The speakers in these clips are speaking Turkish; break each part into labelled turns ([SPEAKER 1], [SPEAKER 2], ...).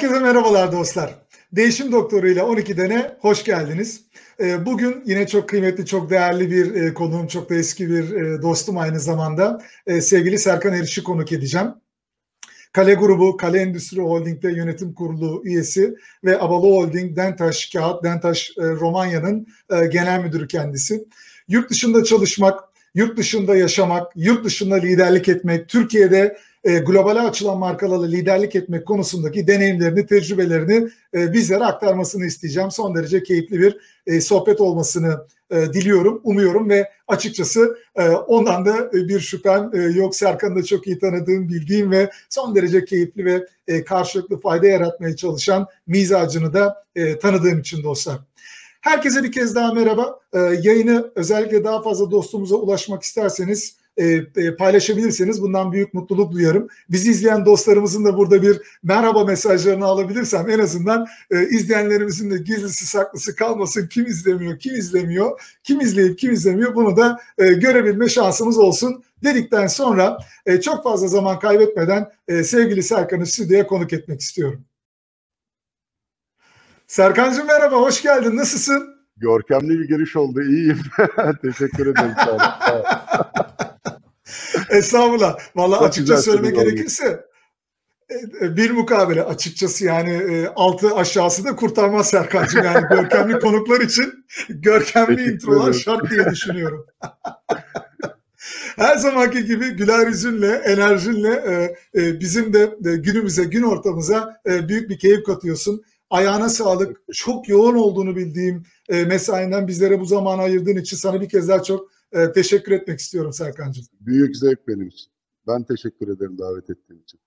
[SPEAKER 1] Herkese merhabalar dostlar. Değişim Doktoru ile 12 dene hoş geldiniz. Ee, bugün yine çok kıymetli, çok değerli bir e, konuğum, çok da eski bir e, dostum aynı zamanda. E, sevgili Serkan Eriş'i konuk edeceğim. Kale Grubu, Kale Endüstri Holding'de yönetim kurulu üyesi ve Abalı Holding, Dentaş Kağıt, Dentaş Romanya'nın genel müdürü kendisi. Yurt dışında çalışmak, yurt dışında yaşamak, yurt dışında liderlik etmek, Türkiye'de e, globale açılan markalarla liderlik etmek konusundaki deneyimlerini, tecrübelerini e, bizlere aktarmasını isteyeceğim. Son derece keyifli bir e, sohbet olmasını e, diliyorum, umuyorum ve açıkçası e, ondan da e, bir şüphem e, yok. Serkan'ı da çok iyi tanıdığım, bildiğim ve son derece keyifli ve e, karşılıklı fayda yaratmaya çalışan mizacını da e, tanıdığım için dostlar. Herkese bir kez daha merhaba. E, yayını özellikle daha fazla dostumuza ulaşmak isterseniz e, e, paylaşabilirseniz bundan büyük mutluluk duyarım. Bizi izleyen dostlarımızın da burada bir merhaba mesajlarını alabilirsem en azından e, izleyenlerimizin de gizlisi saklısı kalmasın. Kim izlemiyor, kim izlemiyor, kim izleyip kim izlemiyor bunu da e, görebilme şansımız olsun dedikten sonra e, çok fazla zaman kaybetmeden e, sevgili Serkan'ı stüdyoya konuk etmek istiyorum. Serkan'cığım merhaba, hoş geldin. Nasılsın?
[SPEAKER 2] Görkemli bir giriş oldu. İyiyim. Teşekkür ederim.
[SPEAKER 1] Estağfurullah. Valla açıkça söylemek gerekirse e, e, bir mukabele açıkçası yani e, altı aşağısı da kurtarmaz Serkan'cığım. Yani görkemli konuklar için görkemli introlar şart diye düşünüyorum. Her zamanki gibi güler yüzünle, enerjinle bizim de günümüze, gün ortamıza büyük bir keyif katıyorsun. Ayağına sağlık. Çok yoğun olduğunu bildiğim mesainden bizlere bu zamanı ayırdığın için sana bir kez daha çok e, teşekkür etmek istiyorum Serkan'cığım.
[SPEAKER 2] Büyük zevk benim için. Ben teşekkür ederim davet ettiğin için.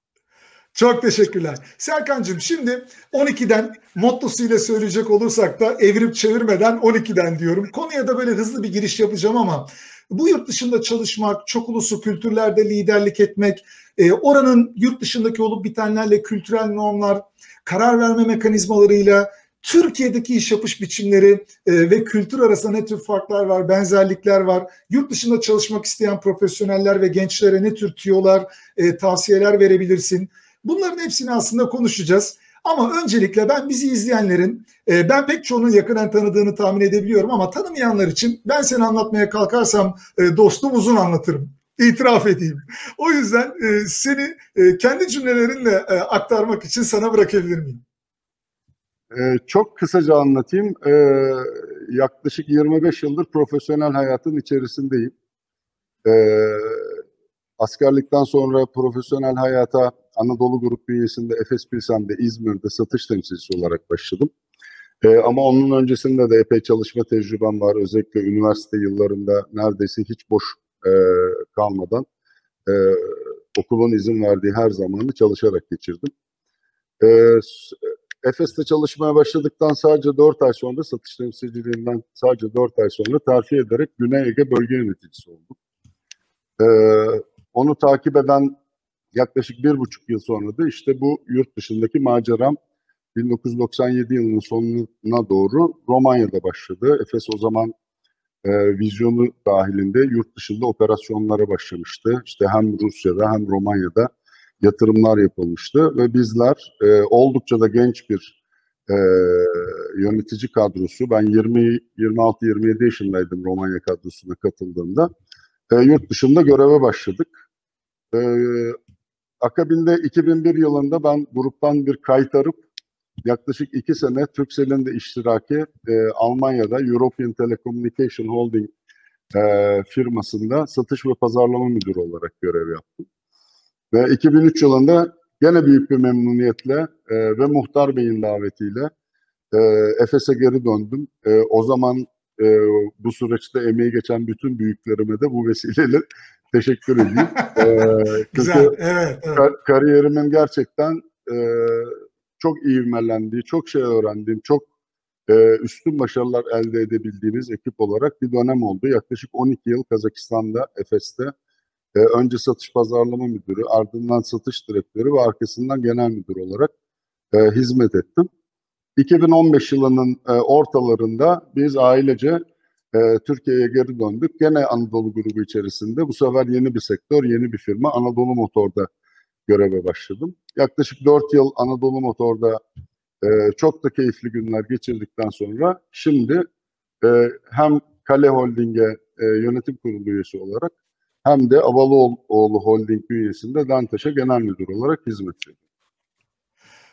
[SPEAKER 1] Çok teşekkürler. Serkan'cığım şimdi 12'den mottosuyla söyleyecek olursak da evirip çevirmeden 12'den diyorum. Konuya da böyle hızlı bir giriş yapacağım ama bu yurt dışında çalışmak, çok uluslu kültürlerde liderlik etmek, e, oranın yurt dışındaki olup bitenlerle kültürel normlar, karar verme mekanizmalarıyla Türkiye'deki iş yapış biçimleri e, ve kültür arasında ne tür farklar var, benzerlikler var? Yurt dışında çalışmak isteyen profesyoneller ve gençlere ne tür tüyolar, e, tavsiyeler verebilirsin? Bunların hepsini aslında konuşacağız. Ama öncelikle ben bizi izleyenlerin, e, ben pek çoğunun yakından tanıdığını tahmin edebiliyorum ama tanımayanlar için ben seni anlatmaya kalkarsam e, dostum uzun anlatırım. İtiraf edeyim. O yüzden seni kendi cümlelerinle aktarmak için sana bırakabilir miyim?
[SPEAKER 2] Ee, çok kısaca anlatayım. Ee, yaklaşık 25 yıldır profesyonel hayatın içerisindeyim. Ee, askerlikten sonra profesyonel hayata Anadolu Grup bünyesinde Efes Pilsen'de İzmir'de satış temsilcisi olarak başladım. Ee, ama onun öncesinde de epey çalışma tecrübem var. Özellikle üniversite yıllarında neredeyse hiç boş e, kalmadan e, okulun izin verdiği her zamanı çalışarak geçirdim. E, Efes'te çalışmaya başladıktan sadece 4 ay sonra satış temsilciliğinden sadece 4 ay sonra terfi ederek Güney Ege bölge yöneticisi oldum. Ee, onu takip eden yaklaşık bir buçuk yıl sonra da işte bu yurt dışındaki maceram 1997 yılının sonuna doğru Romanya'da başladı. Efes o zaman e, vizyonu dahilinde yurt dışında operasyonlara başlamıştı. İşte hem Rusya'da hem Romanya'da yatırımlar yapılmıştı ve bizler e, oldukça da genç bir e, yönetici kadrosu, ben 20 26-27 yaşındaydım Romanya kadrosuna katıldığımda, e, yurt dışında göreve başladık. E, akabinde 2001 yılında ben gruptan bir kaytarıp yaklaşık iki sene Turkcell'in de iştiraki e, Almanya'da European Telecommunication Holding e, firmasında satış ve pazarlama müdürü olarak görev yaptım. Ve 2003 yılında gene büyük bir memnuniyetle e, ve muhtar beyin davetiyle e, Efes'e geri döndüm. E, o zaman e, bu süreçte emeği geçen bütün büyüklerime de bu vesileyle teşekkür edeyim.
[SPEAKER 1] E, Güzel, evet. evet. Kar-
[SPEAKER 2] kariyerimin gerçekten e, çok ivmelendiği, çok şey öğrendiğim, çok e, üstün başarılar elde edebildiğimiz ekip olarak bir dönem oldu. Yaklaşık 12 yıl Kazakistan'da, Efes'te e, önce satış pazarlama müdürü, ardından satış direktörü ve arkasından genel müdür olarak e, hizmet ettim. 2015 yılının e, ortalarında biz ailece e, Türkiye'ye geri döndük. Gene Anadolu grubu içerisinde bu sefer yeni bir sektör, yeni bir firma Anadolu Motor'da göreve başladım. Yaklaşık 4 yıl Anadolu Motor'da e, çok da keyifli günler geçirdikten sonra şimdi e, hem Kale Holding'e e, yönetim kurulu üyesi olarak hem de Avaloğlu Holding bünyesinde Dantaş'a genel müdür olarak hizmet ediyorum.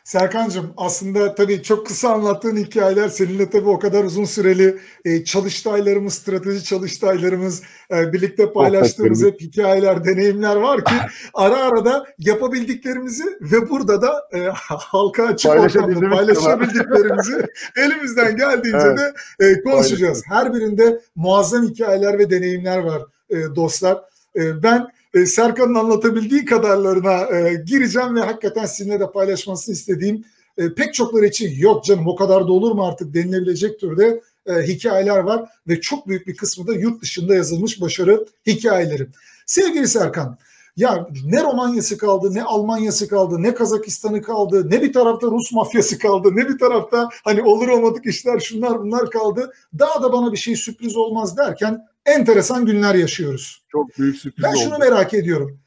[SPEAKER 1] Serkan'cığım aslında tabii çok kısa anlattığın hikayeler seninle tabii o kadar uzun süreli e, çalıştaylarımız, strateji çalıştaylarımız, e, birlikte paylaştığımız hep hikayeler, deneyimler var ki ara ara da yapabildiklerimizi ve burada da e, halka açık ortamda paylaşabildiklerimizi elimizden geldiğince evet. de e, konuşacağız. Her birinde muazzam hikayeler ve deneyimler var e, dostlar. E, ben e, Serkan'ın anlatabildiği kadarlarına e, gireceğim ve hakikaten sizinle de paylaşmasını istediğim e, pek çokları için yok canım o kadar da olur mu artık denilebilecek türde hikayeler var ve çok büyük bir kısmı da yurt dışında yazılmış başarı hikayeleri. Sevgili Serkan, ya ne Romanyası kaldı, ne Almanyası kaldı, ne Kazakistan'ı kaldı, ne bir tarafta Rus mafyası kaldı, ne bir tarafta hani olur olmadık işler şunlar bunlar kaldı. Daha da bana bir şey sürpriz olmaz derken enteresan günler yaşıyoruz.
[SPEAKER 2] Çok büyük sürpriz
[SPEAKER 1] Ben şunu
[SPEAKER 2] oldu.
[SPEAKER 1] merak ediyorum.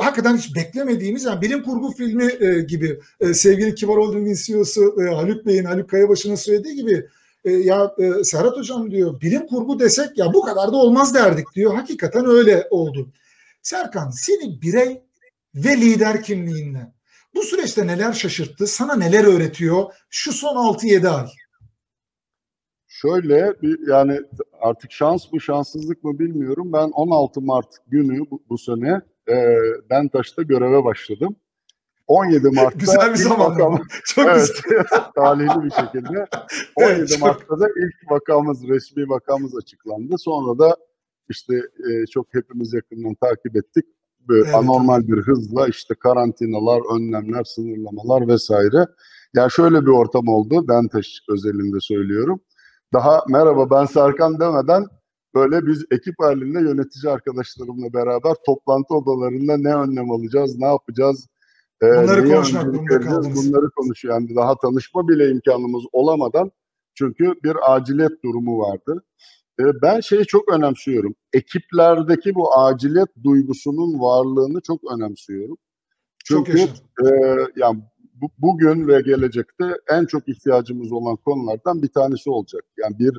[SPEAKER 1] Hakikaten hiç beklemediğimiz yani bilim kurgu filmi e, gibi e, sevgili Kibar Holding'in CEO'su e, Haluk Bey'in, Haluk Kayabaşı'nın söylediği gibi e, ya e, Serhat Hocam diyor bilim kurgu desek ya bu kadar da olmaz derdik diyor. Hakikaten öyle oldu. Serkan seni birey ve lider kimliğinle bu süreçte neler şaşırttı? Sana neler öğretiyor şu son 6-7 ay?
[SPEAKER 2] Şöyle bir yani artık şans mı şanssızlık mı bilmiyorum. Ben 16 Mart günü bu, bu sene e, Bentaş'ta göreve başladım. 17 Mart'ta
[SPEAKER 1] güzel bir zaman. Vakam,
[SPEAKER 2] çok evet, güzel. talihli bir şekilde 17 evet, Mart'ta da ilk vakamız, resmi vakamız açıklandı. Sonra da işte e, çok hepimiz yakından takip ettik. Böyle evet. anormal bir hızla işte karantinalar, önlemler, sınırlamalar vesaire. Ya yani şöyle bir ortam oldu. Bentaş özelinde söylüyorum daha merhaba ben Serkan demeden böyle biz ekip halinde yönetici arkadaşlarımla beraber toplantı odalarında ne önlem alacağız, ne yapacağız,
[SPEAKER 1] bunları konuşmak durumunda kaldınız.
[SPEAKER 2] Bunları konuşuyor. Yani daha tanışma bile imkanımız olamadan çünkü bir aciliyet durumu vardı. Ben şeyi çok önemsiyorum. Ekiplerdeki bu aciliyet duygusunun varlığını çok önemsiyorum. Çünkü çok e, yani bu, bugün ve gelecekte en çok ihtiyacımız olan konulardan bir tanesi olacak. Yani bir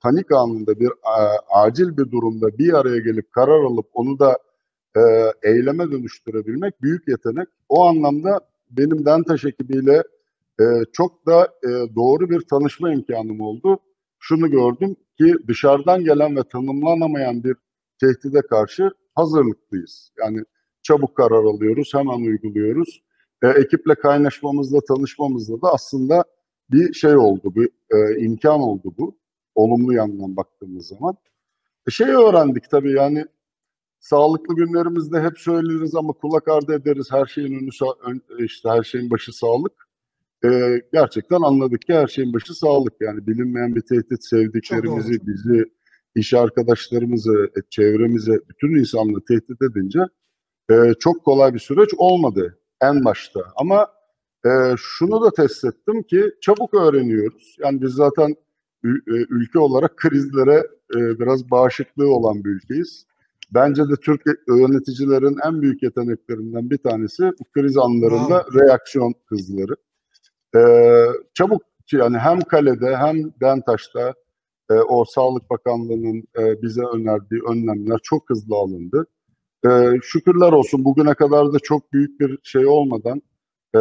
[SPEAKER 2] panik anında, bir a, acil bir durumda bir araya gelip karar alıp onu da e, eyleme dönüştürebilmek büyük yetenek. O anlamda benim Dentaş ekibiyle e, çok da e, doğru bir tanışma imkanım oldu. Şunu gördüm ki dışarıdan gelen ve tanımlanamayan bir tehdide karşı hazırlıklıyız. Yani çabuk karar alıyoruz, hemen uyguluyoruz e, ekiple kaynaşmamızda, tanışmamızda da aslında bir şey oldu, bir e, imkan oldu bu. Olumlu yandan baktığımız zaman. E, şey öğrendik tabii yani sağlıklı günlerimizde hep söyleriz ama kulak ardı ederiz. Her şeyin önü ön, işte her şeyin başı sağlık. E, gerçekten anladık ki her şeyin başı sağlık. Yani bilinmeyen bir tehdit sevdiklerimizi, bizi, iş arkadaşlarımızı, e, çevremize, bütün insanlığı tehdit edince e, çok kolay bir süreç olmadı en başta. Ama e, şunu da test ettim ki çabuk öğreniyoruz. Yani biz zaten e, ülke olarak krizlere e, biraz bağışıklığı olan bir ülkeyiz. Bence de Türk yöneticilerin en büyük yeteneklerinden bir tanesi bu kriz anlarında wow. reaksiyon hızları. Ee, çabuk yani hem kalede hem Dentaş'ta e, o Sağlık Bakanlığı'nın e, bize önerdiği önlemler çok hızlı alındı. E, şükürler olsun bugüne kadar da çok büyük bir şey olmadan e,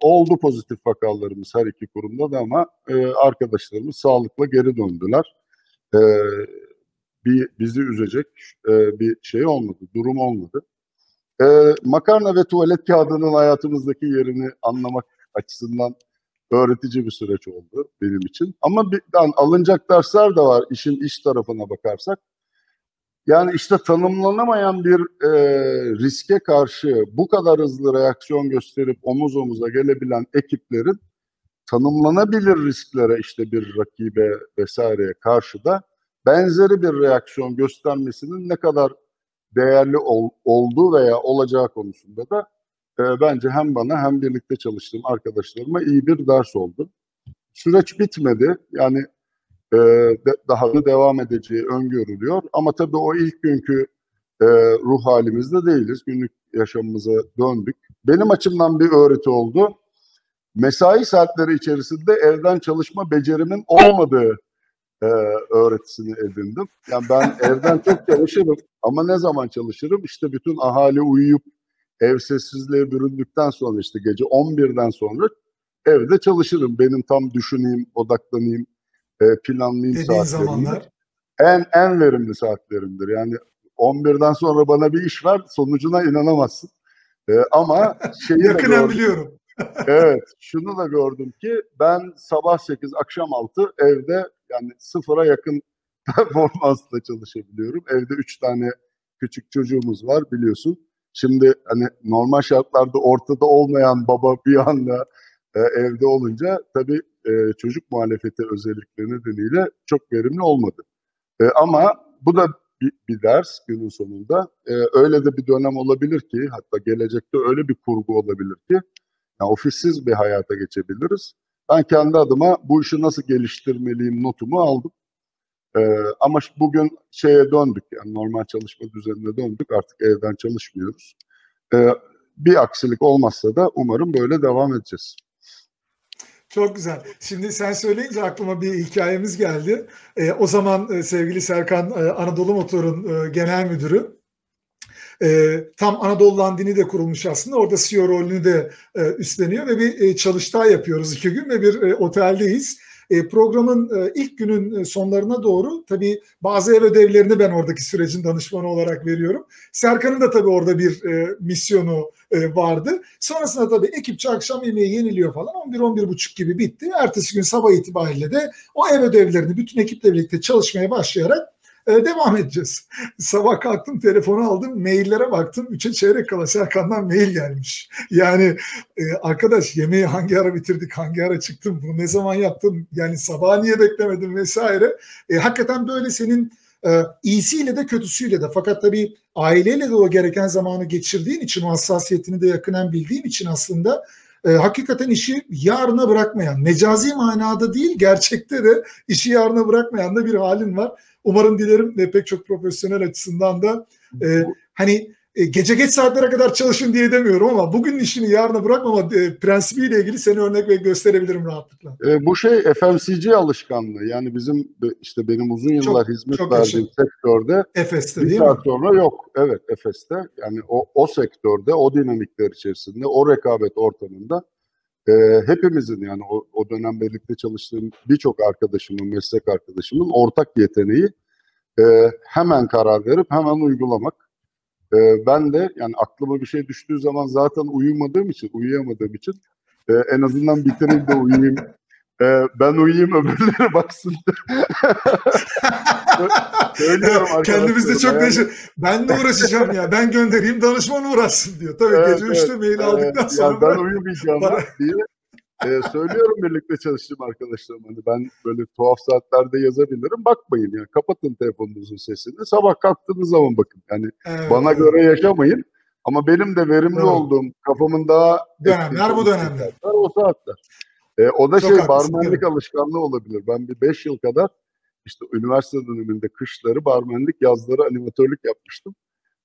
[SPEAKER 2] oldu pozitif vakalarımız her iki kurumda da ama e, arkadaşlarımız sağlıkla geri döndüler. E, bir bizi üzecek e, bir şey olmadı, durum olmadı. E, makarna ve tuvalet kağıdının hayatımızdaki yerini anlamak açısından öğretici bir süreç oldu benim için. Ama bir, yani alınacak dersler de var işin iş tarafına bakarsak. Yani işte tanımlanamayan bir e, riske karşı bu kadar hızlı reaksiyon gösterip omuz omuza gelebilen ekiplerin tanımlanabilir risklere işte bir rakibe vesaireye karşı da benzeri bir reaksiyon göstermesinin ne kadar değerli ol, olduğu veya olacağı konusunda da e, bence hem bana hem birlikte çalıştığım arkadaşlarıma iyi bir ders oldu. Süreç bitmedi. Yani e, daha da devam edeceği öngörülüyor. Ama tabii o ilk günkü e, ruh halimizde değiliz. Günlük yaşamımıza döndük. Benim açımdan bir öğreti oldu. Mesai saatleri içerisinde evden çalışma becerimin olmadığı e, öğretisini edindim. Yani ben evden çok çalışırım ama ne zaman çalışırım? İşte bütün ahali uyuyup ev sessizliğe büründükten sonra işte gece 11'den sonra evde çalışırım. Benim tam düşüneyim, odaklanayım, e, planlayayım
[SPEAKER 1] Dediğin zamanlar.
[SPEAKER 2] En en verimli saatlerimdir. Yani 11'den sonra bana bir iş ver, sonucuna inanamazsın. E, ama şeyi
[SPEAKER 1] Yakından biliyorum.
[SPEAKER 2] Evet, şunu da gördüm ki ben sabah 8, akşam 6 evde yani sıfıra yakın performansla çalışabiliyorum. Evde 3 tane küçük çocuğumuz var biliyorsun. Şimdi hani normal şartlarda ortada olmayan baba bir anda e, evde olunca tabii e, çocuk muhalefeti özellikleri nedeniyle çok verimli olmadı. E, ama bu da bir, bir ders günün sonunda. E, öyle de bir dönem olabilir ki hatta gelecekte öyle bir kurgu olabilir ki yani ofissiz bir hayata geçebiliriz. Ben kendi adıma bu işi nasıl geliştirmeliyim notumu aldım. Ee, ama bugün şeye döndük yani normal çalışma düzenine döndük artık evden çalışmıyoruz. Ee, bir aksilik olmazsa da umarım böyle devam edeceğiz.
[SPEAKER 1] Çok güzel. Şimdi sen söyleyince aklıma bir hikayemiz geldi. Ee, o zaman e, sevgili Serkan e, Anadolu Motor'un e, genel müdürü. E, tam Anadolu Landini de kurulmuş aslında. Orada CEO rolünü de e, üstleniyor ve bir e, çalıştay yapıyoruz iki gün ve bir e, oteldeyiz. E, programın e, ilk günün e, sonlarına doğru tabii bazı ev ödevlerini ben oradaki sürecin danışmanı olarak veriyorum. Serkan'ın da tabii orada bir misyonu vardı. Sonrasında tabii ekipçe akşam yemeği yeniliyor falan. 11-11.30 gibi bitti. Ertesi gün sabah itibariyle de o ev ödevlerini bütün ekiple birlikte çalışmaya başlayarak devam edeceğiz. Sabah kalktım telefonu aldım maillere baktım. Üçe çeyrek kala Serkan'dan mail gelmiş. Yani e, arkadaş yemeği hangi ara bitirdik hangi ara çıktım bunu ne zaman yaptım yani sabah niye beklemedim vesaire. E, hakikaten böyle senin e, iyisiyle de kötüsüyle de fakat tabii aileyle de o gereken zamanı geçirdiğin için o hassasiyetini de yakından bildiğin için aslında e, hakikaten işi yarına bırakmayan, mecazi manada değil gerçekte de işi yarına bırakmayan da bir halin var. Umarım dilerim ve pek çok profesyonel açısından da e, hani e, gece geç saatlere kadar çalışın diye demiyorum ama bugün işini yarına bırakmama e, prensibiyle ilgili seni örnek ve gösterebilirim rahatlıkla.
[SPEAKER 2] E, bu şey FMCG alışkanlığı yani bizim işte benim uzun yıllar
[SPEAKER 1] Çok-
[SPEAKER 2] hizmet
[SPEAKER 1] çok
[SPEAKER 2] verdiğim
[SPEAKER 1] yaşa.
[SPEAKER 2] sektörde
[SPEAKER 1] Efes'te
[SPEAKER 2] bir
[SPEAKER 1] değil mi?
[SPEAKER 2] saat sonra yok. Evet Efes'te yani o, o sektörde o dinamikler içerisinde o rekabet ortamında e, hepimizin yani o, o dönem birlikte çalıştığım birçok arkadaşımın meslek arkadaşımın ortak yeteneği e, hemen karar verip hemen uygulamak. E, ben de yani aklıma bir şey düştüğü zaman zaten uyumadığım için uyuyamadığım için e, en azından bitireyim de uyuyayım. E, ben uyuyayım öbürleri baksın. Söylüyorum
[SPEAKER 1] Kendimiz de çok
[SPEAKER 2] yani.
[SPEAKER 1] Ben de uğraşacağım ya. Ben göndereyim danışman uğraşsın diyor. Tabii
[SPEAKER 2] Evet,
[SPEAKER 1] gece
[SPEAKER 2] evet.
[SPEAKER 1] 3'te mail
[SPEAKER 2] Ee,
[SPEAKER 1] aldıktan
[SPEAKER 2] ya
[SPEAKER 1] sonra
[SPEAKER 2] ben
[SPEAKER 1] bırak.
[SPEAKER 2] uyumayacağım
[SPEAKER 1] Bana-
[SPEAKER 2] diye e, söylüyorum birlikte çalıştığım arkadaşlarıma. Hani ben böyle tuhaf saatlerde yazabilirim. Bakmayın yani kapatın telefonunuzun sesini. Sabah kalktığınız zaman bakın. Yani
[SPEAKER 1] Evet,
[SPEAKER 2] bana
[SPEAKER 1] evet.
[SPEAKER 2] göre yaşamayın. Ama benim de verimli
[SPEAKER 1] Doğru.
[SPEAKER 2] olduğum, kafamın daha
[SPEAKER 1] Dönemler bu dönemler.
[SPEAKER 2] o saatler. E, o da
[SPEAKER 1] Çok
[SPEAKER 2] şey
[SPEAKER 1] haklısın,
[SPEAKER 2] barmenlik
[SPEAKER 1] evet.
[SPEAKER 2] alışkanlığı olabilir. Ben bir 5 yıl kadar işte üniversite döneminde kışları barmenlik, yazları animatörlük yapmıştım.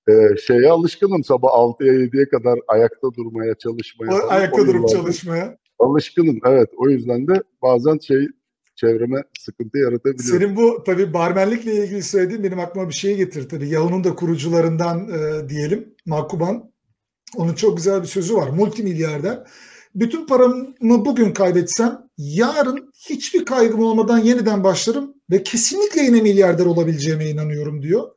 [SPEAKER 2] E, şeye alışkınım sabah 6'ya 7'ye kadar ayakta durmaya, çalışmaya.
[SPEAKER 1] O ayakta durup çalışmaya.
[SPEAKER 2] Alışkınım evet. O yüzden de bazen şey çevreme sıkıntı yaratabiliyor.
[SPEAKER 1] Senin bu tabii barmenlikle ilgili söylediğin benim aklıma bir şey getirdi. Tabii Yahoo'nun da kurucularından e, diyelim Makuban. Onun çok güzel bir sözü var. Multimilyarder. Bütün paramı bugün kaybetsem yarın hiçbir kaygım olmadan yeniden başlarım ve kesinlikle yine milyarder olabileceğime inanıyorum diyor.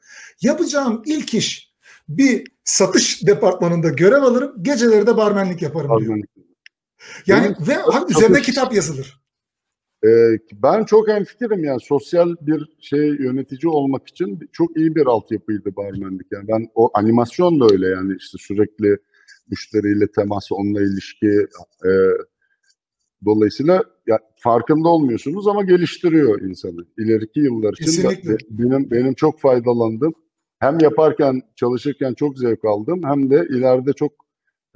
[SPEAKER 1] Yapacağım ilk iş bir satış departmanında görev alırım. Geceleri de barmenlik yaparım diyor. Yani
[SPEAKER 2] Benim
[SPEAKER 1] ve
[SPEAKER 2] satış-
[SPEAKER 1] üzerine kitap yazılır.
[SPEAKER 2] Ee, ben çok hemfikirim yani sosyal bir şey yönetici olmak için çok iyi bir altyapıydı barmenlik. Yani ben o animasyon da öyle yani işte sürekli müşteriyle temas, onunla ilişki e, dolayısıyla ya, farkında olmuyorsunuz ama geliştiriyor insanı. İleriki yıllar için
[SPEAKER 1] Kesinlikle.
[SPEAKER 2] be- benim benim çok faydalandığım hem yaparken çalışırken çok zevk aldım hem de ileride çok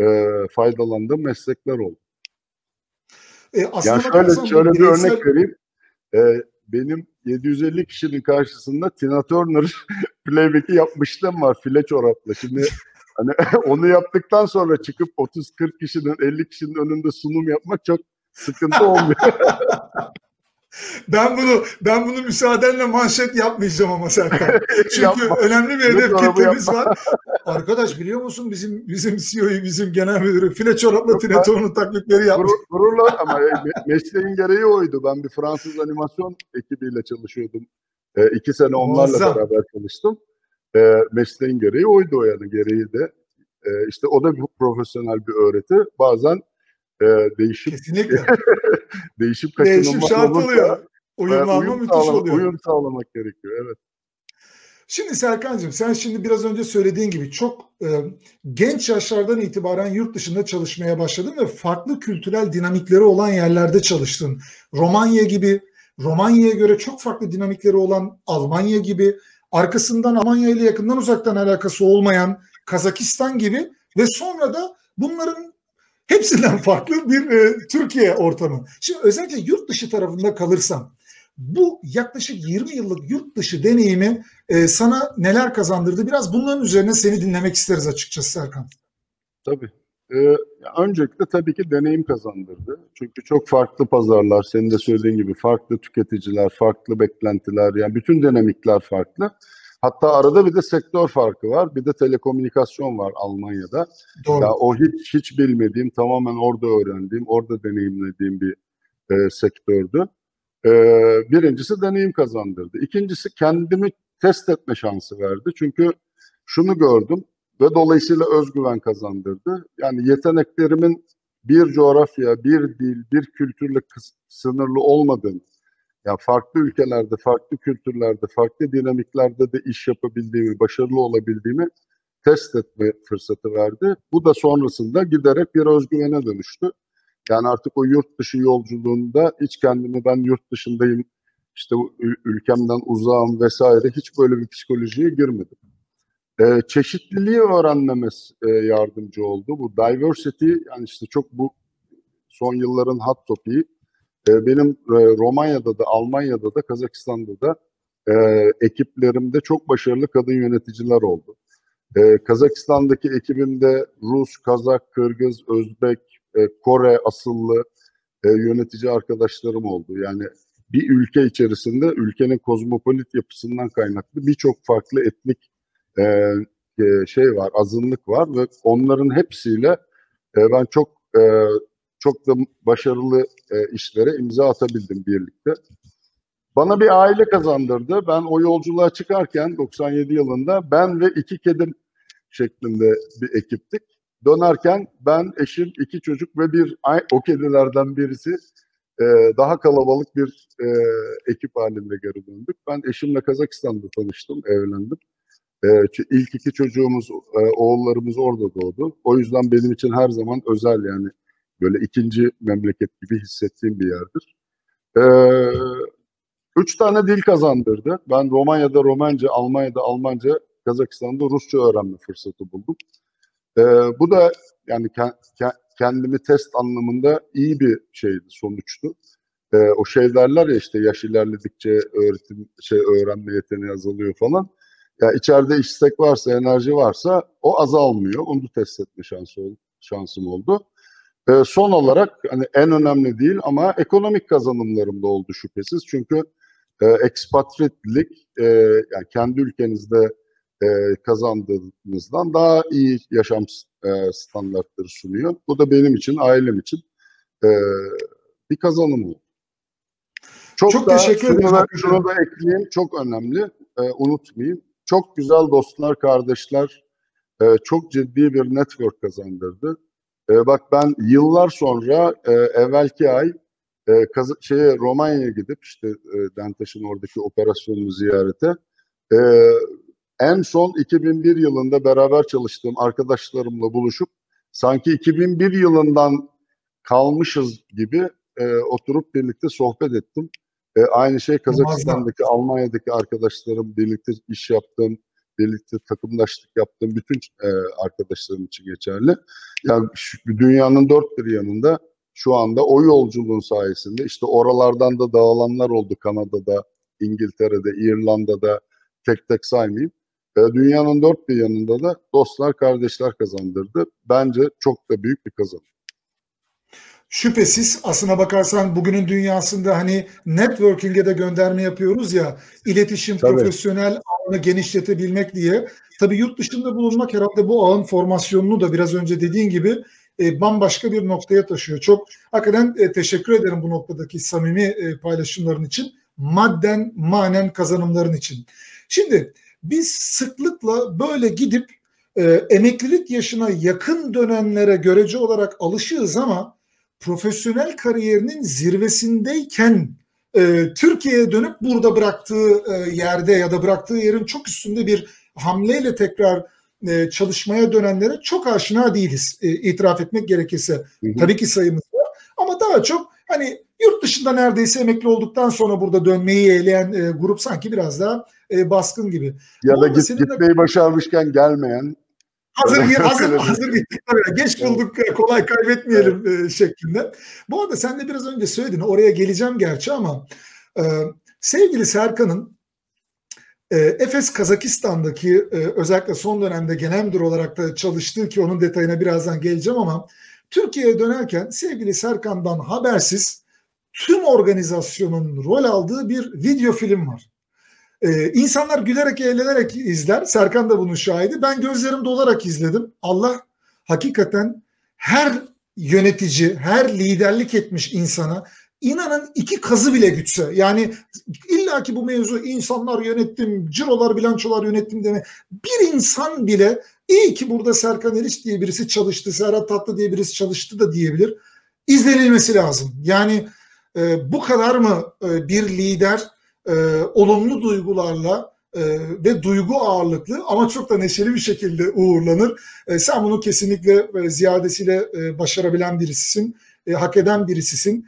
[SPEAKER 2] e, faydalandığım meslekler oldu.
[SPEAKER 1] E,
[SPEAKER 2] Yani şöyle şöyle bir
[SPEAKER 1] bireysel-
[SPEAKER 2] örnek vereyim. Ee, benim 750 kişinin karşısında Tina Turner playback'i yapmışlığım var file çorapla. Şimdi hani onu yaptıktan sonra çıkıp 30-40 kişinin 50 kişinin önünde sunum yapmak çok sıkıntı olmuyor.
[SPEAKER 1] Ben bunu ben bunu müsaadenle manşet yapmayacağım ama Serkan. Çünkü
[SPEAKER 2] Yapma.
[SPEAKER 1] önemli bir hedef kitlemiz var. Arkadaş biliyor musun bizim bizim CEO'yu bizim genel müdürü file çorapla Tineto'nun taklitleri yapmış.
[SPEAKER 2] Gurur, gururla ama me- mesleğin gereği oydu. Ben bir Fransız animasyon ekibiyle çalışıyordum. E, iki sene onlarla
[SPEAKER 1] Muazzam.
[SPEAKER 2] beraber çalıştım. E, mesleğin gereği oydu yani gereği de. E, işte o da bir profesyonel bir öğreti. Bazen e, değişip
[SPEAKER 1] Kesinlikle.
[SPEAKER 2] değişip
[SPEAKER 1] Değişim
[SPEAKER 2] kaçınılmaz
[SPEAKER 1] şart
[SPEAKER 2] olursa,
[SPEAKER 1] oluyor.
[SPEAKER 2] e,
[SPEAKER 1] Uyumlanma
[SPEAKER 2] uyum,
[SPEAKER 1] müthiş
[SPEAKER 2] sağlam-
[SPEAKER 1] oluyor.
[SPEAKER 2] uyum sağlamak gerekiyor. Evet.
[SPEAKER 1] Şimdi Serkan'cığım sen şimdi biraz önce söylediğin gibi çok e, genç yaşlardan itibaren yurt dışında çalışmaya başladın ve farklı kültürel dinamikleri olan yerlerde çalıştın. Romanya gibi, Romanya'ya göre çok farklı dinamikleri olan Almanya gibi, arkasından Almanya ile yakından uzaktan alakası olmayan Kazakistan gibi ve sonra da bunların hepsinden farklı bir e, Türkiye ortamı. Şimdi özellikle yurt dışı tarafında kalırsam bu yaklaşık 20 yıllık yurt dışı deneyimi e, sana neler kazandırdı? Biraz bunların üzerine seni dinlemek isteriz açıkçası Serkan.
[SPEAKER 2] Tabii. Ee, öncelikle tabii ki deneyim kazandırdı. Çünkü çok farklı pazarlar, senin de söylediğin gibi farklı tüketiciler, farklı beklentiler, yani bütün dinamikler farklı. Hatta arada bir de sektör farkı var. Bir de telekomünikasyon var Almanya'da.
[SPEAKER 1] Doğru.
[SPEAKER 2] Ya o hiç hiç bilmediğim, tamamen orada öğrendiğim, orada deneyimlediğim bir e, sektördü. E, birincisi deneyim kazandırdı. İkincisi kendimi test etme şansı verdi. Çünkü şunu gördüm ve dolayısıyla özgüven kazandırdı. Yani yeteneklerimin bir coğrafya, bir dil, bir kültürle sınırlı olmadığını, ya farklı ülkelerde, farklı kültürlerde, farklı dinamiklerde de iş yapabildiğimi, başarılı olabildiğimi test etme fırsatı verdi. Bu da sonrasında giderek bir özgüvene dönüştü. Yani artık o yurt dışı yolculuğunda hiç kendimi ben yurt dışındayım, işte ülkemden uzağım vesaire hiç böyle bir psikolojiye girmedim. Ee, çeşitliliği öğrenmemiz e, yardımcı oldu. Bu diversity yani işte çok bu son yılların hot topiği. Ee, benim e, Romanya'da da, Almanya'da da, Kazakistan'da da e, ekiplerimde çok başarılı kadın yöneticiler oldu. Ee, Kazakistan'daki ekibimde Rus, Kazak, Kırgız, Özbek, e, Kore asıllı e, yönetici arkadaşlarım oldu. Yani bir ülke içerisinde ülkenin kozmopolit yapısından kaynaklı birçok farklı etnik e, e, şey var, azınlık var ve onların hepsiyle e, ben çok e, çok da başarılı e, işlere imza atabildim birlikte. Bana bir aile kazandırdı. Ben o yolculuğa çıkarken 97 yılında ben ve iki kedim şeklinde bir ekiptik. Dönerken ben, eşim, iki çocuk ve bir o kedilerden birisi e, daha kalabalık bir e, ekip halinde geri döndük. Ben eşimle Kazakistan'da tanıştım, evlendim. E, ilk iki çocuğumuz, e, oğullarımız orada doğdu. O yüzden benim için her zaman özel yani böyle ikinci memleket gibi hissettiğim bir yerdir. E, üç tane dil kazandırdı. Ben Romanya'da Romanca, Almanya'da Almanca, Kazakistan'da Rusça öğrenme fırsatı buldum. E, bu da yani ke- ke- kendimi test anlamında iyi bir şeydi, sonuçtu. E, o şey derler ya işte yaş ilerledikçe öğretim şey öğrenme yeteneği azalıyor falan. Ya içeride istek varsa, enerji varsa o azalmıyor. Onu test etme şansı ol- şansım oldu. E, son olarak hani en önemli değil ama ekonomik kazanımlarım da oldu şüphesiz. Çünkü e, expatriatlik e, yani kendi ülkenizde e, kazandığınızdan daha iyi yaşam e, standartları sunuyor. Bu da benim için, ailem için e, bir kazanım oldu. Çok,
[SPEAKER 1] Çok
[SPEAKER 2] da,
[SPEAKER 1] teşekkür ederim.
[SPEAKER 2] Da, şunu da ekleyeyim, çok önemli, e, unutmayayım. Çok güzel dostlar, kardeşler, e, çok ciddi bir network kazandırdı. E, bak ben yıllar sonra e, evvelki ay e, Kaz- şeye Romanya'ya gidip işte e, Dentaş'ın oradaki operasyonunu ziyarete e, en son 2001 yılında beraber çalıştığım arkadaşlarımla buluşup sanki 2001 yılından kalmışız gibi e, oturup birlikte sohbet ettim. E, aynı şey Kazakistan'daki, Almanya'daki arkadaşlarım birlikte iş yaptığım, birlikte takımlaştık yaptığım bütün e, arkadaşlarım için geçerli. Yani şu, dünyanın dört bir yanında şu anda o yolculuğun sayesinde işte oralardan da dağılanlar oldu Kanada'da, İngiltere'de, İrlanda'da tek tek saymayayım. e, dünyanın dört bir yanında da dostlar, kardeşler kazandırdı. Bence çok da büyük bir kazanım.
[SPEAKER 1] Şüphesiz aslına bakarsan bugünün dünyasında hani networking'e de gönderme yapıyoruz ya iletişim,
[SPEAKER 2] Tabii.
[SPEAKER 1] profesyonel ağını genişletebilmek diye. Tabii yurt dışında bulunmak herhalde bu ağın formasyonunu da biraz önce dediğin gibi e, bambaşka bir noktaya taşıyor. Çok hakikaten e, teşekkür ederim bu noktadaki samimi e, paylaşımların için. Madden, manen kazanımların için. Şimdi biz sıklıkla böyle gidip e, emeklilik yaşına yakın dönemlere görece olarak alışığız ama profesyonel kariyerinin zirvesindeyken e, Türkiye'ye dönüp burada bıraktığı e, yerde ya da bıraktığı yerin çok üstünde bir hamleyle tekrar e, çalışmaya dönenlere çok aşina değiliz e, itiraf etmek gerekirse.
[SPEAKER 2] Hı hı.
[SPEAKER 1] Tabii ki sayımız var ama daha çok hani yurt dışında neredeyse emekli olduktan sonra burada dönmeyi yeğleyen e, grup sanki biraz daha e, baskın gibi.
[SPEAKER 2] Ya da git,
[SPEAKER 1] senin de-
[SPEAKER 2] gitmeyi başarmışken gelmeyen
[SPEAKER 1] Hazır
[SPEAKER 2] Öyle-
[SPEAKER 1] hazır hazır oraya. Geç bulduk kolay kaybetmeyelim e, şeklinde. Bu arada sen de biraz önce söyledin. Oraya geleceğim gerçi ama e, sevgili Serkan'ın e, Efes Kazakistan'daki e, özellikle son dönemde genel müdür olarak da çalıştığı ki onun detayına birazdan geleceğim ama Türkiye'ye dönerken sevgili Serkan'dan habersiz tüm organizasyonun rol aldığı bir video film var. Ee, insanlar gülerek eğlenerek izler. Serkan da bunun şahidi. Ben gözlerim dolarak izledim. Allah hakikaten her yönetici, her liderlik etmiş insana inanın iki kazı bile gütse. Yani illaki bu mevzu insanlar yönettim, cirolar, bilançolar yönettim deme. Bir insan bile iyi ki burada Serkan Eriç diye birisi çalıştı, Serhat Tatlı diye birisi çalıştı da diyebilir. İzlenilmesi lazım. Yani e, bu kadar mı e, bir lider e, olumlu duygularla e, ve duygu ağırlıklı ama çok da neşeli bir şekilde uğurlanır. E, sen bunu kesinlikle e, ziyadesiyle e, başarabilen birisisin, e, hak eden birisisin.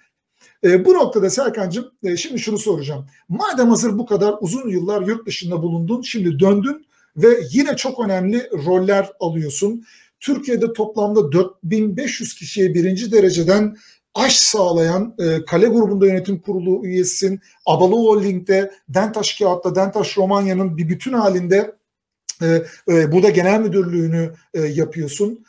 [SPEAKER 1] E, bu noktada Serkan'cığım e, şimdi şunu soracağım. Madem hazır bu kadar uzun yıllar yurt dışında bulundun, şimdi döndün ve yine çok önemli roller alıyorsun. Türkiye'de toplamda 4500 kişiye birinci dereceden aş sağlayan e, Kale grubunda yönetim kurulu üyesisin. Abalı Holding'de Dentaş Kağıt'ta Dentaş Romanya'nın bir bütün halinde e, e, burada genel müdürlüğünü e, yapıyorsun.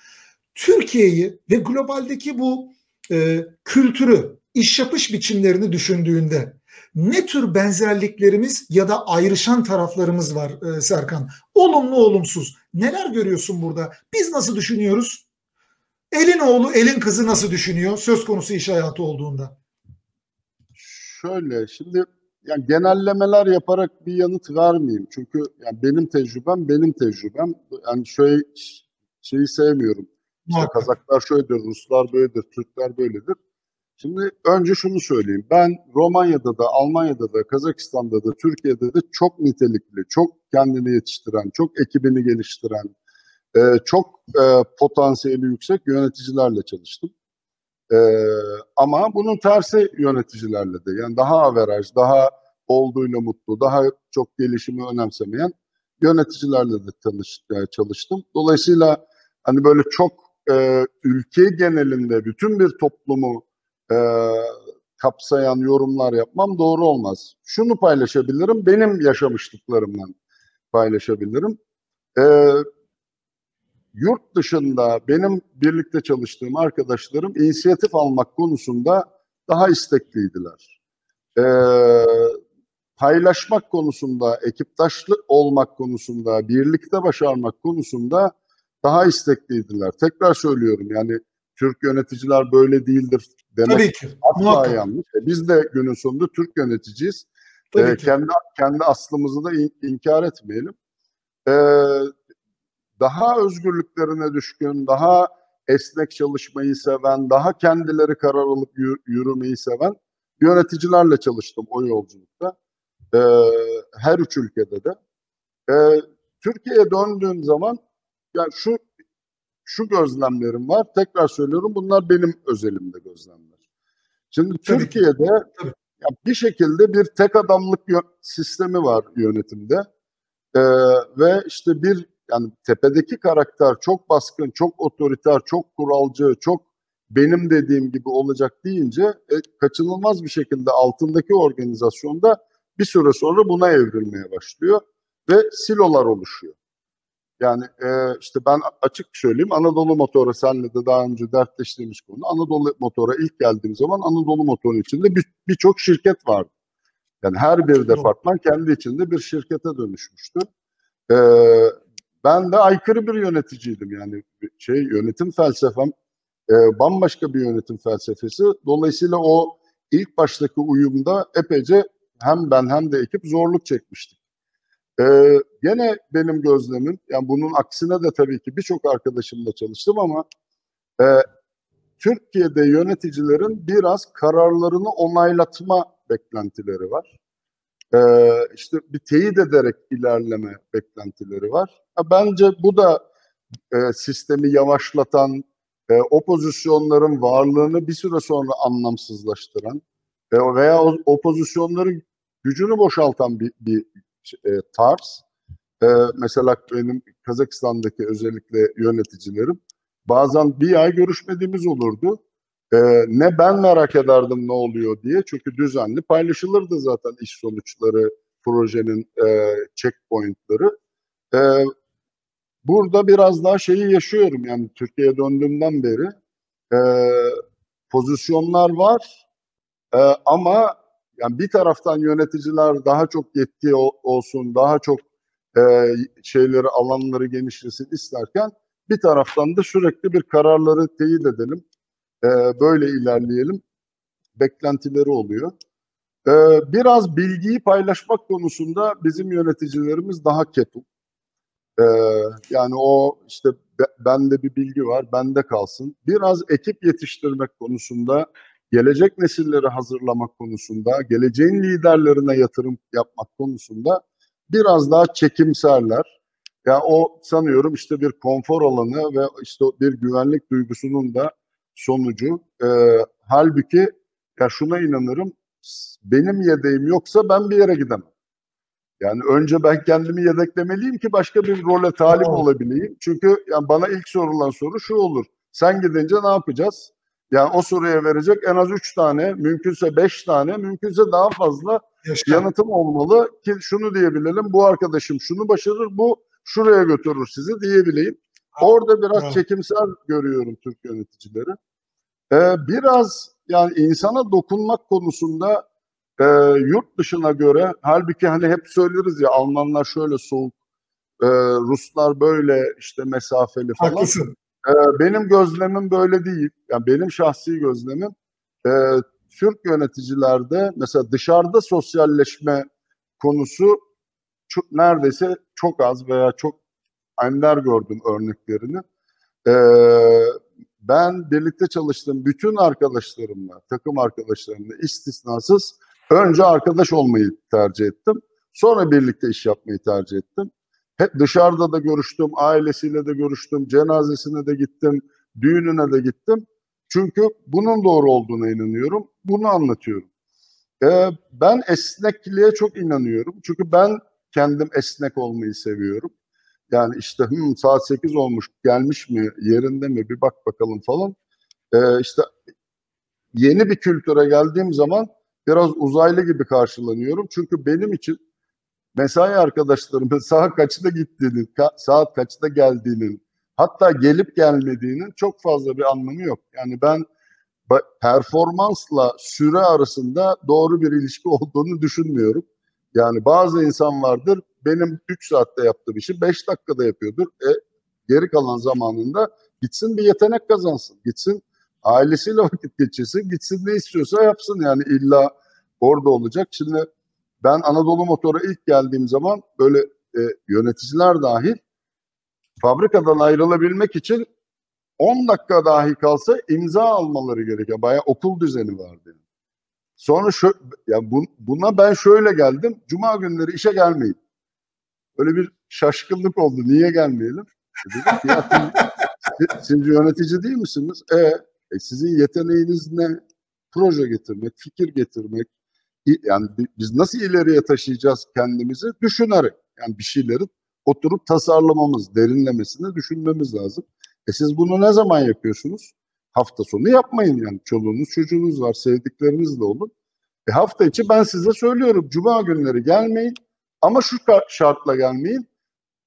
[SPEAKER 1] Türkiye'yi ve globaldeki bu e, kültürü, iş yapış biçimlerini düşündüğünde ne tür benzerliklerimiz ya da ayrışan taraflarımız var e, Serkan? Olumlu olumsuz. Neler görüyorsun burada? Biz nasıl düşünüyoruz? Elin oğlu, elin kızı nasıl düşünüyor söz konusu iş hayatı olduğunda?
[SPEAKER 2] şöyle şimdi yani genellemeler yaparak bir yanıt vermeyeyim. Çünkü yani benim tecrübem benim tecrübem. Yani şöyle şeyi sevmiyorum. İşte
[SPEAKER 1] Muhakkak.
[SPEAKER 2] Kazaklar şöyledir, Ruslar böyledir, Türkler böyledir. Şimdi önce şunu söyleyeyim. Ben Romanya'da da, Almanya'da da, Kazakistan'da da, Türkiye'de de çok nitelikli, çok kendini yetiştiren, çok ekibini geliştiren, e, çok e, potansiyeli yüksek yöneticilerle çalıştım. E, ama bunun tersi yöneticilerle de. Yani daha averaj, daha olduğuyla mutlu, daha çok gelişimi önemsemeyen yöneticilerle de tanış, e, çalıştım. Dolayısıyla hani böyle çok e, ülke genelinde bütün bir toplumu e, kapsayan yorumlar yapmam doğru olmaz. Şunu paylaşabilirim, benim yaşamışlıklarımdan paylaşabilirim. E, yurt dışında benim birlikte çalıştığım arkadaşlarım inisiyatif almak konusunda daha istekliydiler. E, paylaşmak konusunda, ekiptaşlı olmak konusunda, birlikte başarmak konusunda daha istekliydiler. Tekrar söylüyorum yani Türk yöneticiler böyle değildir demek
[SPEAKER 1] Tabii ki.
[SPEAKER 2] asla yanlış. E, Biz de günün sonunda Türk yöneticiyiz.
[SPEAKER 1] Tabii
[SPEAKER 2] E,
[SPEAKER 1] ki.
[SPEAKER 2] kendi kendi aslımızı da in- inkar etmeyelim. E, daha özgürlüklerine düşkün, daha esnek çalışmayı seven, daha kendileri karar alıp yü- yürümeyi seven yöneticilerle çalıştım o yolculukta. E, her üç ülkede de. E, Türkiye'ye döndüğüm zaman yani şu şu gözlemlerim var. Tekrar söylüyorum bunlar benim özelimde gözlemler. Şimdi
[SPEAKER 1] Tabii ki.
[SPEAKER 2] Türkiye'de
[SPEAKER 1] Tabii.
[SPEAKER 2] ya bir şekilde bir tek adamlık sistemi var yönetimde. Ee, ve işte bir yani tepedeki karakter çok baskın, çok otoriter, çok kuralcı, çok benim dediğim gibi olacak deyince e, kaçınılmaz bir şekilde altındaki organizasyonda bir süre sonra buna evrilmeye başlıyor ve silolar oluşuyor. Yani e, işte ben açık söyleyeyim Anadolu Motor'a senle de daha önce dertleştiğimiz konu. Anadolu Motor'a ilk geldiğim zaman Anadolu Motor'un içinde birçok bir şirket vardı. Yani her bir departman kendi içinde bir şirkete dönüşmüştü. Ee, ben de aykırı bir yöneticiydim yani şey yönetim felsefem e, bambaşka bir yönetim felsefesi. Dolayısıyla o ilk baştaki uyumda epeyce hem ben hem de ekip zorluk çekmiştik. Ee, gene benim gözlemim, yani bunun aksine de tabii ki birçok arkadaşımla çalıştım ama e, Türkiye'de yöneticilerin biraz kararlarını onaylatma beklentileri var. Ee, işte bir teyit ederek ilerleme beklentileri var. Bence bu da e, sistemi yavaşlatan, e, o pozisyonların varlığını bir süre sonra anlamsızlaştıran e, veya o, o pozisyonların gücünü boşaltan bir, bir e, tarz. E, mesela benim Kazakistan'daki özellikle yöneticilerim bazen bir ay görüşmediğimiz olurdu. E, ne ben merak ederdim ne oluyor diye. Çünkü düzenli paylaşılırdı zaten iş sonuçları, projenin e, checkpointları. E, burada biraz daha şeyi yaşıyorum yani Türkiye'ye döndüğümden beri. E, pozisyonlar var e, ama yani bir taraftan yöneticiler daha çok yetki olsun, daha çok e, şeyleri, alanları genişlesin isterken bir taraftan da sürekli bir kararları teyit edelim, e, böyle ilerleyelim beklentileri oluyor. E, biraz bilgiyi paylaşmak konusunda bizim yöneticilerimiz daha ketum. E, yani o işte bende bir bilgi var, bende kalsın. Biraz ekip yetiştirmek konusunda gelecek nesilleri hazırlamak konusunda, geleceğin liderlerine yatırım yapmak konusunda biraz daha çekimserler. Ya yani o sanıyorum işte bir konfor alanı ve işte bir güvenlik duygusunun da sonucu. Ee, halbuki ya şuna inanırım, benim yedeğim yoksa ben bir yere gidemem. Yani önce ben kendimi yedeklemeliyim ki başka bir role talip olabileyim. Çünkü yani bana ilk sorulan soru şu olur. Sen gidince ne yapacağız? Yani o soruya verecek en az üç tane, mümkünse beş tane, mümkünse daha fazla Yaşar. yanıtım olmalı ki şunu diyebilelim, bu arkadaşım şunu başarır, bu şuraya götürür sizi diyebileyim. Orada biraz evet. çekimsel görüyorum Türk yöneticileri. Ee, biraz yani insana dokunmak konusunda e, yurt dışına göre, halbuki hani hep söyleriz ya Almanlar şöyle soğuk, e, Ruslar böyle işte mesafeli falan. Haklısın. Ee, benim gözlemim böyle değil. Yani benim şahsi gözlemim e, Türk yöneticilerde mesela dışarıda sosyalleşme konusu çok, neredeyse çok az veya çok ender gördüm örneklerini. Ee, ben birlikte çalıştığım bütün arkadaşlarımla, takım arkadaşlarımla istisnasız önce arkadaş olmayı tercih ettim. Sonra birlikte iş yapmayı tercih ettim. Hep dışarıda da görüştüm, ailesiyle de görüştüm, cenazesine de gittim, düğününe de gittim. Çünkü bunun doğru olduğuna inanıyorum. Bunu anlatıyorum. Ee, ben esnekliğe çok inanıyorum. Çünkü ben kendim esnek olmayı seviyorum. Yani işte hmm, saat 8 olmuş, gelmiş mi, yerinde mi bir bak bakalım falan. Ee, işte yeni bir kültüre geldiğim zaman biraz uzaylı gibi karşılanıyorum. Çünkü benim için mesai arkadaşlarımın saat kaçta gittiğinin, ka- saat kaçta geldiğinin, hatta gelip gelmediğinin çok fazla bir anlamı yok. Yani ben performansla süre arasında doğru bir ilişki olduğunu düşünmüyorum. Yani bazı insan vardır benim 3 saatte yaptığım işi 5 dakikada yapıyordur. E, geri kalan zamanında gitsin bir yetenek kazansın. Gitsin ailesiyle vakit geçirsin. Gitsin ne istiyorsa yapsın yani illa orada olacak. Şimdi ben Anadolu Motor'a ilk geldiğim zaman böyle e, yöneticiler dahil fabrikadan ayrılabilmek için 10 dakika dahi kalsa imza almaları gerekiyor. Bayağı okul düzeni vardı. Sonra şu, ya bu, buna ben şöyle geldim. Cuma günleri işe gelmeyin. Öyle bir şaşkınlık oldu. Niye gelmeyelim? E dedim ki ya siz, siz yönetici değil misiniz? E, e sizin yeteneğiniz ne? Proje getirmek, fikir getirmek, yani biz nasıl ileriye taşıyacağız kendimizi düşünerek yani bir şeyleri oturup tasarlamamız, derinlemesine düşünmemiz lazım. E siz bunu ne zaman yapıyorsunuz? Hafta sonu yapmayın yani. Çoluğunuz çocuğunuz var, sevdikleriniz de olun. E hafta içi ben size söylüyorum. Cuma günleri gelmeyin ama şu şartla gelmeyin.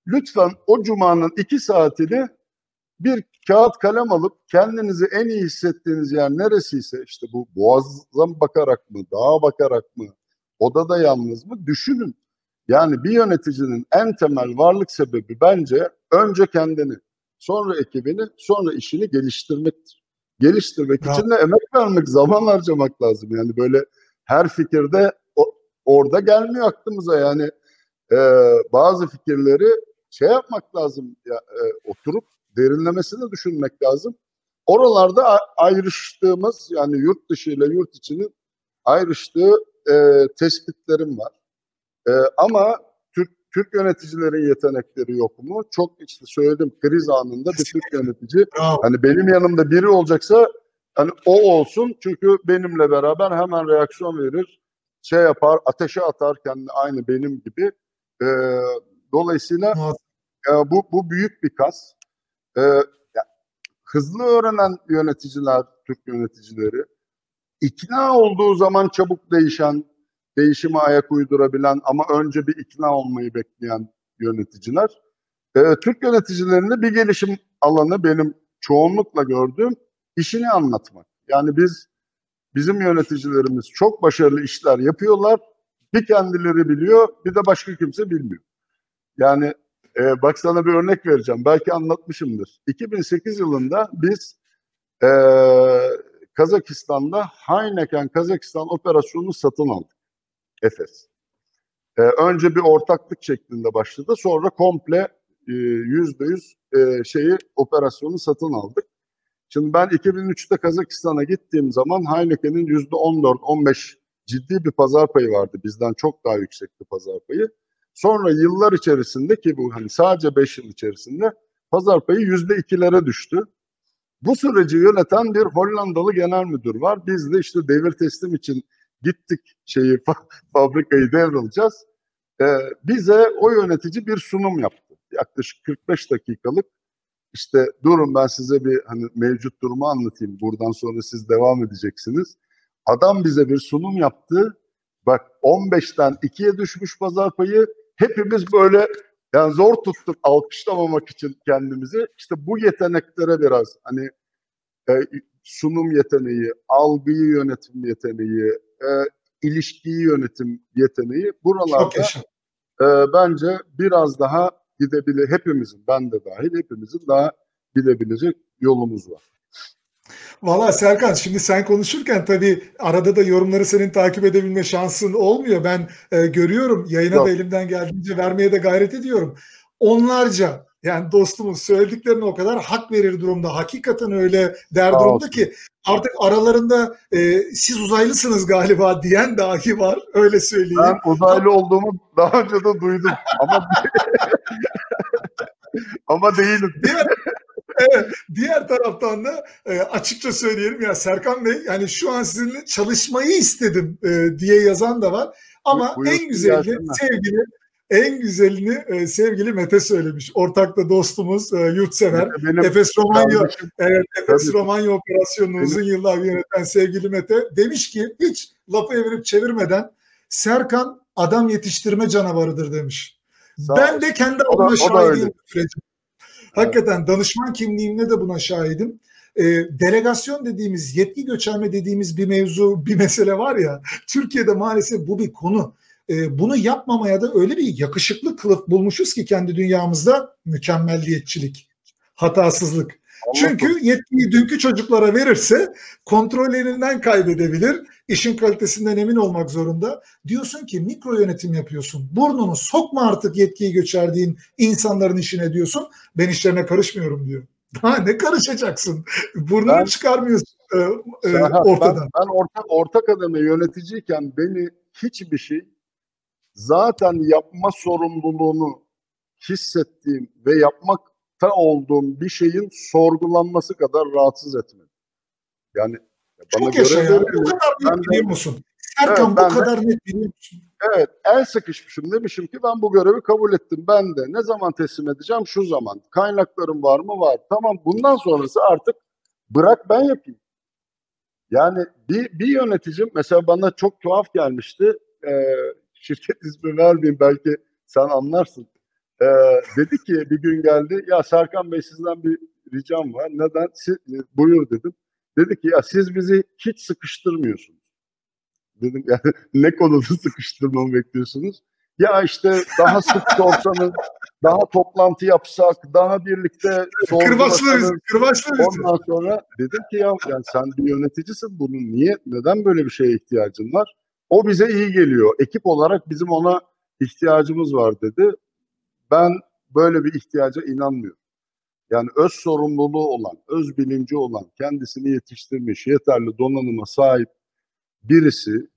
[SPEAKER 2] lütfen o cumanın iki saatini bir kağıt kalem alıp kendinizi en iyi hissettiğiniz yer neresiyse işte bu boğaza mı bakarak mı, dağa bakarak mı, odada yalnız mı düşünün. Yani bir yöneticinin en temel varlık sebebi bence önce kendini, sonra ekibini, sonra işini geliştirmektir. Geliştirmek
[SPEAKER 1] Bravo.
[SPEAKER 2] için de emek vermek, zaman harcamak lazım. Yani böyle her fikirde orada gelmiyor aklımıza. Yani e, bazı fikirleri şey yapmak lazım, ya, e, oturup derinlemesine düşünmek lazım. Oralarda ayrıştığımız yani yurt dışı ile yurt içinin ayrıştığı e, tespitlerim var. E, ama Türk Türk yöneticilerin yetenekleri yok mu? Çok işte söyledim kriz anında bir Türk yönetici
[SPEAKER 1] Bravo.
[SPEAKER 2] hani benim yanımda biri olacaksa hani o olsun çünkü benimle beraber hemen reaksiyon verir, şey yapar, ateşe atar kendini aynı benim gibi. E, dolayısıyla e, bu bu büyük bir kas. E, hızlı öğrenen yöneticiler, Türk yöneticileri ikna olduğu zaman çabuk değişen, değişime ayak uydurabilen ama önce bir ikna olmayı bekleyen yöneticiler. E, Türk yöneticilerinde bir gelişim alanı benim çoğunlukla gördüğüm işini anlatmak. Yani biz bizim yöneticilerimiz çok başarılı işler yapıyorlar. Bir kendileri biliyor, bir de başka kimse bilmiyor. Yani e, bak sana bir örnek vereceğim. Belki anlatmışımdır. 2008 yılında biz e, Kazakistan'da Heineken Kazakistan operasyonunu satın aldık. Efes. E, önce bir ortaklık şeklinde başladı. Sonra komple e, yüzde yüz e, şeyi operasyonu satın aldık. Şimdi ben 2003'te Kazakistan'a gittiğim zaman Heineken'in yüzde 14-15 ciddi bir pazar payı vardı. Bizden çok daha yüksekti pazar payı. Sonra yıllar içerisinde ki bu hani sadece 5 yıl içerisinde pazar payı yüzde ikilere düştü. Bu süreci yöneten bir Hollandalı genel müdür var. Biz de işte devir teslim için gittik şeyi fabrikayı devralacağız. Ee, bize o yönetici bir sunum yaptı. Yaklaşık 45 dakikalık. İşte durun ben size bir hani mevcut durumu anlatayım. Buradan sonra siz devam edeceksiniz. Adam bize bir sunum yaptı. Bak 15'ten 2'ye düşmüş pazar payı. Hepimiz böyle yani zor tuttuk alkışlamamak için kendimizi. İşte bu yeteneklere biraz hani e, sunum yeteneği, algıyı yönetim yeteneği, e, ilişkiyi yönetim yeteneği buralarda e, bence biraz daha gidebilir. Hepimizin, ben de dahil hepimizin daha gidebilecek yolumuz var.
[SPEAKER 1] Valla Serkan şimdi sen konuşurken tabii arada da yorumları senin takip edebilme şansın olmuyor. Ben e, görüyorum yayına
[SPEAKER 2] Yok.
[SPEAKER 1] da elimden geldiğince vermeye de gayret ediyorum. Onlarca yani dostumuz söylediklerine o kadar hak verir durumda. Hakikaten öyle der
[SPEAKER 2] Sağ
[SPEAKER 1] durumda
[SPEAKER 2] olsun.
[SPEAKER 1] ki artık aralarında e, siz uzaylısınız galiba diyen dahi var. Öyle söyleyeyim.
[SPEAKER 2] Ben uzaylı olduğumu daha önce de duydum ama ama değilim.
[SPEAKER 1] Diğer, evet, diğer taraftan da e, açıkça söyleyelim ya Serkan Bey yani şu an sizinle çalışmayı istedim e, diye yazan da var. Ama
[SPEAKER 2] Buyursun,
[SPEAKER 1] en
[SPEAKER 2] gelsinler.
[SPEAKER 1] sevgili en güzelini e, sevgili Mete söylemiş. Ortakta dostumuz e, yurtsever.
[SPEAKER 2] Benim
[SPEAKER 1] Efes Romanya
[SPEAKER 2] kardeşim
[SPEAKER 1] Evet, Efes
[SPEAKER 2] Tabii.
[SPEAKER 1] Romanya operasyonunu uzun yıllar yöneten sevgili Mete demiş ki hiç lafı evirip çevirmeden Serkan adam yetiştirme canavarıdır demiş.
[SPEAKER 2] Sağ
[SPEAKER 1] ben de kendi
[SPEAKER 2] da-
[SPEAKER 1] adıma
[SPEAKER 2] da
[SPEAKER 1] şahidiyim. Hakikaten danışman kimliğimle de buna şahidim. E, delegasyon dediğimiz, yetki göçerme dediğimiz bir mevzu, bir mesele var ya. Türkiye'de maalesef bu bir konu. E, bunu yapmamaya da öyle bir yakışıklı kılıf bulmuşuz ki kendi dünyamızda mükemmelliyetçilik, hatasızlık. Çünkü yetkiyi dünkü çocuklara verirse kontrol elinden kaybedebilir. İşin kalitesinden emin olmak zorunda. Diyorsun ki mikro yönetim yapıyorsun. Burnunu sokma artık yetkiyi göçerdiğin insanların işine diyorsun. Ben işlerine karışmıyorum diyor. Daha ne karışacaksın? Burnunu
[SPEAKER 2] Ben-
[SPEAKER 1] çıkarmıyorsun e, e,
[SPEAKER 2] Serhat,
[SPEAKER 1] ortadan.
[SPEAKER 2] Ben, ben orta, orta kademe yöneticiyken beni hiçbir şey zaten yapma sorumluluğunu hissettiğim ve yapmakta olduğum bir şeyin sorgulanması kadar rahatsız etmedi. Yani bana
[SPEAKER 1] Çok
[SPEAKER 2] göre
[SPEAKER 1] ya. Bu kadar net biliyor musun? Serkan
[SPEAKER 2] Evet,
[SPEAKER 1] bu
[SPEAKER 2] de-
[SPEAKER 1] kadar net biliyor musun?
[SPEAKER 2] Evet, el sıkışmışım demişim ki ben bu görevi kabul ettim. Ben de ne zaman teslim edeceğim? Şu zaman. Kaynaklarım var mı? Var. Tamam bundan sonrası artık bırak ben yapayım. Yani bir, bir yöneticim mesela bana çok tuhaf gelmişti. Ee, şirket ismi vermeyeyim belki sen anlarsın. Ee, dedi ki bir gün geldi ya Serkan Bey sizden bir ricam var. Neden? Siz, buyur dedim. Dedi ki ya siz bizi hiç sıkıştırmıyorsunuz. Dedim yani ne konuda sıkıştırmamı bekliyorsunuz? Ya işte daha sık sorsanız, daha toplantı yapsak, daha birlikte
[SPEAKER 1] Kırbaçlarız, kırbaçlarız.
[SPEAKER 2] Ondan sonra dedim ki ya yani sen bir yöneticisin bunun niye, neden böyle bir şeye ihtiyacın var? O bize iyi geliyor. Ekip olarak bizim ona ihtiyacımız var dedi. Ben böyle bir ihtiyaca inanmıyorum. Yani öz sorumluluğu olan, öz bilinci olan, kendisini yetiştirmiş, yeterli donanıma sahip birisi,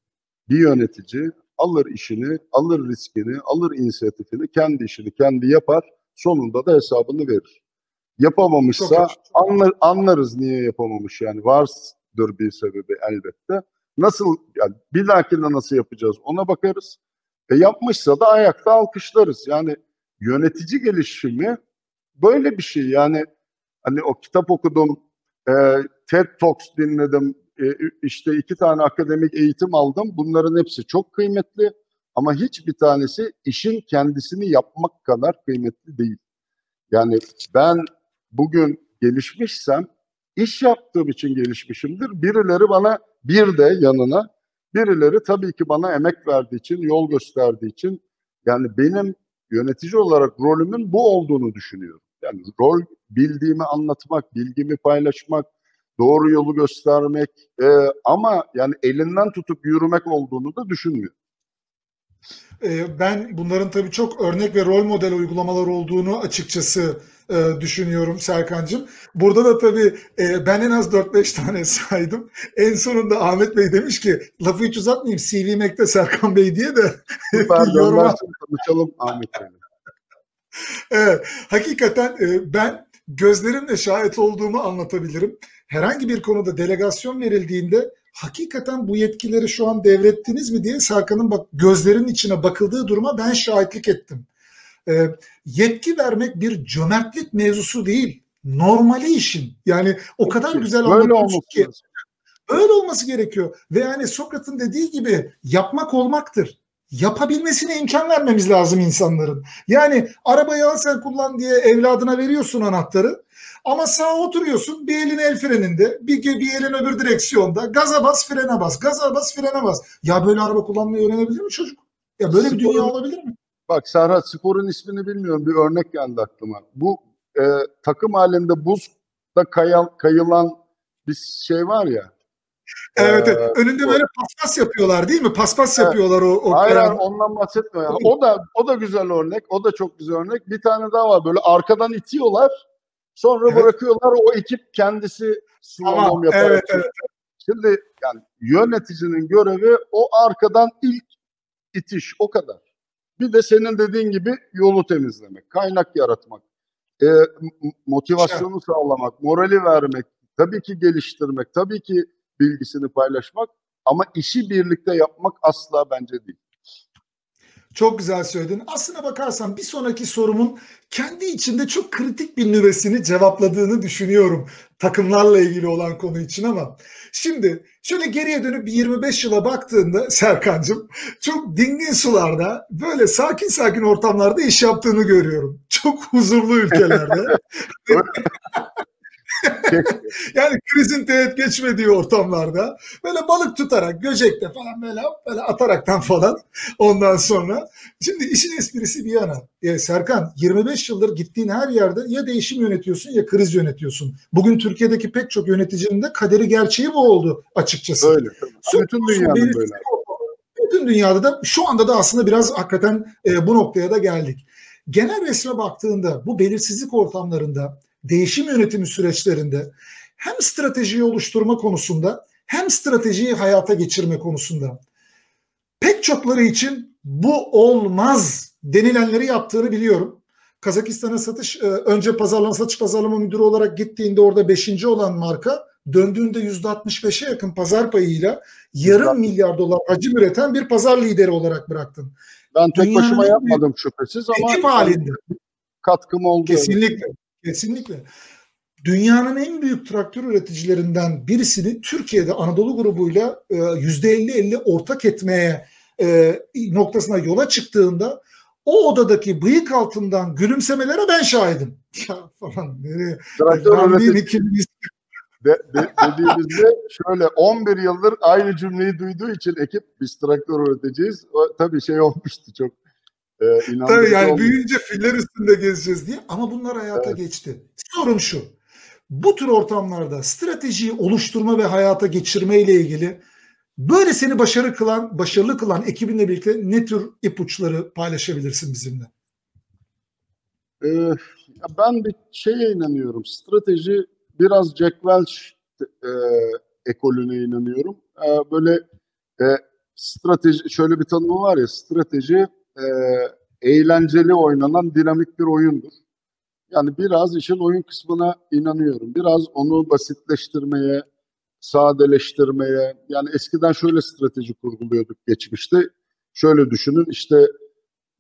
[SPEAKER 2] bir yönetici alır işini, alır riskini, alır inisiyatifini, kendi işini kendi yapar, sonunda da hesabını verir. Yapamamışsa anlar, anlarız niye yapamamış yani vardır bir sebebi elbette. Nasıl yani bir dahakinde nasıl yapacağız ona bakarız. E yapmışsa da ayakta alkışlarız. Yani yönetici gelişimi böyle bir şey. Yani hani o kitap okudum, e, TED Talks dinledim, e, işte iki tane akademik eğitim aldım. Bunların hepsi çok kıymetli ama hiçbir tanesi işin kendisini yapmak kadar kıymetli değil. Yani ben bugün gelişmişsem iş yaptığım için gelişmişimdir. Birileri bana bir de yanına birileri tabii ki bana emek verdiği için, yol gösterdiği için yani benim yönetici olarak rolümün bu olduğunu düşünüyorum. Yani rol bildiğimi anlatmak, bilgimi paylaşmak, doğru yolu göstermek e, ama yani elinden tutup yürümek olduğunu da düşünmüyorum.
[SPEAKER 1] E, ben bunların tabii çok örnek ve rol model uygulamalar olduğunu açıkçası e, düşünüyorum Serkan'cığım. Burada da tabii e, ben en az 4-5 tane saydım. En sonunda Ahmet Bey demiş ki lafı hiç uzatmayayım CV Mac'te Serkan Bey diye de
[SPEAKER 2] yoruma. Konuşalım Ahmet Bey'le.
[SPEAKER 1] evet, hakikaten e, ben gözlerimle şahit olduğumu anlatabilirim. Herhangi bir konuda delegasyon verildiğinde hakikaten bu yetkileri şu an devrettiniz mi diye Serkan'ın bak gözlerin içine bakıldığı duruma ben şahitlik ettim. E, yetki vermek bir cömertlik mevzusu değil. Normali işin. Yani o kadar güzel anlatıyorsun ki. Öyle olması gerekiyor. Ve yani Sokrat'ın dediği gibi yapmak olmaktır yapabilmesine imkan vermemiz lazım insanların. Yani arabayı al sen kullan diye evladına veriyorsun anahtarı. Ama sağa oturuyorsun bir elin el freninde bir, bir elin öbür direksiyonda gaza bas frene bas gaza bas frene bas. Ya böyle araba kullanmayı öğrenebilir mi çocuk? Ya böyle Spor, bir dünya olabilir mi?
[SPEAKER 2] Bak Serhat sporun ismini bilmiyorum bir örnek geldi aklıma. Bu e, takım halinde buzda kayal, kayılan bir şey var ya
[SPEAKER 1] Evet, evet. Ee, önünde böyle paspas yapıyorlar değil mi? Paspas evet. yapıyorlar o. o
[SPEAKER 2] Hayır, hayır ondan bahsetmiyorum. O da o da güzel örnek. O da çok güzel örnek. Bir tane daha var. Böyle arkadan itiyorlar. Sonra evet. bırakıyorlar. O ekip kendisi slalom yapar. Evet, evet. Şimdi yani yöneticinin görevi o arkadan ilk itiş o kadar. Bir de senin dediğin gibi yolu temizlemek, kaynak yaratmak, e, motivasyonu evet. sağlamak, morali vermek, tabii ki geliştirmek, tabii ki bilgisini paylaşmak ama işi birlikte yapmak asla bence değil.
[SPEAKER 1] Çok güzel söyledin. Aslına bakarsan bir sonraki sorumun kendi içinde çok kritik bir nüvesini cevapladığını düşünüyorum takımlarla ilgili olan konu için ama şimdi şöyle geriye dönüp bir 25 yıla baktığında Serkan'cığım çok dingin sularda böyle sakin sakin ortamlarda iş yaptığını görüyorum. Çok huzurlu ülkelerde. yani krizin teğet geçmediği ortamlarda böyle balık tutarak göcekte falan böyle böyle ataraktan falan ondan sonra şimdi işin esprisi bir yana e, Serkan 25 yıldır gittiğin her yerde ya değişim yönetiyorsun ya kriz yönetiyorsun. Bugün Türkiye'deki pek çok yöneticinin de kaderi gerçeği bu oldu açıkçası.
[SPEAKER 2] Öyle. Bütün dünyada böyle.
[SPEAKER 1] Bütün dünyada da şu anda da aslında biraz hakikaten e, bu noktaya da geldik. Genel resme baktığında bu belirsizlik ortamlarında değişim yönetimi süreçlerinde hem stratejiyi oluşturma konusunda hem stratejiyi hayata geçirme konusunda pek çokları için bu olmaz denilenleri yaptığını biliyorum. Kazakistan'a satış e, önce pazarlama satış pazarlama müdürü olarak gittiğinde orada beşinci olan marka döndüğünde yüzde 65'e yakın pazar payıyla yarım milyar dolar hacim üreten bir pazar lideri olarak bıraktın.
[SPEAKER 2] Ben tek Dünyanın başıma yapmadım şüphesiz ama
[SPEAKER 1] ekip halinde.
[SPEAKER 2] katkım oldu.
[SPEAKER 1] Kesinlikle. Kesinlikle. Dünyanın en büyük traktör üreticilerinden birisini Türkiye'de Anadolu grubuyla %50-50 e, ortak etmeye e, noktasına yola çıktığında o odadaki bıyık altından gülümsemelere ben şahidim. Ya falan nereye?
[SPEAKER 2] Traktör
[SPEAKER 1] Ben
[SPEAKER 2] üretici
[SPEAKER 1] bir ikimiz-
[SPEAKER 2] de, de- dediğimizde şöyle 11 yıldır aynı cümleyi duyduğu için ekip biz traktör üreteceğiz. O, tabii şey olmuştu çok e, inandırıcı
[SPEAKER 1] Tabii yani
[SPEAKER 2] olmuştu.
[SPEAKER 1] büyüyünce filler üstünde gezeceğiz diye ama bunlar hayata geçti. Sorum şu. Bu tür ortamlarda stratejiyi oluşturma ve hayata geçirme ile ilgili böyle seni başarı kılan, başarılı kılan ekibinle birlikte ne tür ipuçları paylaşabilirsin bizimle?
[SPEAKER 2] Ee, ben bir şeye inanıyorum. Strateji biraz Jack Welch e, ekolüne inanıyorum. Ee, böyle e, strateji şöyle bir tanımı var ya strateji e, eğlenceli oynanan dinamik bir oyundur. Yani biraz işin oyun kısmına inanıyorum. Biraz onu basitleştirmeye, sadeleştirmeye. Yani eskiden şöyle strateji kurguluyorduk geçmişte. Şöyle düşünün işte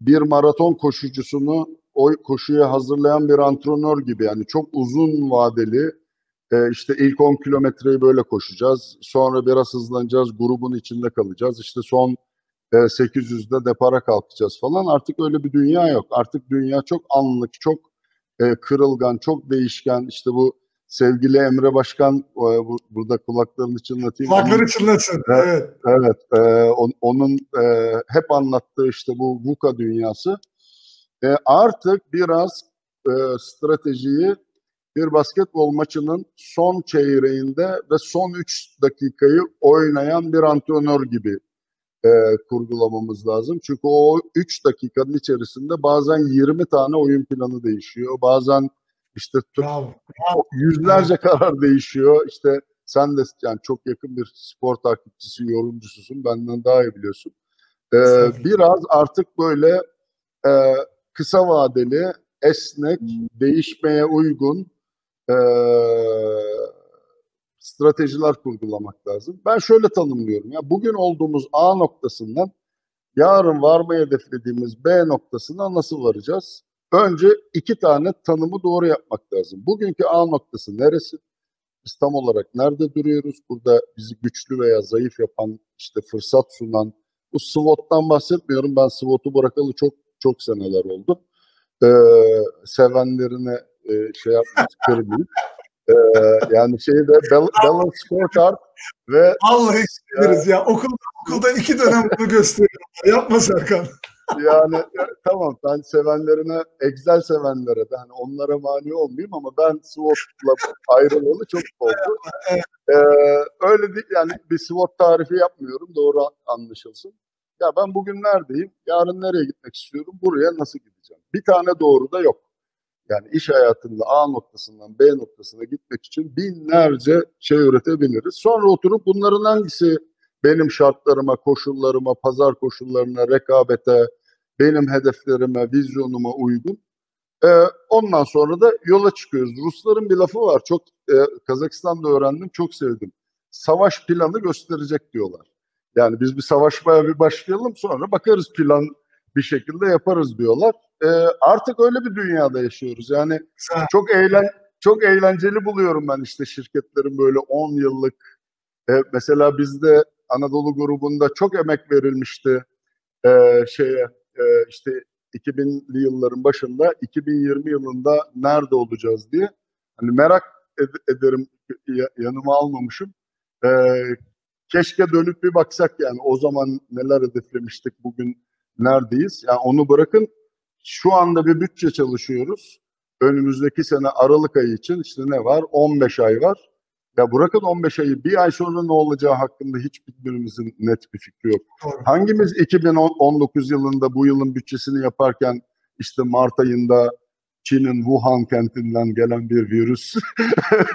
[SPEAKER 2] bir maraton koşucusunu o koşuya hazırlayan bir antrenör gibi yani çok uzun vadeli e, işte ilk 10 kilometreyi böyle koşacağız. Sonra biraz hızlanacağız. Grubun içinde kalacağız. İşte son 800'de depara kalkacağız falan. Artık öyle bir dünya yok. Artık dünya çok anlık, çok e, kırılgan, çok değişken. İşte bu sevgili Emre Başkan e, bu, burada kulaklarını çınlatayım.
[SPEAKER 1] Kulakları çınlasın.
[SPEAKER 2] Evet.
[SPEAKER 1] Evet.
[SPEAKER 2] Evet, e, on- onun e, hep anlattığı işte bu VUCA dünyası. E, artık biraz e, stratejiyi bir basketbol maçının son çeyreğinde ve son 3 dakikayı oynayan bir antrenör gibi e, kurgulamamız lazım. Çünkü o 3 dakikanın içerisinde bazen 20 tane oyun planı değişiyor. Bazen işte t-
[SPEAKER 1] Bravo.
[SPEAKER 2] yüzlerce karar değişiyor. İşte sen de yani çok yakın bir spor takipçisi, yorumcususun. Benden daha iyi biliyorsun. Ee, biraz artık böyle e, kısa vadeli, esnek, değişmeye uygun e, stratejiler kurgulamak lazım. Ben şöyle tanımlıyorum. Ya bugün olduğumuz A noktasından yarın varmayı hedeflediğimiz B noktasına nasıl varacağız? Önce iki tane tanımı doğru yapmak lazım. Bugünkü A noktası neresi? Biz tam olarak nerede duruyoruz? Burada bizi güçlü veya zayıf yapan, işte fırsat sunan, bu SWOT'tan bahsetmiyorum. Ben SWOT'u bırakalı çok çok seneler oldu. Ee, sevenlerine e, şey yapmak kırmayayım. Ee, yani şeyde bal- balance scorecard ve
[SPEAKER 1] Vallahi isteriz ya. Okulda, okulda iki dönem bunu gösteriyorlar. Yapma Serkan.
[SPEAKER 2] yani e, tamam ben sevenlerine Excel sevenlere de hani onlara mani olmayayım ama ben SWOT'la ayrılalı çok oldu. Ee, öyle değil yani bir SWOT tarifi yapmıyorum doğru anlaşılsın. Ya ben bugün neredeyim? Yarın nereye gitmek istiyorum? Buraya nasıl gideceğim? Bir tane doğru da yok. Yani iş hayatında A noktasından B noktasına gitmek için binlerce şey üretebiliriz. Sonra oturup bunların hangisi benim şartlarıma, koşullarıma, pazar koşullarına, rekabete, benim hedeflerime, vizyonuma uygun. Ee, ondan sonra da yola çıkıyoruz. Rusların bir lafı var. Çok e, Kazakistan'da öğrendim, çok sevdim. Savaş planı gösterecek diyorlar. Yani biz bir savaşmaya bir başlayalım sonra bakarız plan bir şekilde yaparız diyorlar. Ee, artık öyle bir dünyada yaşıyoruz. Yani
[SPEAKER 1] Güzel.
[SPEAKER 2] çok eğlen çok eğlenceli buluyorum ben işte şirketlerin böyle 10 yıllık e, mesela bizde Anadolu grubunda çok emek verilmişti e, şeye e, işte 2000'li yılların başında 2020 yılında nerede olacağız diye hani merak ed- ederim ya- yanıma almamışım. E, keşke dönüp bir baksak yani o zaman neler hedeflemiştik bugün neredeyiz? Yani onu bırakın şu anda bir bütçe çalışıyoruz. Önümüzdeki sene Aralık ayı için işte ne var? 15 ay var. Ya bırakın 15 ayı bir ay sonra ne olacağı hakkında hiçbirimizin net bir fikri yok.
[SPEAKER 1] Doğru.
[SPEAKER 2] Hangimiz 2019 yılında bu yılın bütçesini yaparken işte Mart ayında Çin'in Wuhan kentinden gelen bir virüs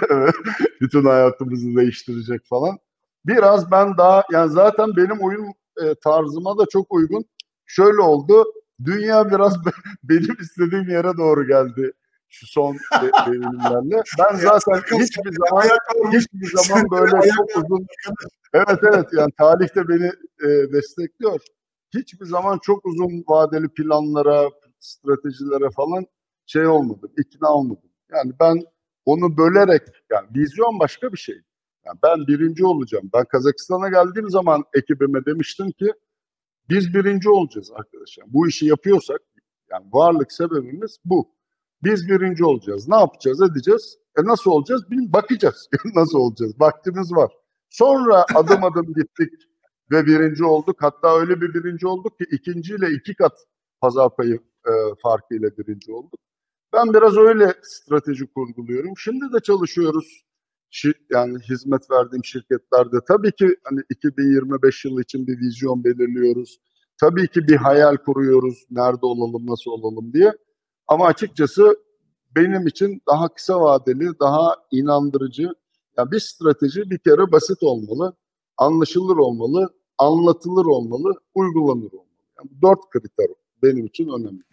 [SPEAKER 2] bütün hayatımızı değiştirecek falan. Biraz ben daha yani zaten benim oyun e, tarzıma da çok uygun. Şöyle oldu. Dünya biraz be- benim istediğim yere doğru geldi şu son de- devinimlerle. Ben zaten hiçbir zaman hiçbir zaman böyle çok uzun Evet evet yani tarihte beni e, destekliyor. Hiçbir zaman çok uzun vadeli planlara, stratejilere falan şey olmadım, ikna olmadım. Yani ben onu bölerek, yani vizyon başka bir şey. Yani ben birinci olacağım. Ben Kazakistan'a geldiğim zaman ekibime demiştim ki biz birinci olacağız arkadaşlar. Bu işi yapıyorsak Yani varlık sebebimiz bu. Biz birinci olacağız. Ne yapacağız, edeceğiz? E nasıl olacağız? Bil, bakacağız. nasıl olacağız? Vaktimiz var. Sonra adım adım gittik ve birinci olduk. Hatta öyle bir birinci olduk ki ikinciyle iki kat pazar payı e, farkıyla birinci olduk. Ben biraz öyle strateji kurguluyorum. Şimdi de çalışıyoruz. Yani hizmet verdiğim şirketlerde tabii ki hani 2025 yılı için bir vizyon belirliyoruz. Tabii ki bir hayal kuruyoruz. Nerede olalım, nasıl olalım diye. Ama açıkçası benim için daha kısa vadeli, daha inandırıcı. Yani bir strateji bir kere basit olmalı, anlaşılır olmalı, anlatılır olmalı, uygulanır olmalı. Yani dört kriter benim için önemli.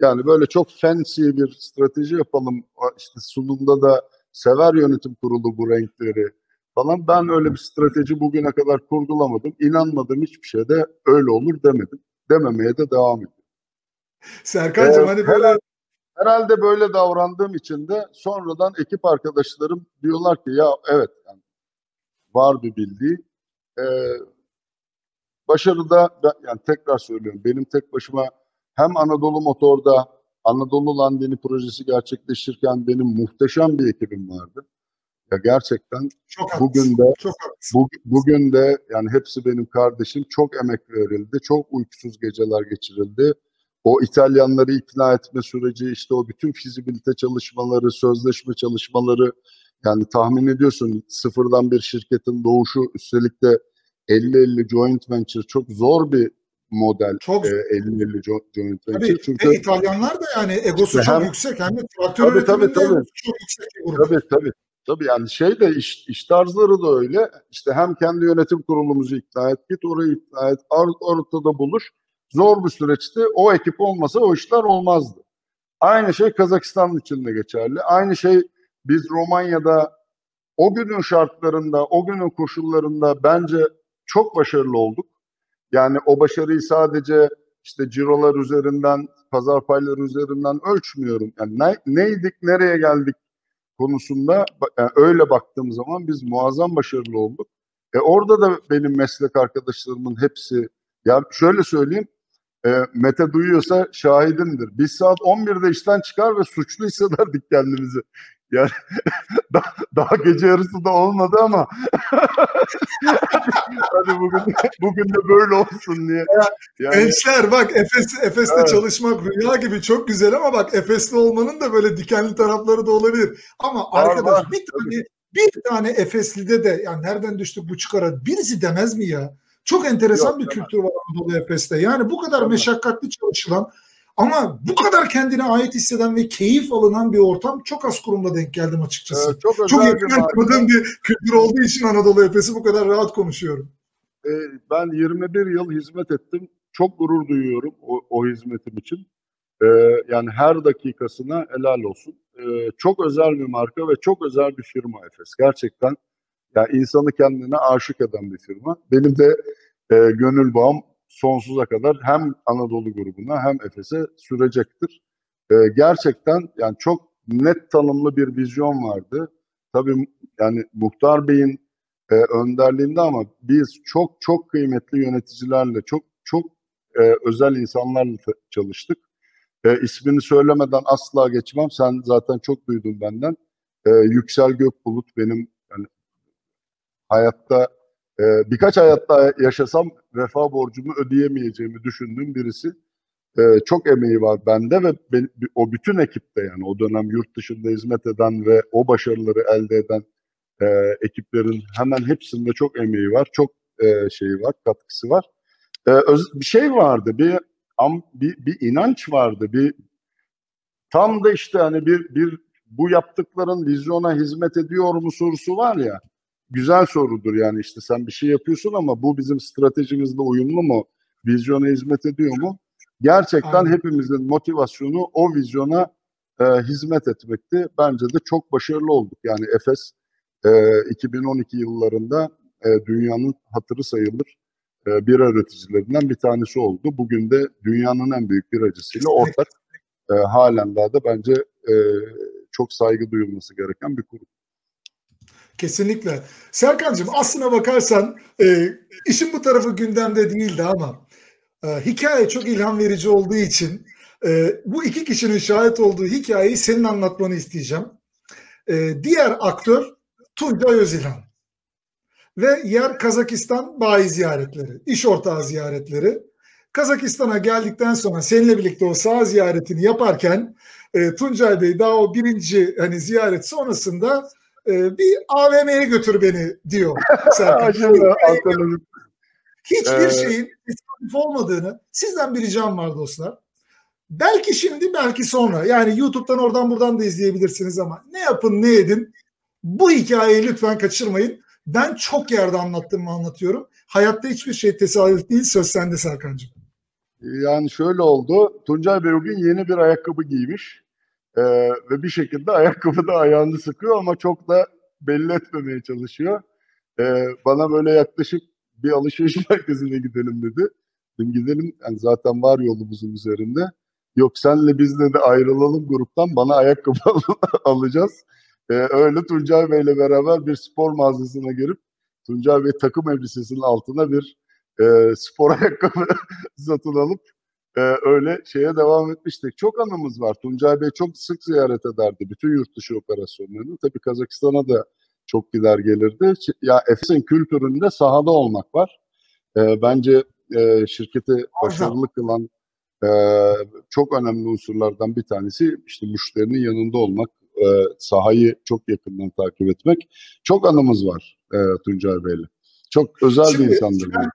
[SPEAKER 2] Yani böyle çok fancy bir strateji yapalım. İşte sunumda da sever yönetim kurulu bu renkleri falan. Ben öyle bir strateji bugüne kadar kurgulamadım. İnanmadım hiçbir şeyde öyle olur demedim. Dememeye de devam ediyorum.
[SPEAKER 1] Serkan'cığım ee, hani böyle
[SPEAKER 2] herhalde böyle davrandığım için de sonradan ekip arkadaşlarım diyorlar ki ya evet yani var bir bildiği. Ee, başarıda yani tekrar söylüyorum benim tek başıma hem Anadolu Motor'da Anadolu Landini projesi gerçekleşirken benim muhteşem bir ekibim vardı. Ya gerçekten çok bugün de çok bu, bugün de yani hepsi benim kardeşim çok emek verildi. Çok uykusuz geceler geçirildi. O İtalyanları ikna etme süreci işte o bütün fizibilite çalışmaları, sözleşme çalışmaları yani tahmin ediyorsun sıfırdan bir şirketin doğuşu üstelik de 50-50 joint venture çok zor bir model
[SPEAKER 1] çok
[SPEAKER 2] e, 50-50 joint venture.
[SPEAKER 1] Tabii, Çünkü e, İtalyanlar da yani egosu çok hem, yüksek hem de traktör
[SPEAKER 2] tabii, tabii, tabii.
[SPEAKER 1] çok yüksek bir
[SPEAKER 2] grup. Tabii tabii. Tabii yani şey de iş, iş tarzları da öyle. İşte hem kendi yönetim kurulumuzu ikna et, git orayı ikna et, ortada buluş. Zor bir süreçti. O ekip olmasa o işler olmazdı. Aynı şey Kazakistan için de geçerli. Aynı şey biz Romanya'da o günün şartlarında, o günün koşullarında bence çok başarılı olduk. Yani o başarıyı sadece işte cirolar üzerinden, pazar payları üzerinden ölçmüyorum. Yani ne, neydik, nereye geldik konusunda yani öyle baktığım zaman biz muazzam başarılı olduk. E orada da benim meslek arkadaşlarımın hepsi, ya şöyle söyleyeyim, e, Mete duyuyorsa şahidimdir. Biz saat 11'de işten çıkar ve suçlu hissederdik kendimizi. Yani daha, daha gece yarısı da olmadı ama hadi bugün bugün de böyle olsun diye.
[SPEAKER 1] Yani, Gençler bak Efes Efes'te evet. çalışmak rüya gibi çok güzel ama bak Efes'te olmanın da böyle dikenli tarafları da olabilir. Ama var, arkadaş var. bir tane bir tane Efesli'de de yani nereden düştük bu çıkara birisi demez mi ya? Çok enteresan Yok, bir kültür var Anadolu Efes'te. Yani bu kadar meşakkatli çalışılan ama bu kadar kendine ait hisseden ve keyif alınan bir ortam çok az kurumda denk geldim açıkçası. Evet, çok çok yakın tanıdığım bir kültür olduğu için Anadolu Efes'i bu kadar rahat konuşuyorum.
[SPEAKER 2] Ee, ben 21 yıl hizmet ettim. Çok gurur duyuyorum o, o hizmetim için. Ee, yani her dakikasına helal olsun. Ee, çok özel bir marka ve çok özel bir firma Efes. Gerçekten yani insanı kendine aşık eden bir firma. Benim de e, gönül bağım sonsuza kadar hem Anadolu grubuna hem Efes'e sürecektir. E, gerçekten yani çok net tanımlı bir vizyon vardı. Tabii yani Muhtar Bey'in e, önderliğinde ama biz çok çok kıymetli yöneticilerle, çok çok e, özel insanlarla çalıştık. E, ismini söylemeden asla geçmem. Sen zaten çok duydun benden. E, Yüksel Gökbulut benim yani hayatta e, birkaç hayatta yaşasam vefa borcumu ödeyemeyeceğimi düşündüğüm birisi. E, çok emeği var bende ve ben, o bütün ekipte yani o dönem yurt dışında hizmet eden ve o başarıları elde eden e, ekiplerin hemen hepsinde çok emeği var, çok e, şeyi var, katkısı var. E, öz, bir şey vardı, bir, am, bir bir inanç vardı, bir tam da işte hani bir bir bu yaptıkların vizyona hizmet ediyor mu sorusu var ya güzel sorudur yani işte sen bir şey yapıyorsun ama bu bizim stratejimizle uyumlu mu? Vizyona hizmet ediyor mu? Gerçekten Aynen. hepimizin motivasyonu o vizyona e, hizmet etmekti. Bence de çok başarılı olduk. Yani Efes e, 2012 yıllarında e, dünyanın hatırı sayılır e, bira üreticilerinden bir tanesi oldu. Bugün de dünyanın en büyük biracısıyla ortak e, halen daha da bence e, çok saygı duyulması gereken bir kurum.
[SPEAKER 1] Kesinlikle. Serkan'cığım aslına bakarsan e, işin bu tarafı gündemde değildi ama e, hikaye çok ilham verici olduğu için Ee, bu iki kişinin şahit olduğu hikayeyi senin anlatmanı isteyeceğim. Ee, diğer aktör Tuncay Özilhan ve yer Kazakistan bayi ziyaretleri, iş ortağı ziyaretleri. Kazakistan'a geldikten sonra seninle birlikte o sağ ziyaretini yaparken e, Tuncay Bey daha o birinci hani ziyaret sonrasında e, bir AVM'ye götür beni diyor Serkan. Hiçbir ee, şeyin tesadüf olmadığını sizden bir ricam var dostlar. Belki şimdi belki sonra yani YouTube'dan oradan buradan da izleyebilirsiniz ama ne yapın ne edin bu hikayeyi lütfen kaçırmayın. Ben çok yerde anlattığımı anlatıyorum. Hayatta hiçbir şey tesadüf değil. Söz sende Serkan'cığım.
[SPEAKER 2] Yani şöyle oldu. Tuncay Bey bugün yeni bir ayakkabı giymiş. Ee, ve bir şekilde ayakkabı da ayağını sıkıyor ama çok da belli etmemeye çalışıyor. Ee, bana böyle yaklaşık bir alışveriş merkezine gidelim dedi. Dedim gidelim. Yani zaten var yolumuzun üzerinde. Yok senle bizle de ayrılalım gruptan. Bana ayakkabı alacağız. Ee, öyle Tuncay Bey'le beraber bir spor mağazasına girip Tuncay Bey takım elbisesinin altına bir e, spor ayakkabı satın alıp e, öyle şeye devam etmiştik. Çok anımız var. Tuncay Bey çok sık ziyaret ederdi bütün yurt dışı operasyonlarını. Tabii Kazakistan'a da çok gider gelirdi. Ya Efes'in kültüründe sahada olmak var. E, bence e, şirketi başarılı kılan e, çok önemli unsurlardan bir tanesi işte müşterinin yanında olmak, e, sahayı çok yakından takip etmek. Çok anımız var e, Tuncay Bey'le. Çok özel Şimdi, bir insandır
[SPEAKER 1] ben,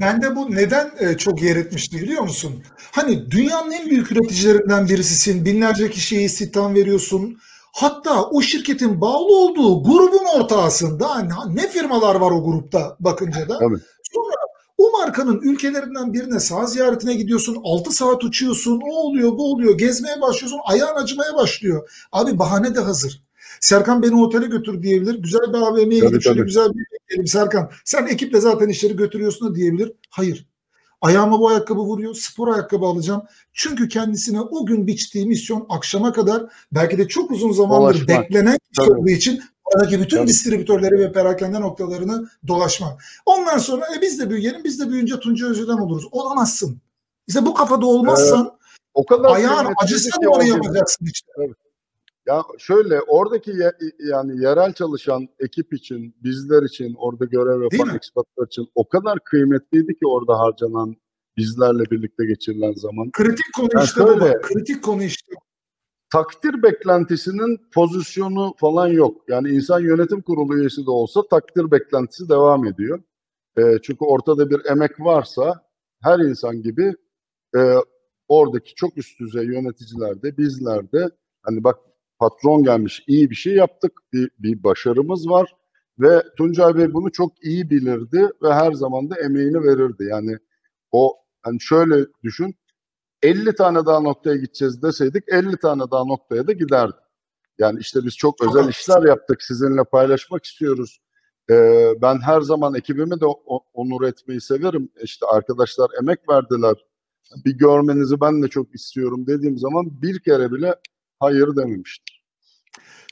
[SPEAKER 1] ben de bu neden e, çok yer etmişti biliyor musun? Hani dünyanın en büyük üreticilerinden birisisin. Binlerce kişiye istihdam veriyorsun. Hatta o şirketin bağlı olduğu grubun ortağısında ne firmalar var o grupta bakınca da. Tabii. Sonra o markanın ülkelerinden birine sağ ziyaretine gidiyorsun. 6 saat uçuyorsun. O oluyor bu oluyor. Gezmeye başlıyorsun. Ayağın acımaya başlıyor. Abi bahane de hazır. Serkan beni otele götür diyebilir. Güzel bir AVM'ye gidip şöyle güzel bir gidelim Serkan. Sen ekiple zaten işleri götürüyorsun da diyebilir. Hayır. Ayağıma bu ayakkabı vuruyor. Spor ayakkabı alacağım. Çünkü kendisine o gün biçtiği misyon akşama kadar belki de çok uzun zamandır Dolaşmak. beklenen olduğu için oradaki bütün Tabii. distribütörleri ve perakende noktalarını dolaşmak. Ondan sonra e, biz de büyüyelim. Biz de büyüyünce Tunca Özü'den oluruz. Olamazsın. İşte bu kafada olmazsan ee, o kadar ayağın acısı da onu yapacaksın işte. Evet.
[SPEAKER 2] Ya şöyle oradaki ye, yani yerel çalışan ekip için, bizler için, orada görev yapan ekspatlar için o kadar kıymetliydi ki orada harcanan bizlerle birlikte geçirilen zaman.
[SPEAKER 1] Kritik konu yani işte şöyle. Kritik konu işte.
[SPEAKER 2] Takdir beklentisinin pozisyonu falan yok. Yani insan yönetim kurulu üyesi de olsa takdir beklentisi devam ediyor. E, çünkü ortada bir emek varsa her insan gibi e, oradaki çok üst düzey yöneticilerde, bizlerde hani bak patron gelmiş iyi bir şey yaptık bir, bir başarımız var ve Tuncay Bey bunu çok iyi bilirdi ve her zaman da emeğini verirdi. Yani o hani şöyle düşün 50 tane daha noktaya gideceğiz deseydik 50 tane daha noktaya da giderdi. Yani işte biz çok özel işler yaptık sizinle paylaşmak istiyoruz. Ee, ben her zaman ekibimi de onur etmeyi severim. İşte arkadaşlar emek verdiler. Bir görmenizi ben de çok istiyorum dediğim zaman bir kere bile hayır dememiştir.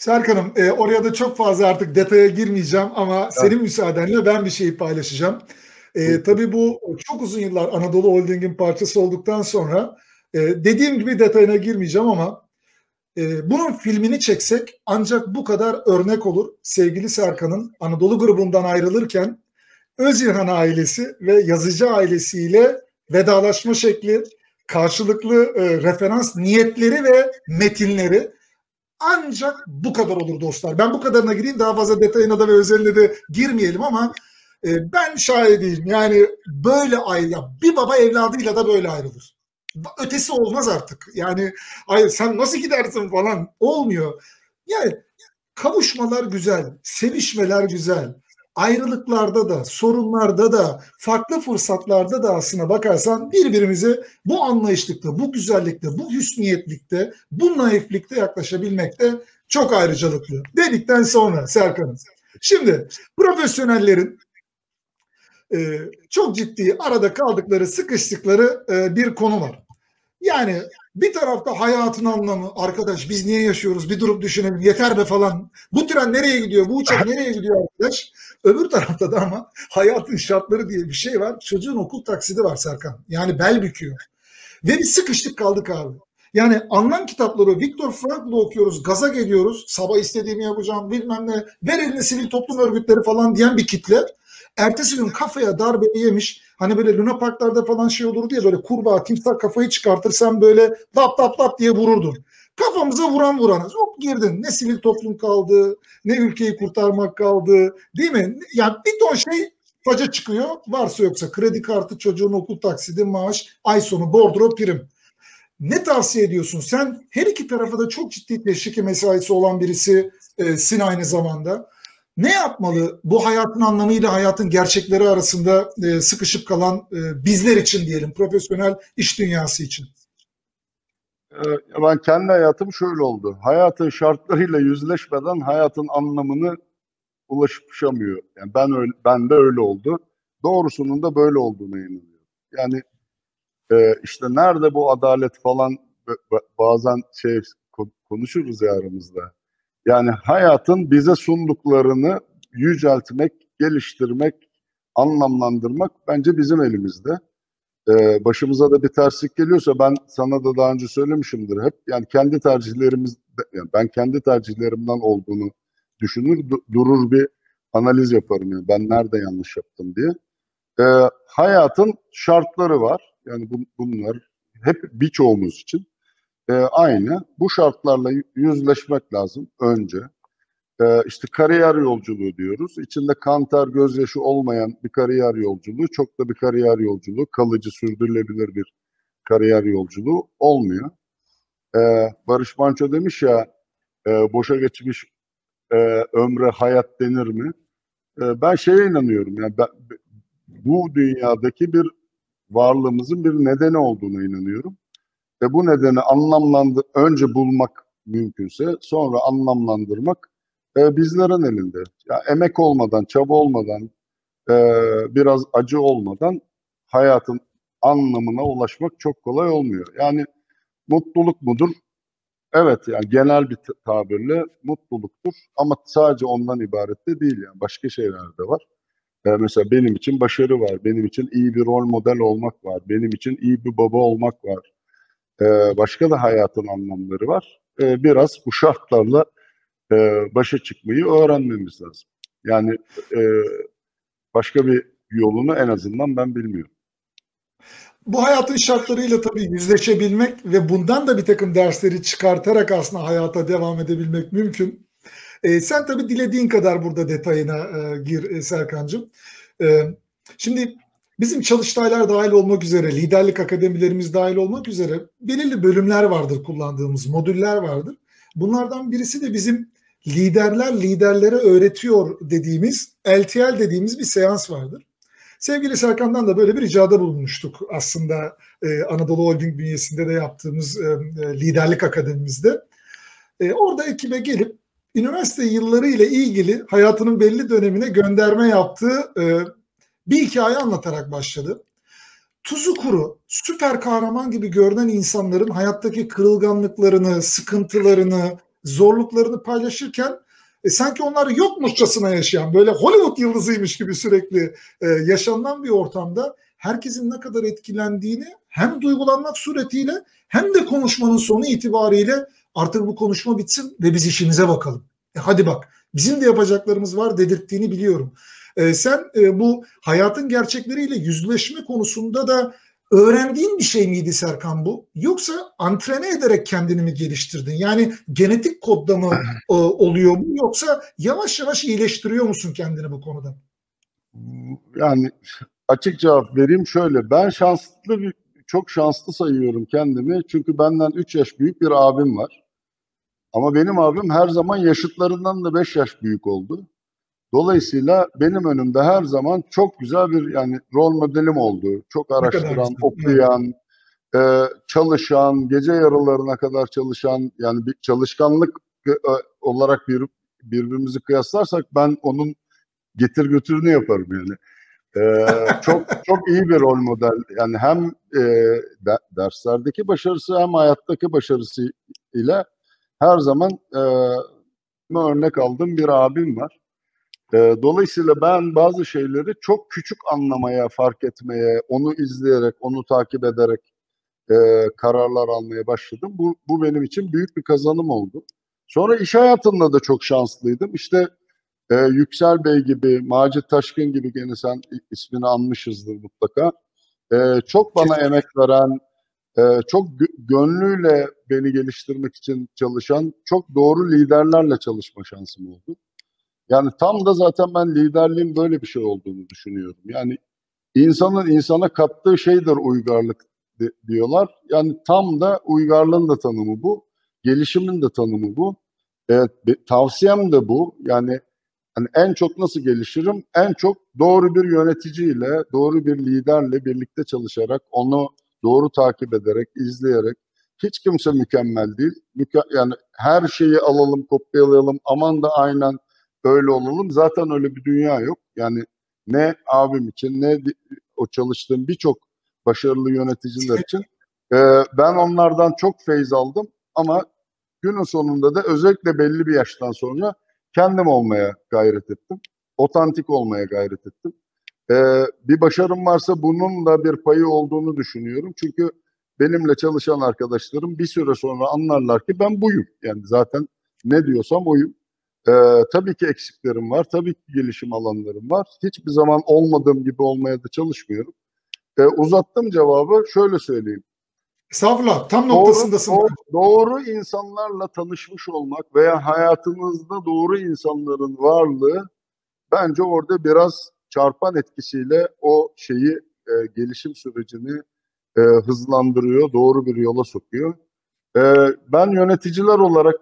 [SPEAKER 1] Serkan'ım e, oraya da çok fazla artık detaya girmeyeceğim ama evet. senin müsaadenle ben bir şeyi paylaşacağım. E, tabii bu çok uzun yıllar Anadolu Holding'in parçası olduktan sonra e, dediğim gibi detayına girmeyeceğim ama e, bunun filmini çeksek ancak bu kadar örnek olur. Sevgili Serkan'ın Anadolu grubundan ayrılırken Özilhan ailesi ve yazıcı ailesiyle vedalaşma şekli, karşılıklı e, referans niyetleri ve metinleri ancak bu kadar olur dostlar. Ben bu kadarına gireyim daha fazla detayına da ve özeline de girmeyelim ama e, ben şahidiyim. Yani böyle ayrı, bir baba evladıyla da böyle ayrılır. Ötesi olmaz artık. Yani ay sen nasıl gidersin falan olmuyor. Yani kavuşmalar güzel, sevişmeler güzel ayrılıklarda da, sorunlarda da, farklı fırsatlarda da aslına bakarsan birbirimize bu anlayışlıkta, bu güzellikte, bu hüsniyetlikte, bu naiflikte yaklaşabilmekte çok ayrıcalıklı. Dedikten sonra Serkan'ın. Şimdi profesyonellerin e, çok ciddi arada kaldıkları, sıkıştıkları e, bir konu var. Yani bir tarafta hayatın anlamı, arkadaş biz niye yaşıyoruz bir durup düşünelim yeter be falan. Bu tren nereye gidiyor, bu uçak nereye gidiyor arkadaş? Öbür tarafta da ama hayatın şartları diye bir şey var. Çocuğun okul taksidi var Serkan. Yani bel büküyor. Ve biz sıkıştık kaldık abi. Yani anlam kitapları Viktor Frankl'ı okuyoruz, gaza geliyoruz. Sabah istediğimi yapacağım bilmem ne. Ver elini sivil toplum örgütleri falan diyen bir kitle. Ertesi gün kafaya darbe yemiş. Hani böyle Luna Parklarda falan şey olur diye böyle kurbağa, timsah kafayı çıkartır sen böyle lap lap lap diye vururdun. Kafamıza vuran vuranız. Hop girdin. Ne sivil toplum kaldı, ne ülkeyi kurtarmak kaldı. Değil mi? Yani bir ton şey faca çıkıyor. Varsa yoksa kredi kartı, çocuğun okul taksidi, maaş, ay sonu bordro prim. Ne tavsiye ediyorsun? Sen her iki tarafa da çok ciddi teşviki mesaisi olan birisisin aynı zamanda. Ne yapmalı bu hayatın anlamıyla hayatın gerçekleri arasında e, sıkışıp kalan e, bizler için diyelim, profesyonel iş dünyası için?
[SPEAKER 2] Ben kendi hayatım şöyle oldu. Hayatın şartlarıyla yüzleşmeden hayatın anlamını ulaşamıyor. Yani ben öyle, ben de öyle oldu. Doğrusunun da böyle olduğuna inanıyorum. Yani e, işte nerede bu adalet falan bazen şey konuşuruz ya aramızda. Yani hayatın bize sunduklarını yüceltmek, geliştirmek, anlamlandırmak bence bizim elimizde. Ee, başımıza da bir terslik geliyorsa ben sana da daha önce söylemişimdir hep yani kendi tercihlerimiz yani ben kendi tercihlerimden olduğunu düşünür durur bir analiz yaparım yani ben nerede yanlış yaptım diye. Ee, hayatın şartları var yani bu, bunlar hep birçoğumuz için e, aynı. Bu şartlarla yüzleşmek lazım önce. E, işte kariyer yolculuğu diyoruz. İçinde kantar, gözyaşı olmayan bir kariyer yolculuğu, çok da bir kariyer yolculuğu, kalıcı, sürdürülebilir bir kariyer yolculuğu olmuyor. E, Barış Manço demiş ya, e, boşa geçmiş e, ömre hayat denir mi? E, ben şeye inanıyorum. Yani ben, bu dünyadaki bir varlığımızın bir nedeni olduğuna inanıyorum. Ve bu nedeni anlamlandır önce bulmak mümkünse sonra anlamlandırmak e, bizlerin elinde. Ya emek olmadan, çaba olmadan, e, biraz acı olmadan hayatın anlamına ulaşmak çok kolay olmuyor. Yani mutluluk mudur? Evet yani genel bir tabirle mutluluktur ama sadece ondan ibaret de değil yani başka şeyler de var. Ee, mesela benim için başarı var, benim için iyi bir rol model olmak var, benim için iyi bir baba olmak var, e, başka da hayatın anlamları var. E, biraz bu şartlarla e, başa çıkmayı öğrenmemiz lazım. Yani e, başka bir yolunu en azından ben bilmiyorum.
[SPEAKER 1] Bu hayatın şartlarıyla tabii yüzleşebilmek ve bundan da bir takım dersleri çıkartarak aslında hayata devam edebilmek mümkün. E, sen tabii dilediğin kadar burada detayına e, gir e, Serkan'cığım. E, şimdi Bizim çalıştaylar dahil olmak üzere, liderlik akademilerimiz dahil olmak üzere belirli bölümler vardır kullandığımız, modüller vardır. Bunlardan birisi de bizim liderler liderlere öğretiyor dediğimiz, LTL dediğimiz bir seans vardır. Sevgili Serkan'dan da böyle bir ricada bulunmuştuk aslında e, Anadolu Holding bünyesinde de yaptığımız e, e, liderlik akademimizde. Orada ekibe gelip üniversite yılları ile ilgili hayatının belli dönemine gönderme yaptığı bir hikaye anlatarak başladı. Tuzu kuru, süper kahraman gibi görünen insanların hayattaki kırılganlıklarını, sıkıntılarını, zorluklarını paylaşırken e, sanki onlar yokmuşçasına yaşayan, böyle Hollywood yıldızıymış gibi sürekli e, yaşanılan bir ortamda herkesin ne kadar etkilendiğini hem duygulanmak suretiyle hem de konuşmanın sonu itibariyle artık bu konuşma bitsin ve biz işimize bakalım. E hadi bak bizim de yapacaklarımız var dedirttiğini biliyorum. E, sen e, bu hayatın gerçekleriyle yüzleşme konusunda da öğrendiğin bir şey miydi Serkan bu? Yoksa antrene ederek kendini mi geliştirdin? Yani genetik kodda mı e, oluyor bu yoksa yavaş yavaş iyileştiriyor musun kendini bu konuda?
[SPEAKER 2] Yani açık cevap vereyim şöyle. Ben şanslı bir çok şanslı sayıyorum kendimi. Çünkü benden 3 yaş büyük bir abim var. Ama benim abim her zaman yaşıtlarından da 5 yaş büyük oldu. Dolayısıyla benim önümde her zaman çok güzel bir yani rol modelim oldu. Çok araştıran, okuyan, e, çalışan, gece yarılarına kadar çalışan yani bir çalışkanlık e, olarak bir birbirimizi kıyaslarsak ben onun getir götürünü yaparım yani. Ee, çok çok iyi bir rol model. Yani hem e, de, derslerdeki başarısı hem hayattaki başarısı ile her zaman e, örnek aldığım bir abim var. E, dolayısıyla ben bazı şeyleri çok küçük anlamaya, fark etmeye, onu izleyerek, onu takip ederek e, kararlar almaya başladım. Bu, bu benim için büyük bir kazanım oldu. Sonra iş hayatında da çok şanslıydım. İşte e, Yüksel Bey gibi, Macit Taşkın gibi gene sen ismini anmışızdır mutlaka. E, çok bana
[SPEAKER 1] Kesinlikle.
[SPEAKER 2] emek veren, e, çok gö- gönlüyle beni geliştirmek için çalışan, çok doğru liderlerle çalışma şansım oldu. Yani tam da zaten ben liderliğin böyle bir şey olduğunu düşünüyorum. Yani insanın insana kattığı şeydir uygarlık di- diyorlar. Yani tam da uygarlığın da tanımı bu. Gelişimin de tanımı bu. Evet, tavsiyem de bu. Yani hani en çok nasıl gelişirim? En çok doğru bir yöneticiyle, doğru bir liderle birlikte çalışarak, onu doğru takip ederek, izleyerek. Hiç kimse mükemmel değil. Müke- yani her şeyi alalım, kopyalayalım. Aman da aynen öyle olalım. Zaten öyle bir dünya yok. Yani ne abim için ne o çalıştığım birçok başarılı yöneticiler için. Ee, ben onlardan çok feyz aldım ama günün sonunda da özellikle belli bir yaştan sonra kendim olmaya gayret ettim. Otantik olmaya gayret ettim. Ee, bir başarım varsa bunun da bir payı olduğunu düşünüyorum. Çünkü benimle çalışan arkadaşlarım bir süre sonra anlarlar ki ben buyum. Yani zaten ne diyorsam oyum. Ee, tabii ki eksiklerim var. Tabii ki gelişim alanlarım var. Hiçbir zaman olmadığım gibi olmaya da çalışmıyorum. Ee, uzattım cevabı. Şöyle söyleyeyim.
[SPEAKER 1] Estağfurullah. Tam
[SPEAKER 2] Doğru,
[SPEAKER 1] noktasındasın.
[SPEAKER 2] doğru, doğru insanlarla tanışmış olmak veya hayatınızda doğru insanların varlığı bence orada biraz çarpan etkisiyle o şeyi e, gelişim sürecini e, hızlandırıyor, doğru bir yola sokuyor. E, ben yöneticiler olarak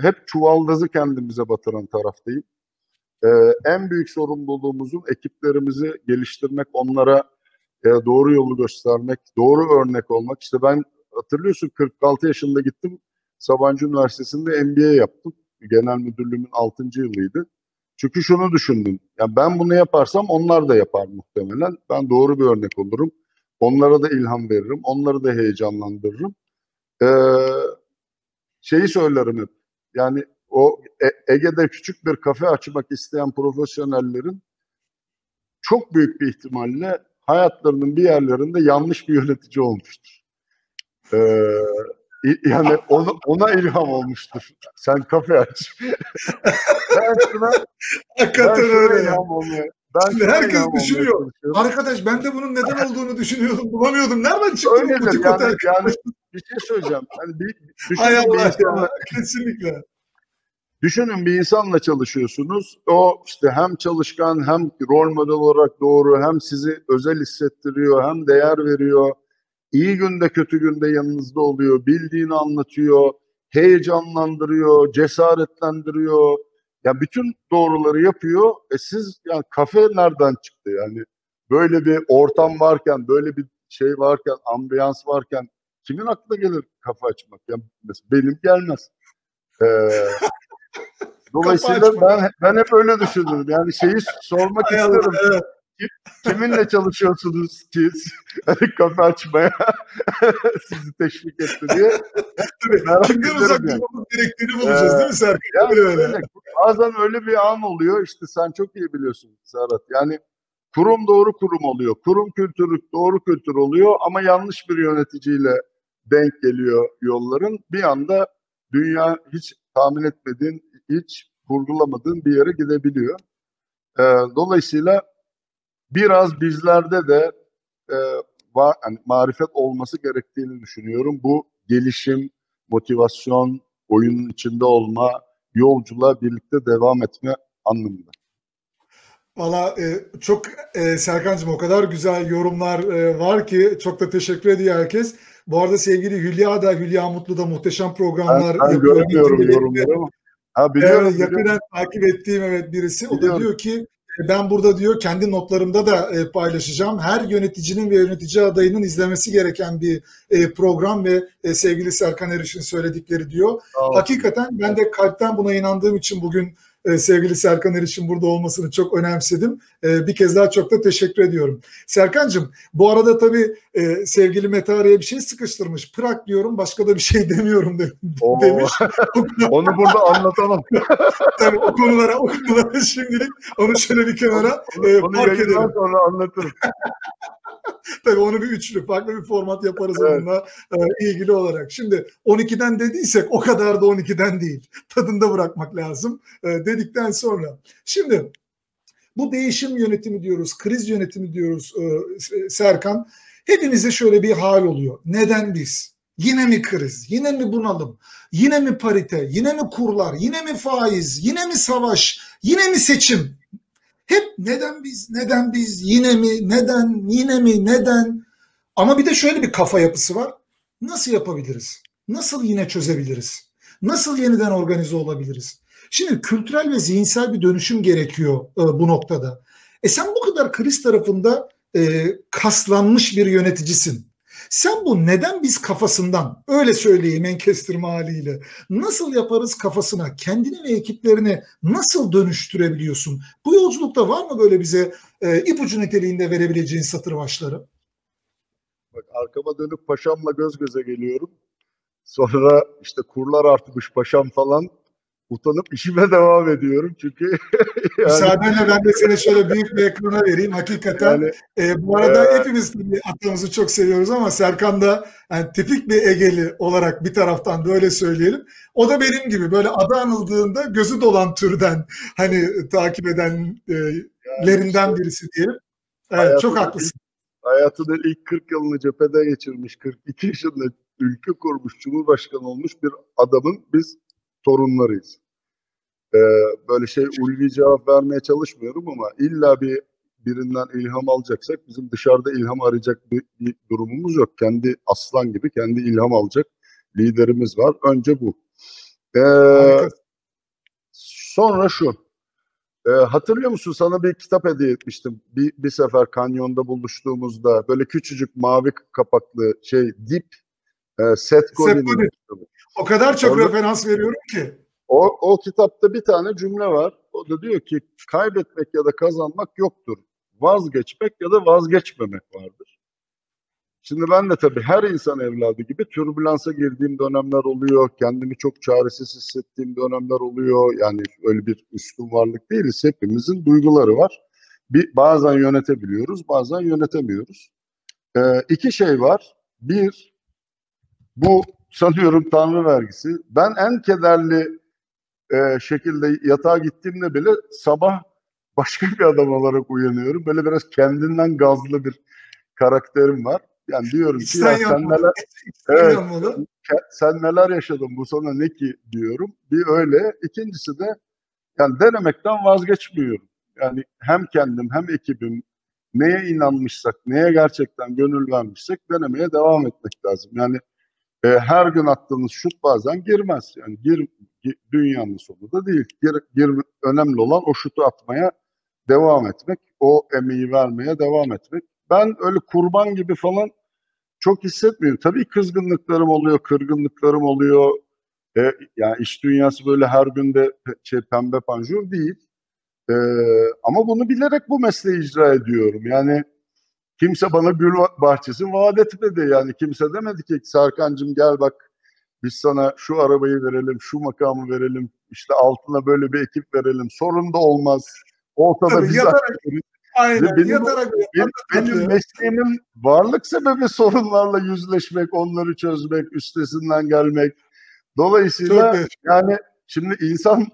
[SPEAKER 2] hep çuvaldızı kendimize batıran taraftayım. E, en büyük sorumluluğumuzun ekiplerimizi geliştirmek, onlara e, doğru yolu göstermek, doğru örnek olmak. İşte ben hatırlıyorsun 46 yaşında gittim Sabancı Üniversitesi'nde MBA yaptım. Genel müdürlüğümün 6. yılıydı. Çünkü şunu düşündüm. Yani ben bunu yaparsam onlar da yapar muhtemelen. Ben doğru bir örnek olurum. Onlara da ilham veririm. Onları da heyecanlandırırım. Ee, şeyi söylerim hep. Yani o E- Ege'de küçük bir kafe açmak isteyen profesyonellerin çok büyük bir ihtimalle hayatlarının bir yerlerinde yanlış bir yönetici olmuştur. Ee, yani ona, ona ilham olmuştur. Sen kafe aç. ben şuna, ben
[SPEAKER 1] Hakikaten
[SPEAKER 2] şuna
[SPEAKER 1] öyle. ya.
[SPEAKER 2] olmaya, ben
[SPEAKER 1] Şimdi herkes düşünüyor. Arkadaş ben de bunun neden olduğunu düşünüyordum. Bulamıyordum. Nereden çıktı bu butik
[SPEAKER 2] yani,
[SPEAKER 1] otel?
[SPEAKER 2] yani bir şey söyleyeceğim. Hani bir,
[SPEAKER 1] Hay
[SPEAKER 2] düşünün bir
[SPEAKER 1] Allah
[SPEAKER 2] insanla,
[SPEAKER 1] ya. Kesinlikle.
[SPEAKER 2] Düşünün bir insanla çalışıyorsunuz. O işte hem çalışkan hem rol model olarak doğru hem sizi özel hissettiriyor hem değer veriyor. İyi günde kötü günde yanınızda oluyor. Bildiğini anlatıyor. Heyecanlandırıyor, cesaretlendiriyor. Ya bütün doğruları yapıyor. E siz yani kafe nereden çıktı yani? Böyle bir ortam varken, böyle bir şey varken, ambiyans varken kimin aklına gelir kafe açmak? Ya mesela benim gelmez. Ee, Dolayısıyla ben ben hep öyle düşünürüm. Yani şeyi sormak
[SPEAKER 1] Hay
[SPEAKER 2] isterim.
[SPEAKER 1] evet.
[SPEAKER 2] Kiminle çalışıyorsunuz ki kafe açmaya sizi teşvik etti diye.
[SPEAKER 1] Tabii. Kimden uzak
[SPEAKER 2] yani.
[SPEAKER 1] gerektiğini bulacağız
[SPEAKER 2] Ee,
[SPEAKER 1] değil mi Serkan?
[SPEAKER 2] Yani
[SPEAKER 1] Öyle.
[SPEAKER 2] öyle. Bazen öyle bir an oluyor. İşte sen çok iyi biliyorsun Serhat. Yani kurum doğru kurum oluyor. Kurum kültürü doğru kültür oluyor ama yanlış bir yöneticiyle denk geliyor yolların. Bir anda dünya hiç tahmin etmediğin, hiç kurgulamadığın bir yere gidebiliyor. Ee, dolayısıyla biraz bizlerde de e, va- yani marifet olması gerektiğini düşünüyorum. Bu gelişim, motivasyon, oyunun içinde olma, yolculuğa birlikte devam etme anlamında.
[SPEAKER 1] Valla e, çok e, Serkan'cığım o kadar güzel yorumlar e, var ki çok da teşekkür ediyor herkes. Bu arada sevgili Hülya da Hülya Mutlu da muhteşem
[SPEAKER 2] Ben,
[SPEAKER 1] programlar
[SPEAKER 2] ben
[SPEAKER 1] yapıyor.
[SPEAKER 2] görmüyorum
[SPEAKER 1] Bizim
[SPEAKER 2] yorumları ama. Ha biliyorum.
[SPEAKER 1] Evet,
[SPEAKER 2] biliyorum.
[SPEAKER 1] yakından takip ettiğim evet birisi. O da
[SPEAKER 2] Biliyorum.
[SPEAKER 1] diyor ki e, ben burada diyor kendi notlarımda da e, paylaşacağım. Her yöneticinin ve yönetici adayının izlemesi gereken bir e, program ve sevgili Serkan Eriş'in söyledikleri diyor.
[SPEAKER 2] Olun.
[SPEAKER 1] Hakikaten ben de kalpten buna inandığım için bugün e, sevgili Serkan Eriş'in burada olmasını çok önemsedim. E, bir kez daha çok da teşekkür ediyorum. Serkan'cığım bu arada tabii e, sevgili Mete araya bir şey sıkıştırmış. Prag diyorum başka da bir şey demiyorum de- demiş.
[SPEAKER 2] Onu burada anlatamam.
[SPEAKER 1] Tabii o konulara, o konulara şimdilik onu şöyle bir kenara
[SPEAKER 2] Onu,
[SPEAKER 1] e,
[SPEAKER 2] onu
[SPEAKER 1] park edelim.
[SPEAKER 2] sonra anlatırım.
[SPEAKER 1] Tabii onu bir üçlü farklı bir format yaparız
[SPEAKER 2] Evet.
[SPEAKER 1] onunla e, ilgili olarak. Şimdi 12'den dediysek o kadar da 12'den değil. Tadında bırakmak lazım e, dedikten sonra. Şimdi bu değişim yönetimi diyoruz, kriz yönetimi diyoruz e, Serkan. Hepimize şöyle bir hal oluyor. Neden biz? Yine mi kriz? Yine mi bunalım? Yine mi parite? Yine mi kurlar? Yine mi faiz? Yine mi savaş? Yine mi seçim? Hep neden biz? Neden biz? Yine mi? Neden? Yine mi? Neden? Ama bir de şöyle bir kafa yapısı var. Nasıl yapabiliriz? Nasıl yine çözebiliriz? Nasıl yeniden organize olabiliriz? Şimdi kültürel ve zihinsel bir dönüşüm gerekiyor e, bu noktada. E sen bu kadar kriz tarafında e, kaslanmış bir yöneticisin. Sen bu neden biz kafasından öyle söyleyeyim en kestirme haliyle nasıl yaparız kafasına kendini ve ekiplerini nasıl dönüştürebiliyorsun? Bu yolculukta var mı böyle bize e, ipucu niteliğinde verebileceğin satır başları?
[SPEAKER 2] Bak arkama dönüp paşamla göz göze geliyorum. Sonra işte kurlar artmış paşam falan utanıp işime devam ediyorum çünkü
[SPEAKER 1] yani, müsaadenle ben de seni şöyle büyük bir ekrana vereyim hakikaten. Yani, e, bu arada e, hepimiz atamızı çok seviyoruz ama Serkan da yani tipik bir Egeli olarak bir taraftan da öyle söyleyelim. O da benim gibi böyle adı anıldığında gözü dolan türden hani takip edenlerinden yani birisi diyelim. Evet, çok haklısın.
[SPEAKER 2] Hayatının ilk 40 yılını cephede geçirmiş, 42 yaşında ülke kurmuş, cumhurbaşkanı olmuş bir adamın biz torunlarıyız. Ee, böyle şey ulvi cevap vermeye çalışmıyorum ama illa bir birinden ilham alacaksak bizim dışarıda ilham arayacak bir, bir durumumuz yok. Kendi aslan gibi kendi ilham alacak liderimiz var. Önce bu. Ee, sonra şu. Ee, hatırlıyor musun sana bir kitap hediye etmiştim. Bir, bir sefer kanyonda buluştuğumuzda böyle küçücük mavi kapaklı şey dip e, Seth Godin'in
[SPEAKER 1] O kadar çok Orada, referans veriyorum ki.
[SPEAKER 2] O, o kitapta bir tane cümle var. O da diyor ki kaybetmek ya da kazanmak yoktur. Vazgeçmek ya da vazgeçmemek vardır. Şimdi ben de tabii her insan evladı gibi türbülansa girdiğim dönemler oluyor. Kendimi çok çaresiz hissettiğim dönemler oluyor. Yani öyle bir üstün varlık değiliz. Hepimizin duyguları var. Bir, bazen yönetebiliyoruz, bazen yönetemiyoruz. Ee, iki şey var. Bir, bu sanıyorum Tanrı vergisi. Ben en kederli e, şekilde yatağa gittiğimde bile sabah başka bir adam olarak uyanıyorum. Böyle biraz kendinden gazlı bir karakterim var. Yani diyorum ki ya sen neler evet, sen neler yaşadın bu sana ne ki diyorum. Bir öyle. İkincisi de yani denemekten vazgeçmiyorum. Yani hem kendim hem ekibim neye inanmışsak, neye gerçekten gönül vermişsek denemeye devam etmek lazım. Yani e, her gün attığınız şut bazen girmez. Yani gir, gir dünyanın sonu da değil. Gir, gir, önemli olan o şutu atmaya devam etmek, o emeği vermeye devam etmek. Ben öyle kurban gibi falan çok hissetmiyorum. Tabii kızgınlıklarım oluyor, kırgınlıklarım oluyor. E, yani iş dünyası böyle her günde şey, pembe panjur değil. E, ama bunu bilerek bu mesleği icra ediyorum. Yani kimse bana gül bahçesi vaat etmedi. Yani kimse demedi ki Serkan'cığım gel bak biz sana şu arabayı verelim, şu makamı verelim, işte altına böyle bir ekip verelim. Sorun da olmaz. Ortada
[SPEAKER 1] Tabii,
[SPEAKER 2] biz
[SPEAKER 1] yatarak, aynen,
[SPEAKER 2] benim,
[SPEAKER 1] yatarak,
[SPEAKER 2] benim, benim mesleğimin varlık sebebi sorunlarla yüzleşmek, onları çözmek, üstesinden gelmek. Dolayısıyla yani şimdi insan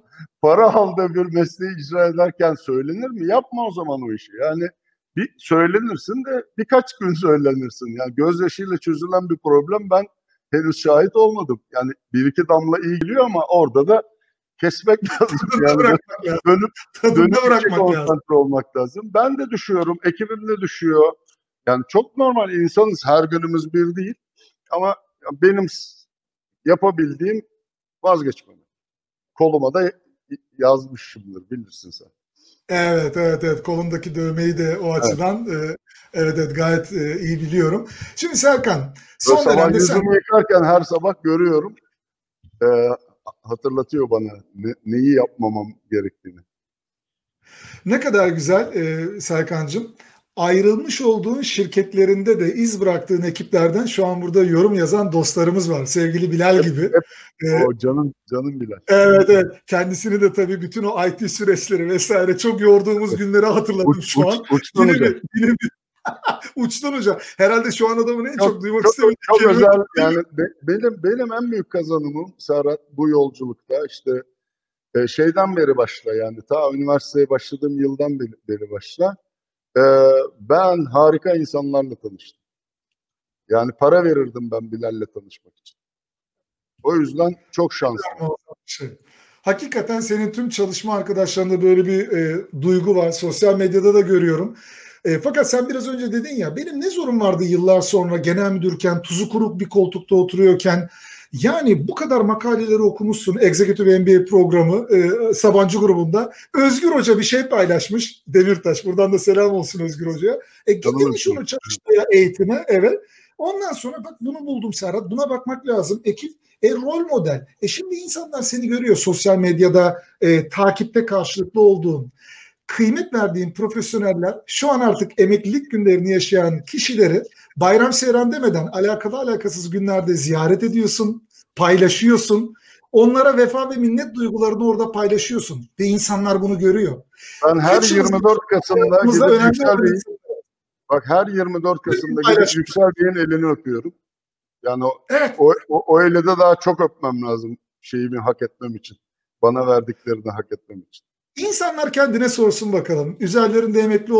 [SPEAKER 2] para aldığı bir mesleği icra ederken söylenir mi? Yapma o zaman o işi. Yani bir söylenirsin de birkaç gün söylenirsin. Yani gözyaşıyla çözülen bir problem ben henüz şahit olmadım. Yani bir iki damla iyi geliyor ama orada da kesmek lazım. yani
[SPEAKER 1] bırakmak lazım.
[SPEAKER 2] Dönüp, dönüp
[SPEAKER 1] bırakmak
[SPEAKER 2] konsantre
[SPEAKER 1] lazım.
[SPEAKER 2] olmak lazım. Ben de düşüyorum, ekibim de düşüyor. Yani çok normal insanız. Her günümüz bir değil. Ama benim yapabildiğim vazgeçmemek. Koluma da yazmışımdır bilirsin sen.
[SPEAKER 1] Evet, evet, evet. Kolumdaki dövmeyi de o açıdan evet, evet, evet gayet e, iyi biliyorum. Şimdi Serkan, son
[SPEAKER 2] sabah
[SPEAKER 1] dönemde
[SPEAKER 2] yüzümü
[SPEAKER 1] sen...
[SPEAKER 2] yıkarken her sabah görüyorum. E, hatırlatıyor bana ne, neyi yapmamam gerektiğini.
[SPEAKER 1] Ne kadar güzel e, Serkan'cığım. Ayrılmış olduğun şirketlerinde de iz bıraktığın ekiplerden şu an burada yorum yazan dostlarımız var. Sevgili Bilal gibi.
[SPEAKER 2] Hep, hep, o canım canım Bilal.
[SPEAKER 1] Evet evet. Kendisini de tabii bütün o IT süreçleri vesaire çok yorduğumuz günleri hatırladım
[SPEAKER 2] uç,
[SPEAKER 1] şu
[SPEAKER 2] uç,
[SPEAKER 1] an.
[SPEAKER 2] Uçtan
[SPEAKER 1] yine bir, yine bir Uçtun hocam. Herhalde şu an adamın en çok, çok duymak
[SPEAKER 2] çok,
[SPEAKER 1] istemediği
[SPEAKER 2] çok, çok özel yani be, benim benim en büyük kazanımım Serhat bu yolculukta işte e, şeyden beri başla yani ta üniversiteye başladığım yıldan beri, beri başla e, ben harika insanlarla tanıştım. Yani para verirdim ben Bilal'le tanışmak için. O yüzden çok şanslıyım.
[SPEAKER 1] Şey. Hakikaten senin tüm çalışma arkadaşlarında böyle bir e, duygu var. Sosyal medyada da görüyorum. E, fakat sen biraz önce dedin ya benim ne zorum vardı yıllar sonra genel müdürken tuzu kuruk bir koltukta oturuyorken yani bu kadar makaleleri okumuşsun Executive MBA programı e, Sabancı grubunda. Özgür Hoca bir şey paylaşmış Demirtaş. Buradan da selam olsun Özgür Hoca'ya. E, gitmiş onu çalışmaya eğitime evet. Ondan sonra bak bunu buldum Serhat. Buna bakmak lazım. Ekip e, rol model. E şimdi insanlar seni görüyor sosyal medyada e, takipte karşılıklı olduğun kıymet verdiğin profesyoneller şu an artık emeklilik günlerini yaşayan kişileri bayram seyran demeden alakalı alakasız günlerde ziyaret ediyorsun, paylaşıyorsun. Onlara vefa ve minnet duygularını orada paylaşıyorsun ve insanlar bunu görüyor.
[SPEAKER 2] Ben her Kaçımız, 24 Kasım'da gidip Yüksel Bey'in bak her 24 Kasım'da gidip Yüksel Bey'in elini öpüyorum. Yani o, evet. o, o, o de daha çok öpmem lazım şeyimi hak etmem için. Bana verdiklerini hak etmem için.
[SPEAKER 1] İnsanlar kendine sorsun bakalım. Üzerlerinde emekli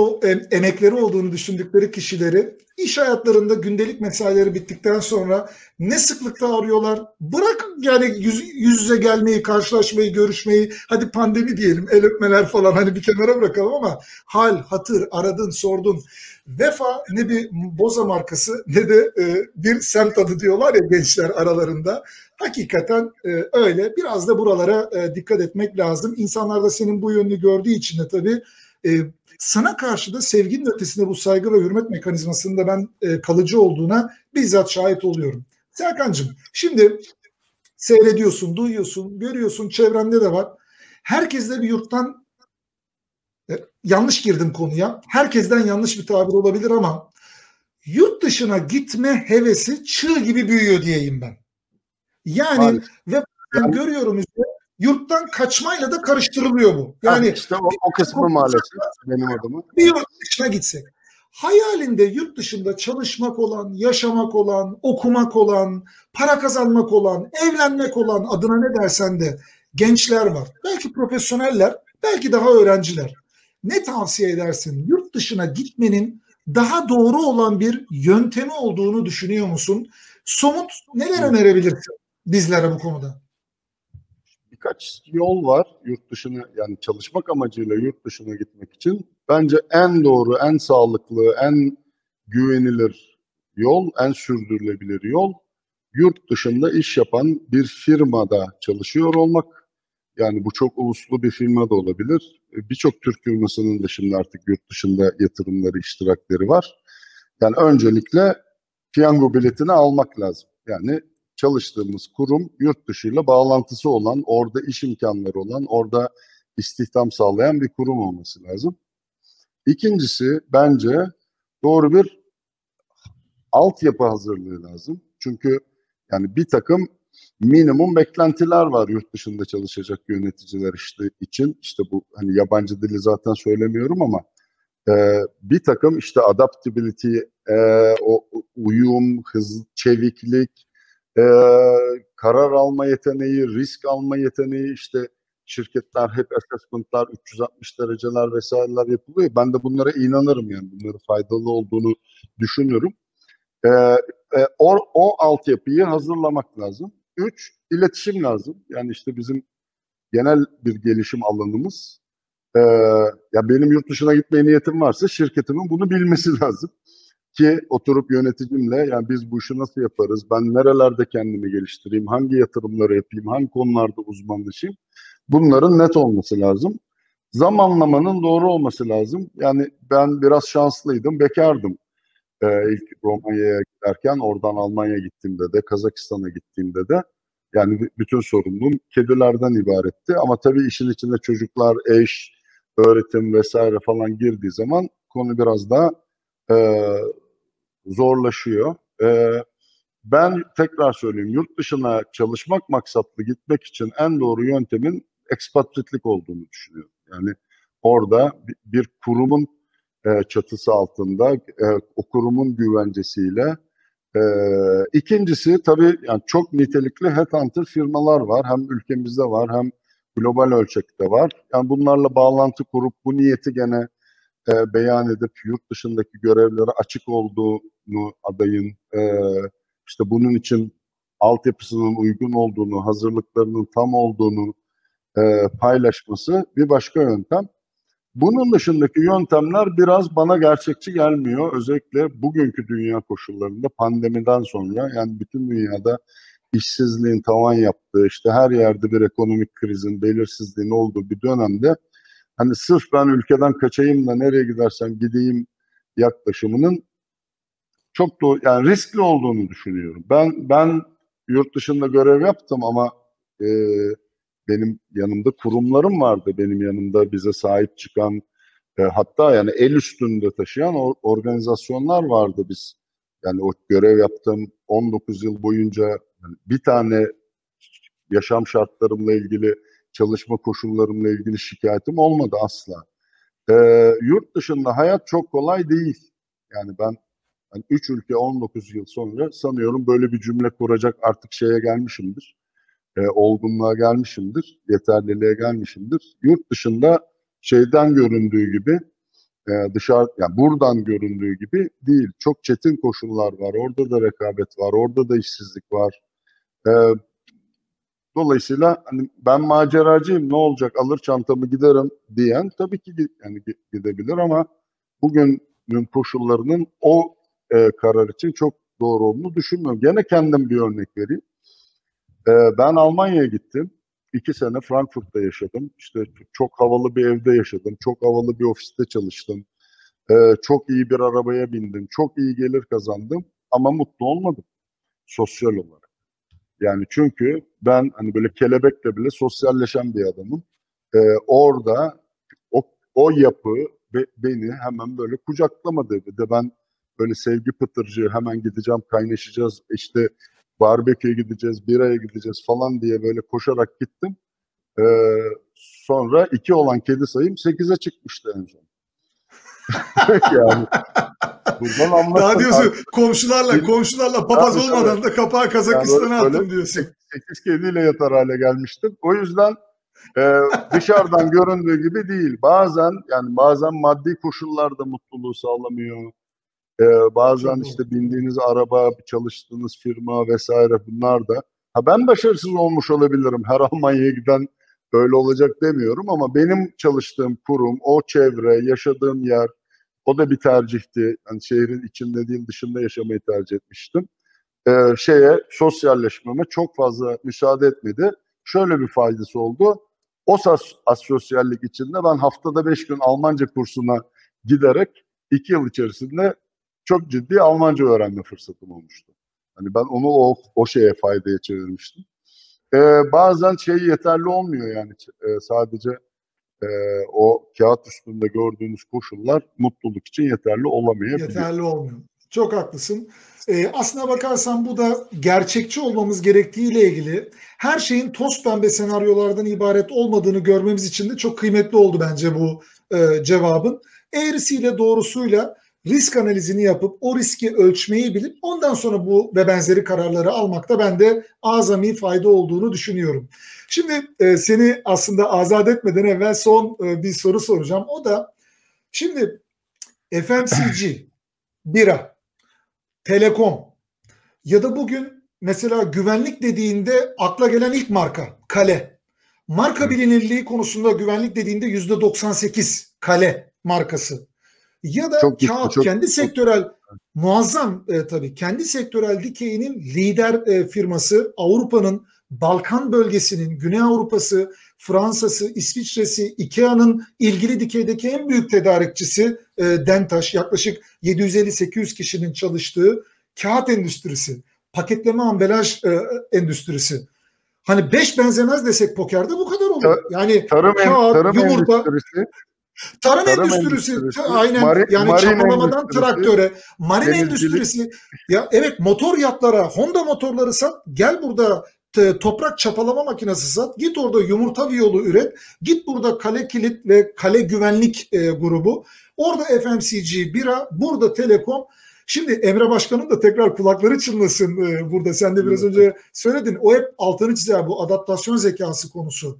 [SPEAKER 1] emekleri olduğunu düşündükleri kişileri iş hayatlarında gündelik mesaileri bittikten sonra ne sıklıkta arıyorlar? Bırak yani yüz, yüz yüze gelmeyi, karşılaşmayı, görüşmeyi. Hadi pandemi diyelim, el öpmeler falan hani bir kenara bırakalım ama hal, hatır, aradın, sordun. Vefa ne bir boza markası ne de e, bir semt adı diyorlar ya gençler aralarında. Hakikaten e, öyle. Biraz da buralara e, dikkat etmek lazım. İnsanlar da senin bu yönünü gördüğü için de tabii e, sana karşı da sevginin ötesinde bu saygı ve hürmet mekanizmasının da ben e, kalıcı olduğuna bizzat şahit oluyorum. Serkan'cığım şimdi seyrediyorsun, duyuyorsun, görüyorsun, çevrende de var. Herkes bir yurttan e, yanlış girdim konuya. Herkesten yanlış bir tabir olabilir ama yurt dışına gitme hevesi çığ gibi büyüyor diyeyim ben. Yani Maalesef. ve ben yani, görüyorum işte yurttan kaçmayla da karıştırılıyor bu. Yani
[SPEAKER 2] işte o, o kısmı maalesef benim adıma.
[SPEAKER 1] Bir yurt dışına gitsek. Hayalinde yurt dışında çalışmak olan, yaşamak olan, okumak olan, para kazanmak olan, evlenmek olan adına ne dersen de gençler var. Belki profesyoneller, belki daha öğrenciler. Ne tavsiye edersin? Yurt dışına gitmenin daha doğru olan bir yöntemi olduğunu düşünüyor musun? Somut neler önerebilirsin bizlere bu konuda?
[SPEAKER 2] birkaç yol var yurt dışına yani çalışmak amacıyla yurt dışına gitmek için. Bence en doğru, en sağlıklı, en güvenilir yol, en sürdürülebilir yol yurt dışında iş yapan bir firmada çalışıyor olmak. Yani bu çok uluslu bir firma da olabilir. E, birçok Türk firmasının da şimdi artık yurt dışında yatırımları, iştirakleri var. Yani öncelikle piyango biletini almak lazım. Yani çalıştığımız kurum yurt dışıyla bağlantısı olan, orada iş imkanları olan, orada istihdam sağlayan bir kurum olması lazım. İkincisi bence doğru bir altyapı hazırlığı lazım. Çünkü yani bir takım minimum beklentiler var yurt dışında çalışacak yöneticiler işte için. İşte bu hani yabancı dili zaten söylemiyorum ama e, bir takım işte adaptability, e, o uyum, hız, çeviklik, e, karar alma yeteneği, risk alma yeteneği işte şirketler hep assessment'lar, 360 dereceler vesaireler yapılıyor. Ben de bunlara inanırım yani bunların faydalı olduğunu düşünüyorum. E, e, o, o altyapıyı hazırlamak lazım. Üç, iletişim lazım. Yani işte bizim genel bir gelişim alanımız. E, ya benim yurt dışına gitmeye niyetim varsa şirketimin bunu bilmesi lazım ki oturup yöneticimle yani biz bu işi nasıl yaparız, ben nerelerde kendimi geliştireyim, hangi yatırımları yapayım, hangi konularda uzmanlaşayım bunların net olması lazım. Zamanlamanın doğru olması lazım. Yani ben biraz şanslıydım, bekardım. Ee, ilk Romanya'ya giderken oradan Almanya'ya gittiğimde de, Kazakistan'a gittiğimde de yani bütün sorumluluğum kedilerden ibaretti. Ama tabii işin içinde çocuklar, eş, öğretim vesaire falan girdiği zaman konu biraz daha e, zorlaşıyor. E, ben tekrar söyleyeyim yurt dışına çalışmak maksatlı gitmek için en doğru yöntemin ekspatritlik olduğunu düşünüyorum. Yani orada bir kurumun e, çatısı altında e, o kurumun güvencesiyle. E, ikincisi tabii yani çok nitelikli headhunter firmalar var. Hem ülkemizde var hem global ölçekte var. Yani bunlarla bağlantı kurup bu niyeti gene e, beyan edip yurt dışındaki görevlere açık olduğunu adayın e, işte bunun için altyapısının uygun olduğunu, hazırlıklarının tam olduğunu e, paylaşması bir başka yöntem. Bunun dışındaki yöntemler biraz bana gerçekçi gelmiyor. Özellikle bugünkü dünya koşullarında pandemiden sonra yani bütün dünyada işsizliğin tavan yaptığı, işte her yerde bir ekonomik krizin, belirsizliğin olduğu bir dönemde hani sırf ben ülkeden kaçayım da nereye gidersem gideyim yaklaşımının çok da yani riskli olduğunu düşünüyorum. Ben ben yurt dışında görev yaptım ama e, benim yanımda kurumlarım vardı. Benim yanımda bize sahip çıkan e, hatta yani el üstünde taşıyan or, organizasyonlar vardı biz. Yani o görev yaptığım 19 yıl boyunca yani bir tane yaşam şartlarımla ilgili, çalışma koşullarımla ilgili şikayetim olmadı asla. E, yurt dışında hayat çok kolay değil. Yani ben yani 3 ülke 19 yıl sonra sanıyorum böyle bir cümle kuracak artık şeye gelmişimdir e, olgunluğa gelmişimdir, yeterliliğe gelmişimdir. Yurt dışında şeyden göründüğü gibi e, dışarı yani buradan göründüğü gibi değil. Çok çetin koşullar var. Orada da rekabet var. Orada da işsizlik var. E, dolayısıyla hani ben maceracıyım ne olacak alır çantamı giderim diyen tabii ki yani gidebilir ama bugünün koşullarının o e, karar için çok doğru olduğunu düşünmüyorum. Gene kendim bir örnek vereyim. Ee, ben Almanya'ya gittim. İki sene Frankfurt'ta yaşadım. İşte çok havalı bir evde yaşadım. Çok havalı bir ofiste çalıştım. Ee, çok iyi bir arabaya bindim. Çok iyi gelir kazandım. Ama mutlu olmadım. Sosyal olarak. Yani çünkü ben hani böyle kelebekle bile sosyalleşen bir adamım. Ee, orada o, o yapı be, beni hemen böyle kucaklamadı. Bir de ben böyle sevgi pıtırcı hemen gideceğim kaynaşacağız işte barbeküye gideceğiz, biraya gideceğiz falan diye böyle koşarak gittim. Ee, sonra iki olan kedi sayım sekize çıkmıştı en son.
[SPEAKER 1] yani buradan anlatmak Daha diyorsun komşularla komşularla papaz yani olmadan da kapağı Kazakistan'a yani attım diyorsun.
[SPEAKER 2] Sekiz kediyle yatar hale gelmiştim. O yüzden e, dışarıdan göründüğü gibi değil. Bazen yani bazen maddi koşullar da mutluluğu sağlamıyor. Ee, bazen işte bindiğiniz araba, çalıştığınız firma vesaire bunlar da. Ha ben başarısız olmuş olabilirim. Her Almanya'ya giden böyle olacak demiyorum ama benim çalıştığım kurum, o çevre, yaşadığım yer o da bir tercihti. Yani şehrin içinde değil dışında yaşamayı tercih etmiştim. Ee, şeye sosyalleşmeme çok fazla müsaade etmedi. Şöyle bir faydası oldu. O asosyallik içinde ben haftada beş gün Almanca kursuna giderek iki yıl içerisinde çok ciddi Almanca öğrenme fırsatım olmuştu. Hani ben onu o, o şeye faydaya çevirmiştim. Ee, bazen şey yeterli olmuyor yani e, sadece e, o kağıt üstünde gördüğünüz koşullar mutluluk için yeterli olamayabiliyor.
[SPEAKER 1] Yeterli olmuyor. Çok haklısın. Ee, aslına bakarsan bu da gerçekçi olmamız gerektiğiyle ilgili her şeyin toz pembe senaryolardan ibaret olmadığını görmemiz için de çok kıymetli oldu bence bu e, cevabın. Eğrisiyle doğrusuyla risk analizini yapıp o riski ölçmeyi bilip ondan sonra bu ve benzeri kararları almakta ben de azami fayda olduğunu düşünüyorum. Şimdi e, seni aslında azat etmeden evvel son e, bir soru soracağım. O da şimdi FMCG, bira, telekom ya da bugün mesela güvenlik dediğinde akla gelen ilk marka Kale. Marka bilinirliği konusunda güvenlik dediğinde yüzde 98 Kale markası ya da çok kağıt çok, kendi çok, sektörel muazzam e, tabii kendi sektörel dikeyinin lider e, firması Avrupa'nın Balkan bölgesinin Güney Avrupa'sı, Fransa'sı, İsviçre'si, IKEA'nın ilgili dikeydeki en büyük tedarikçisi e, Dentaş yaklaşık 750-800 kişinin çalıştığı kağıt endüstrisi, paketleme ambalaj e, endüstrisi. Hani beş benzemez desek pokerde bu kadar olur. Yani
[SPEAKER 2] tarım, kağıt, tarım yumurta, endüstrisi,
[SPEAKER 1] Tarım, Tarım endüstrisi, endüstrisi aynen mari, yani çapalamadan traktöre, marin endüstrisi ya evet motor yatlara Honda motorları sat gel burada toprak çapalama makinesi sat. Git orada yumurta viyolu üret. Git burada kale kilit ve kale güvenlik e, grubu. Orada FMCG, bira, burada telekom. Şimdi Emre Başkan'ın da tekrar kulakları çınlasın e, burada. Sen de biraz önce söyledin. O hep altını çizer bu adaptasyon zekası konusu.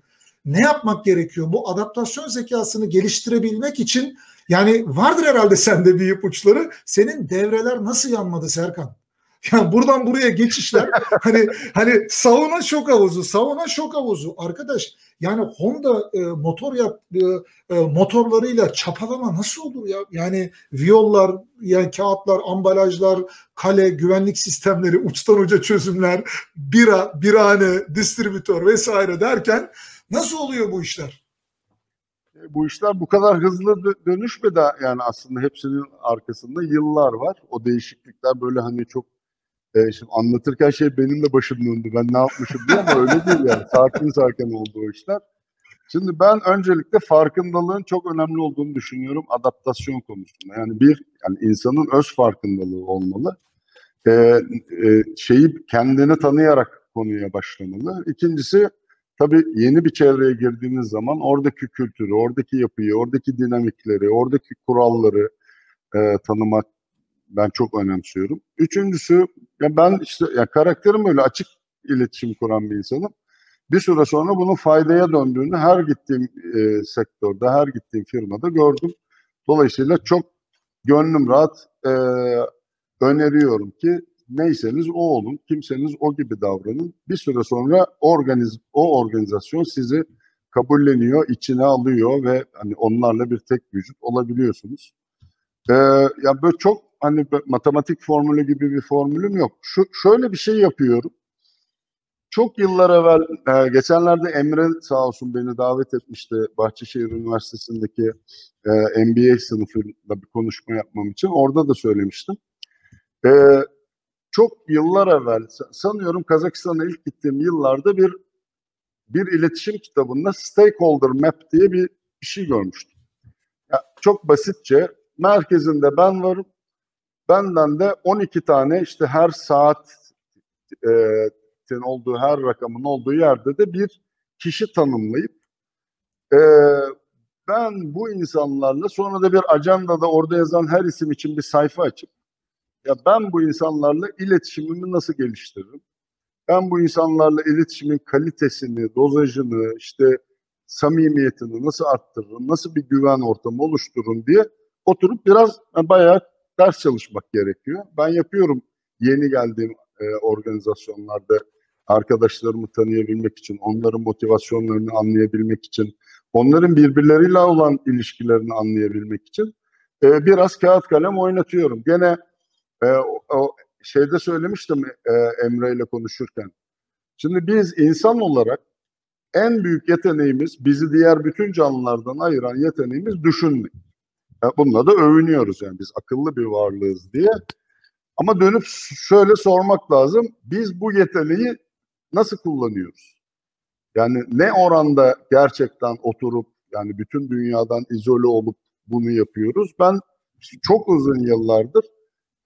[SPEAKER 1] Ne yapmak gerekiyor? Bu adaptasyon zekasını geliştirebilmek için yani vardır herhalde sende bir ipuçları. Senin devreler nasıl yanmadı Serkan? Yani buradan buraya geçişler hani hani sauna şok havuzu, sauna şok havuzu. Arkadaş yani Honda e, motor yap e, e, motorlarıyla çapalama nasıl olur ya? Yani viyollar, yani kağıtlar, ambalajlar, kale, güvenlik sistemleri, uçtan uca çözümler, bira, birane, distribütör vesaire derken nasıl oluyor bu işler?
[SPEAKER 2] E, bu işler bu kadar hızlı dö- dönüşmedi yani aslında hepsinin arkasında yıllar var. O değişiklikler böyle hani çok e, şimdi anlatırken şey benim de başım döndü. Ben ne yapmışım diye ama öyle değil yani. Sakin sakin oldu o işler. Şimdi ben öncelikle farkındalığın çok önemli olduğunu düşünüyorum adaptasyon konusunda. Yani bir yani insanın öz farkındalığı olmalı. E, e, şeyi kendini tanıyarak konuya başlamalı. İkincisi tabii yeni bir çevreye girdiğiniz zaman oradaki kültürü, oradaki yapıyı, oradaki dinamikleri, oradaki kuralları e, tanımak ben çok önemsiyorum. Üçüncüsü ya ben işte ya karakterim böyle açık iletişim kuran bir insanım. Bir süre sonra bunun faydaya döndüğünü her gittiğim e, sektörde, her gittiğim firmada gördüm. Dolayısıyla çok gönlüm rahat e, öneriyorum ki neyseniz o olun, kimseniz o gibi davranın. Bir süre sonra organiz, o organizasyon sizi kabulleniyor, içine alıyor ve hani onlarla bir tek vücut olabiliyorsunuz. Ee, ya böyle çok hani matematik formülü gibi bir formülüm yok. Şu şöyle bir şey yapıyorum. Çok yıllar evvel, e, geçenlerde Emre sağ olsun beni davet etmişti Bahçeşehir Üniversitesi'ndeki e, MBA sınıfında bir konuşma yapmam için. Orada da söylemiştim. E, çok yıllar evvel, sanıyorum Kazakistan'a ilk gittiğim yıllarda bir bir iletişim kitabında Stakeholder Map diye bir, bir şey görmüştüm. Ya, çok basitçe merkezinde ben varım. Benden de 12 tane işte her saat e, olduğu her rakamın olduğu yerde de bir kişi tanımlayıp e, ben bu insanlarla sonra da bir ajandada orada yazan her isim için bir sayfa açıp ya ben bu insanlarla iletişimimi nasıl geliştiririm? Ben bu insanlarla iletişimin kalitesini, dozajını, işte samimiyetini nasıl arttırırım, nasıl bir güven ortamı oluştururum diye oturup biraz yani bayağı ders çalışmak gerekiyor. Ben yapıyorum yeni geldiğim e, organizasyonlarda arkadaşlarımı tanıyabilmek için, onların motivasyonlarını anlayabilmek için, onların birbirleriyle olan ilişkilerini anlayabilmek için e, biraz kağıt kalem oynatıyorum. Gene e, o, şeyde söylemiştim e, Emre ile konuşurken. Şimdi biz insan olarak en büyük yeteneğimiz, bizi diğer bütün canlılardan ayıran yeteneğimiz düşünmek. Yani bununla da övünüyoruz yani biz akıllı bir varlığız diye. Ama dönüp şöyle sormak lazım. Biz bu yeteneği nasıl kullanıyoruz? Yani ne oranda gerçekten oturup yani bütün dünyadan izole olup bunu yapıyoruz? Ben çok uzun yıllardır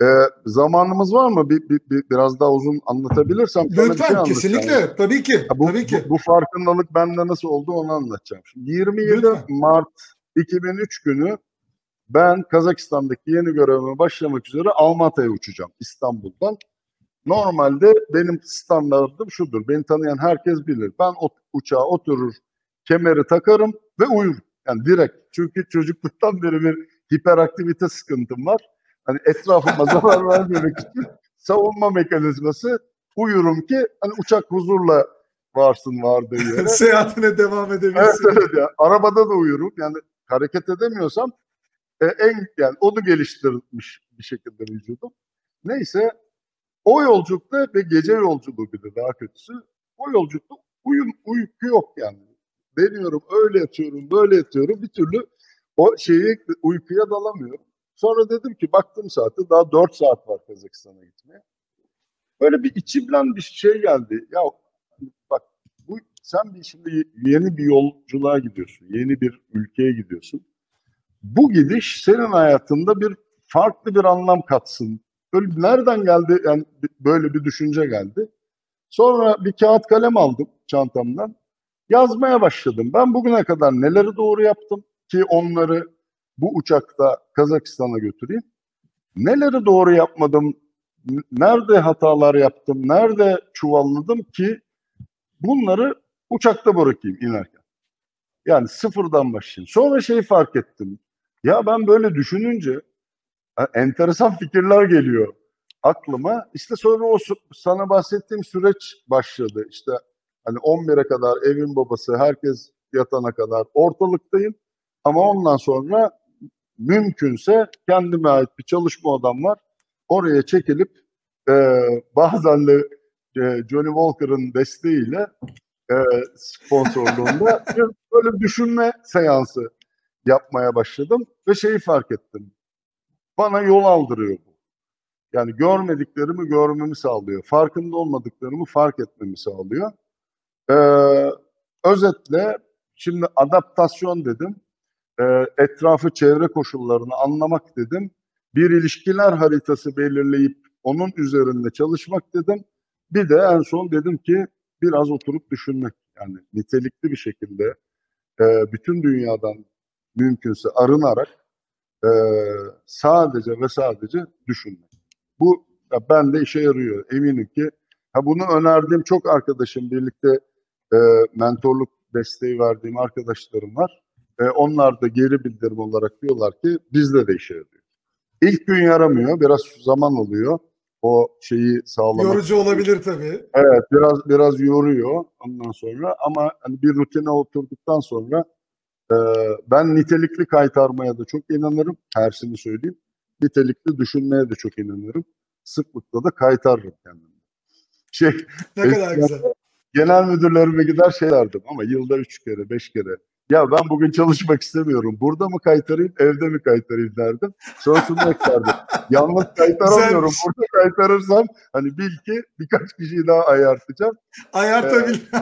[SPEAKER 2] e, zamanımız var mı? Bir, bir, bir biraz daha uzun anlatabilirsem.
[SPEAKER 1] Lütfen şey kesinlikle tabii ki.
[SPEAKER 2] Ya bu,
[SPEAKER 1] tabii ki.
[SPEAKER 2] Bu, bu farkındalık bende nasıl oldu onu anlatacağım. Şimdi 27 Lütfen. Mart 2003 günü ben Kazakistan'daki yeni görevime başlamak üzere Almata'ya uçacağım İstanbul'dan. Normalde benim standartım şudur. Beni tanıyan herkes bilir. Ben o uçağa oturur, kemeri takarım ve uyurum. Yani direkt. Çünkü çocukluktan beri bir hiperaktivite sıkıntım var. Hani etrafıma zarar vermemek için savunma mekanizması uyurum ki hani uçak huzurla varsın vardığı yere.
[SPEAKER 1] Seyahatine devam edebilsin.
[SPEAKER 2] Evet evet ya. Arabada da uyurum. Yani hareket edemiyorsam e, en yani onu geliştirmiş bir şekilde vücudum. Neyse o yolculukta ve gece yolculuğu bir de daha kötüsü o yolculukta uyum, uyku yok yani. Deniyorum öyle yatıyorum böyle yatıyorum bir türlü o şeyi uykuya dalamıyorum. Sonra dedim ki baktım saate daha 4 saat var Kazakistan'a gitmeye. Böyle bir içimden bir şey geldi. Ya bak bu sen bir şimdi yeni bir yolculuğa gidiyorsun. Yeni bir ülkeye gidiyorsun. Bu gidiş senin hayatında bir farklı bir anlam katsın. Böyle nereden geldi yani böyle bir düşünce geldi. Sonra bir kağıt kalem aldım çantamdan. Yazmaya başladım. Ben bugüne kadar neleri doğru yaptım ki onları bu uçakta Kazakistan'a götüreyim. Neleri doğru yapmadım, nerede hatalar yaptım, nerede çuvalladım ki bunları uçakta bırakayım inerken. Yani sıfırdan başlayayım. Sonra şeyi fark ettim. Ya ben böyle düşününce enteresan fikirler geliyor aklıma. İşte sonra o sana bahsettiğim süreç başladı. İşte hani 11'e kadar evin babası, herkes yatana kadar ortalıktayım. Ama ondan sonra mümkünse kendime ait bir çalışma odam var. Oraya çekilip e, bazen de e, Johnny Walker'ın desteğiyle e, sponsorluğunda bir böyle düşünme seansı yapmaya başladım ve şeyi fark ettim. Bana yol aldırıyor bu. Yani görmediklerimi görmemi sağlıyor. Farkında olmadıklarımı fark etmemi sağlıyor. Ee, özetle şimdi adaptasyon dedim. Ee, etrafı çevre koşullarını anlamak dedim. Bir ilişkiler haritası belirleyip onun üzerinde çalışmak dedim. Bir de en son dedim ki biraz oturup düşünmek. Yani nitelikli bir şekilde e, bütün dünyadan mümkünse arınarak e, sadece ve sadece düşünmek. Bu ben de işe yarıyor. Eminim ki ha bunu önerdiğim çok arkadaşım birlikte e, mentorluk desteği verdiğim arkadaşlarım var. E, onlar da geri bildirim olarak diyorlar ki bizde de işe yarıyor. İlk gün yaramıyor. Biraz zaman oluyor. O şeyi sağlamak.
[SPEAKER 1] Yorucu olabilir tabii.
[SPEAKER 2] Evet biraz biraz yoruyor ondan sonra ama hani bir rutine oturduktan sonra e, ben nitelikli kaytarmaya da çok inanırım. Tersini söyleyeyim. Nitelikli düşünmeye de çok inanırım. Sıklıkla da kaytarırım kendimi.
[SPEAKER 1] Şey, ne kadar güzel.
[SPEAKER 2] Genel müdürlerime gider şey derdim ama yılda üç kere, beş kere ya ben bugün çalışmak istemiyorum. Burada mı kaytarayım, evde mi kaytarayım derdim. Sonra şunu eklerdim. Yalnız kaytaramıyorum. Burada kaytarırsam hani bil ki birkaç kişiyi daha ayartacağım.
[SPEAKER 1] Ayartabil. Ee,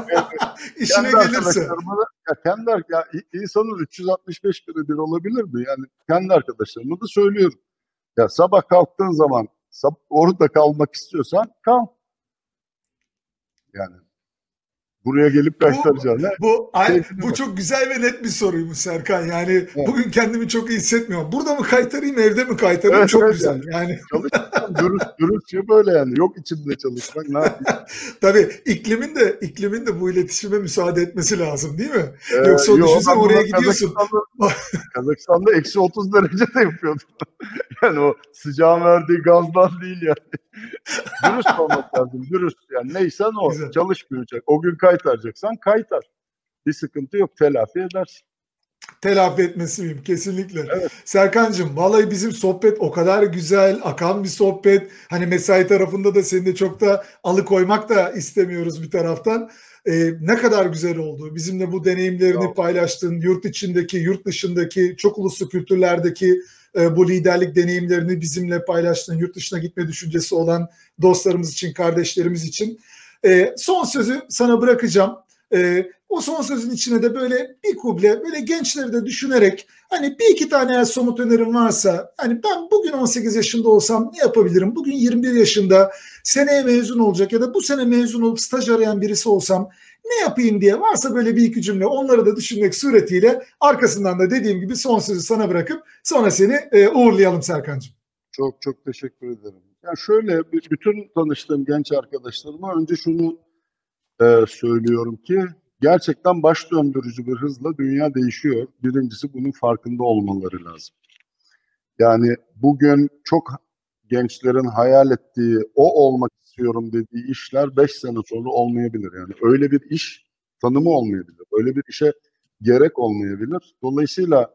[SPEAKER 1] İşine gelirse.
[SPEAKER 2] Ya kendi ya insanın 365 kere bir olabilir mi? Yani kendi arkadaşlarıma da söylüyorum. Ya sabah kalktığın zaman orada kalmak istiyorsan kal. Yani Buraya gelip kaytaracaksın.
[SPEAKER 1] Bu, bu, ay, bu çok güzel ve net bir soruymuş Serkan. Yani evet. bugün kendimi çok iyi hissetmiyorum. Burada mı kaytarayım, evde mi kaytarayım? Evet, çok evet güzel. Yani.
[SPEAKER 2] Çalışmak dürüst, dürüstçe böyle yani. Yok içimde çalışmak. Ne yapayım?
[SPEAKER 1] Tabii iklimin de iklimin de bu iletişime müsaade etmesi lazım değil mi? Ee, Yoksa yo, düşünsene oraya gidiyorsun.
[SPEAKER 2] Kazakistan'da, Kazakistan'da eksi 30 derece de yapıyordum. yani o sıcağın verdiği gazdan değil yani. dürüst olmak lazım. Dürüst yani neysen o. Güzel. Çalışmayacak. O gün kaytaracaksan kaytar. Bir sıkıntı yok. Telafi edersin.
[SPEAKER 1] Telafi etmesi miyim? Kesinlikle. Evet. Serkan'cığım vallahi bizim sohbet o kadar güzel, akan bir sohbet. Hani mesai tarafında da seni de çok da alıkoymak da istemiyoruz bir taraftan. Ee, ne kadar güzel oldu. Bizimle bu deneyimlerini Yok. paylaştın. Yurt içindeki, yurt dışındaki, çok uluslu kültürlerdeki e, bu liderlik deneyimlerini bizimle paylaştın. Yurt dışına gitme düşüncesi olan dostlarımız için, kardeşlerimiz için. E, son sözü sana bırakacağım. E, o son sözün içine de böyle bir kuble, böyle gençleri de düşünerek hani bir iki tane eğer somut önerim varsa hani ben bugün 18 yaşında olsam ne yapabilirim? Bugün 21 yaşında seneye mezun olacak ya da bu sene mezun olup staj arayan birisi olsam ne yapayım diye varsa böyle bir iki cümle onları da düşünmek suretiyle arkasından da dediğim gibi son sözü sana bırakıp sonra seni e, uğurlayalım Serkan'cığım.
[SPEAKER 2] Çok çok teşekkür ederim. Yani şöyle bütün tanıştığım genç arkadaşlarıma önce şunu e, söylüyorum ki gerçekten baş döndürücü bir hızla dünya değişiyor. Birincisi bunun farkında olmaları lazım. Yani bugün çok gençlerin hayal ettiği, o olmak istiyorum dediği işler 5 sene sonra olmayabilir. Yani öyle bir iş tanımı olmayabilir. Öyle bir işe gerek olmayabilir. Dolayısıyla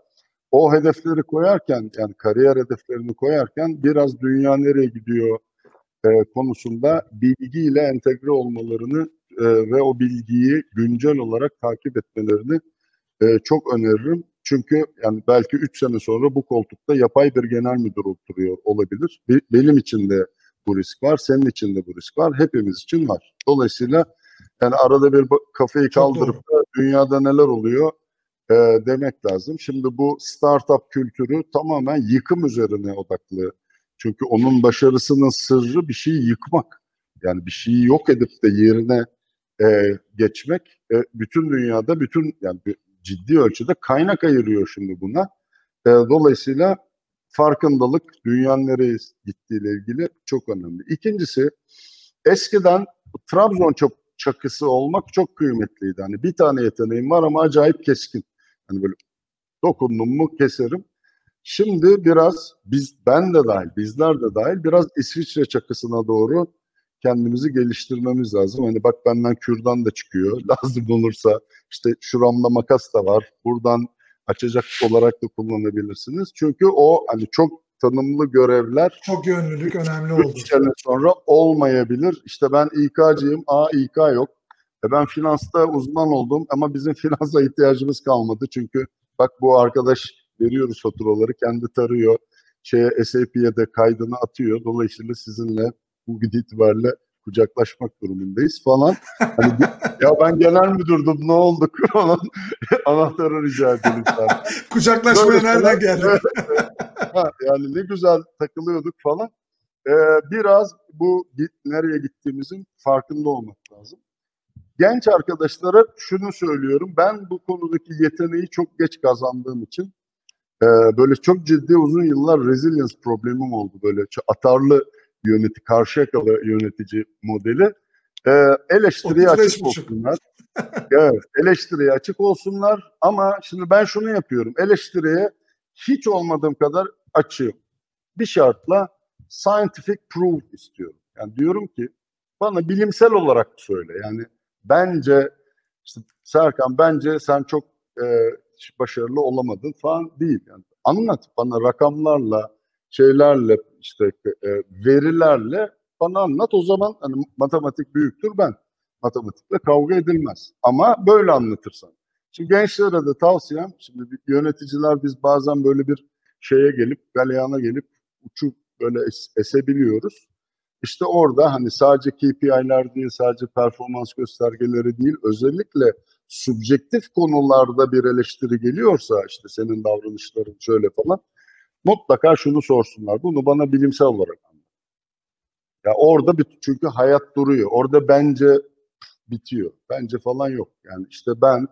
[SPEAKER 2] o hedefleri koyarken yani kariyer hedeflerini koyarken biraz dünya nereye gidiyor e, konusunda bilgiyle entegre olmalarını e, ve o bilgiyi güncel olarak takip etmelerini e, çok öneririm. Çünkü yani belki 3 sene sonra bu koltukta yapay bir genel müdür oturuyor olabilir. Be, benim için de bu risk var, senin için de bu risk var, hepimiz için var. Dolayısıyla yani arada bir kafayı kaldırıp da dünyada neler oluyor e, demek lazım. Şimdi bu startup kültürü tamamen yıkım üzerine odaklı. Çünkü onun başarısının sırrı bir şeyi yıkmak. yani bir şeyi yok edip de yerine e, geçmek e, bütün dünyada bütün yani ciddi ölçüde kaynak ayırıyor şimdi buna. E, dolayısıyla farkındalık dünyanın nereye gittiğiyle ilgili çok önemli. İkincisi eskiden Trabzon çok çakısı olmak çok kıymetliydi. Hani bir tane yeteneğim var ama acayip keskin. Hani böyle dokundum mu keserim. Şimdi biraz biz ben de dahil, bizler de dahil biraz İsviçre çakısına doğru kendimizi geliştirmemiz lazım. Hani bak benden kürdan da çıkıyor. Lazım olursa işte şuramda makas da var. Buradan açacak olarak da kullanabilirsiniz. Çünkü o hani çok tanımlı görevler
[SPEAKER 1] çok yönlülük önemli oldu.
[SPEAKER 2] 3 sene sonra olmayabilir. İşte ben İK'cıyım. A İK yok. E ben finansta uzman oldum ama bizim finansa ihtiyacımız kalmadı. Çünkü bak bu arkadaş veriyoruz faturaları kendi tarıyor. Şeye SAP'ye de kaydını atıyor. Dolayısıyla sizinle bugün itibariyle kucaklaşmak durumundayız falan. Hani, ya ben genel müdürdüm ne olduk falan. Anahtarı rica edelim.
[SPEAKER 1] Kucaklaşmaya nereden geldi?
[SPEAKER 2] yani ne güzel takılıyorduk falan. Ee, biraz bu nereye gittiğimizin farkında olmak lazım. Genç arkadaşlara şunu söylüyorum. Ben bu konudaki yeteneği çok geç kazandığım için e, böyle çok ciddi uzun yıllar resilience problemim oldu. Böyle atarlı yönetici, karşı yakalı yönetici modeli. E, eleştiriye açık olsunlar. evet, eleştiriye açık olsunlar ama şimdi ben şunu yapıyorum. Eleştiriye hiç olmadığım kadar açığım. Bir şartla scientific proof istiyorum. Yani diyorum ki bana bilimsel olarak söyle. Yani bence işte Serkan bence sen çok e, başarılı olamadın falan değil. Yani anlat bana rakamlarla, şeylerle işte e, verilerle bana anlat. O zaman hani matematik büyüktür ben. Matematikle kavga edilmez. Ama böyle anlatırsan. Şimdi gençlere de tavsiyem, şimdi yöneticiler biz bazen böyle bir şeye gelip, galeyana gelip uçup böyle es, esebiliyoruz. İşte orada hani sadece KPI'ler değil, sadece performans göstergeleri değil, özellikle subjektif konularda bir eleştiri geliyorsa işte senin davranışların şöyle falan mutlaka şunu sorsunlar. Bunu bana bilimsel olarak anlat. Ya orada bir, çünkü hayat duruyor. Orada bence bitiyor. Bence falan yok. Yani işte ben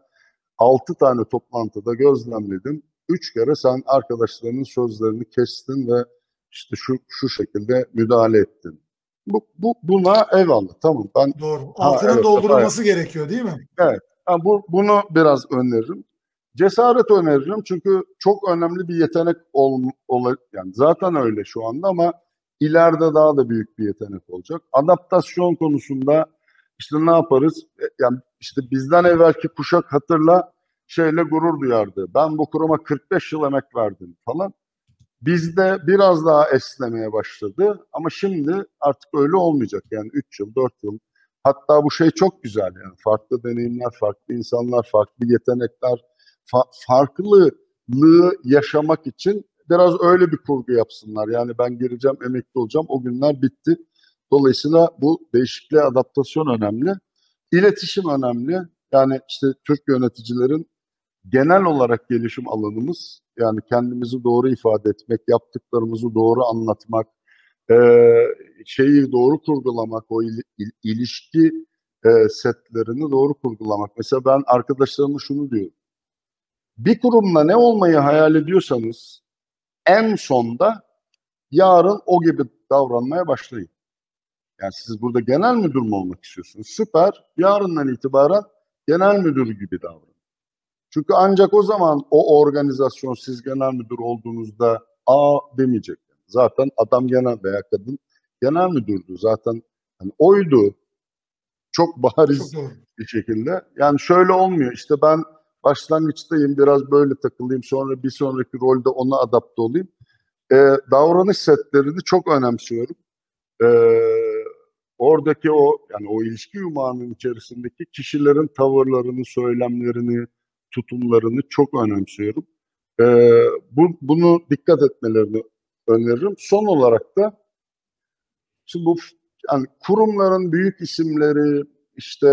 [SPEAKER 2] 6 tane toplantıda gözlemledim. Üç kere sen arkadaşlarının sözlerini kestin ve işte şu şu şekilde müdahale ettin. Bu, bu buna eyvallah tamam ben
[SPEAKER 1] doğru altının ha, evet, doldurulması evet. gerekiyor değil mi?
[SPEAKER 2] Evet. Yani bu bunu biraz öneririm. Cesaret öneririm çünkü çok önemli bir yetenek ol, ol yani zaten öyle şu anda ama ileride daha da büyük bir yetenek olacak. Adaptasyon konusunda işte ne yaparız? E, yani işte bizden evvelki kuşak hatırla şeyle gurur duyardı. Ben bu kuruma 45 yıl emek verdim falan. Bizde biraz daha esnemeye başladı ama şimdi artık öyle olmayacak. Yani 3 yıl, 4 yıl. Hatta bu şey çok güzel yani farklı deneyimler, farklı insanlar, farklı yetenekler, fa- farklılığı yaşamak için biraz öyle bir kurgu yapsınlar. Yani ben gireceğim, emekli olacağım. O günler bitti. Dolayısıyla bu değişikliğe adaptasyon önemli. İletişim önemli. Yani işte Türk yöneticilerin genel olarak gelişim alanımız yani kendimizi doğru ifade etmek, yaptıklarımızı doğru anlatmak, e, şeyi doğru kurgulamak, o il, il, ilişki e, setlerini doğru kurgulamak. Mesela ben arkadaşlarıma şunu diyorum. Bir kurumla ne olmayı hayal ediyorsanız en sonda yarın o gibi davranmaya başlayın. Yani siz burada genel müdür mü olmak istiyorsunuz? Süper. Yarından itibaren genel müdür gibi davranın. Çünkü ancak o zaman o organizasyon siz genel müdür olduğunuzda a demeyecek. Zaten adam genel veya kadın genel müdürdü. Zaten hani oydu. Çok bariz Çok bir şekilde. Yani şöyle olmuyor. İşte ben başlangıçtayım biraz böyle takılayım sonra bir sonraki rolde ona adapte olayım. Ee, davranış setlerini çok önemsiyorum. Ee, oradaki o yani o ilişki yumağının içerisindeki kişilerin tavırlarını, söylemlerini, tutumlarını çok önemsiyorum. Ee, bu, bunu dikkat etmelerini öneririm. Son olarak da şimdi bu yani kurumların büyük isimleri işte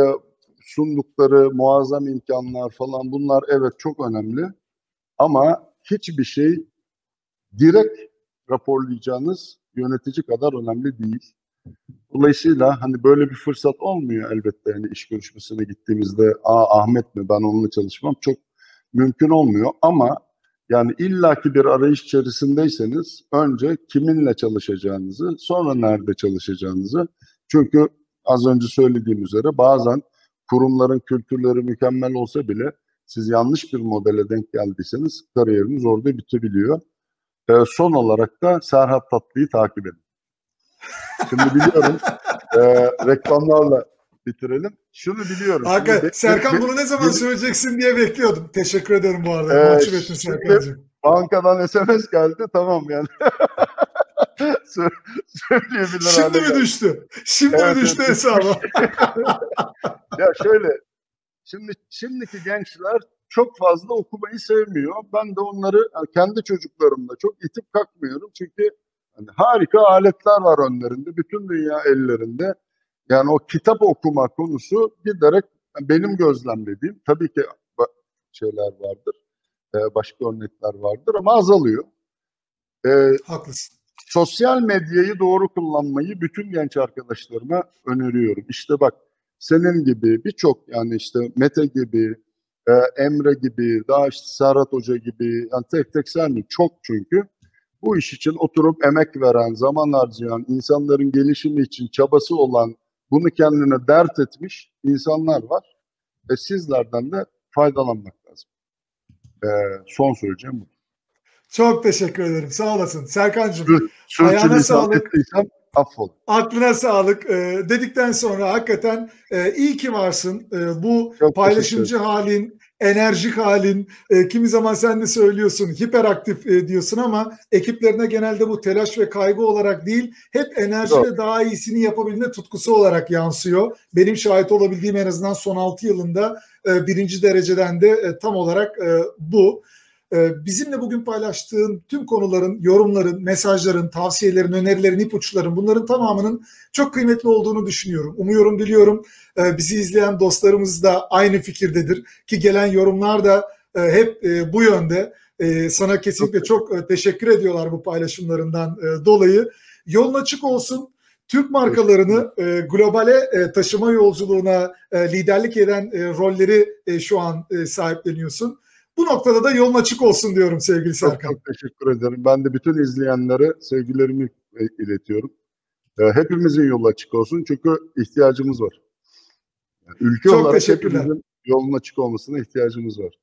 [SPEAKER 2] sundukları muazzam imkanlar falan bunlar evet çok önemli. Ama hiçbir şey direkt raporlayacağınız yönetici kadar önemli değil. Dolayısıyla hani böyle bir fırsat olmuyor elbette yani iş görüşmesine gittiğimizde Aa, Ahmet mi ben onunla çalışmam çok mümkün olmuyor ama yani illaki bir arayış içerisindeyseniz önce kiminle çalışacağınızı sonra nerede çalışacağınızı çünkü az önce söylediğim üzere bazen kurumların kültürleri mükemmel olsa bile siz yanlış bir modele denk geldiyseniz kariyeriniz orada bitebiliyor. Ee, son olarak da Serhat Tatlı'yı takip edin. Şimdi biliyorum e, reklamlarla bitirelim. Şunu biliyorum. Şimdi,
[SPEAKER 1] Serkan
[SPEAKER 2] be,
[SPEAKER 1] bunu ne zaman
[SPEAKER 2] be,
[SPEAKER 1] söyleyeceksin diye bekliyordum. Teşekkür ederim bu arada. Mahcup ettin Serkan'cığım.
[SPEAKER 2] Bankadan SMS geldi tamam yani. Söyleyebilir
[SPEAKER 1] Şimdi mi düştü? Şimdi
[SPEAKER 2] evet,
[SPEAKER 1] mi düştü
[SPEAKER 2] evet,
[SPEAKER 1] hesaba?
[SPEAKER 2] ya şöyle şimdi şimdiki gençler çok fazla okumayı sevmiyor. Ben de onları kendi çocuklarımla çok itip kalkmıyorum. Çünkü hani harika aletler var önlerinde. Bütün dünya ellerinde. Yani o kitap okuma konusu giderek benim gözlemlediğim tabii ki şeyler vardır. Başka örnekler vardır ama azalıyor.
[SPEAKER 1] Ee, Haklısın.
[SPEAKER 2] Sosyal medyayı doğru kullanmayı bütün genç arkadaşlarıma öneriyorum. İşte bak senin gibi birçok yani işte Mete gibi, e, Emre gibi, daha işte Serhat Hoca gibi yani tek tek sen çok çünkü bu iş için oturup emek veren, zaman harcayan, insanların gelişimi için çabası olan, bunu kendine dert etmiş insanlar var. Ve sizlerden de faydalanmak lazım. E, son söyleyeceğim bu.
[SPEAKER 1] Çok teşekkür ederim. Sağ olasın. Serkan'cığım.
[SPEAKER 2] Ayağına sağlık. Affola.
[SPEAKER 1] Aklına sağlık e, dedikten sonra hakikaten e, iyi ki varsın. E, bu Çok paylaşımcı halin, enerjik halin, e, kimi zaman sen de söylüyorsun hiperaktif e, diyorsun ama ekiplerine genelde bu telaş ve kaygı olarak değil, hep enerjiyle daha iyisini yapabilme tutkusu olarak yansıyor. Benim şahit olabildiğim en azından son 6 yılında e, birinci dereceden de e, tam olarak e, bu. Ee, bizimle bugün paylaştığın tüm konuların, yorumların, mesajların, tavsiyelerin, önerilerin, ipuçların bunların tamamının çok kıymetli olduğunu düşünüyorum. Umuyorum, biliyorum e, bizi izleyen dostlarımız da aynı fikirdedir ki gelen yorumlar da e, hep e, bu yönde. Sana kesinlikle çok teşekkür ediyorlar bu paylaşımlarından dolayı. Yolun açık olsun. Türk markalarını globale taşıma yolculuğuna liderlik eden rolleri şu an sahipleniyorsun. Bu noktada da yolun açık olsun diyorum sevgili Serkan.
[SPEAKER 2] Çok, çok teşekkür ederim. Ben de bütün izleyenlere sevgilerimi iletiyorum. Ee, hepimizin yolu açık olsun çünkü ihtiyacımız var. ülke çok olarak hepimizin yolun açık olmasına ihtiyacımız var.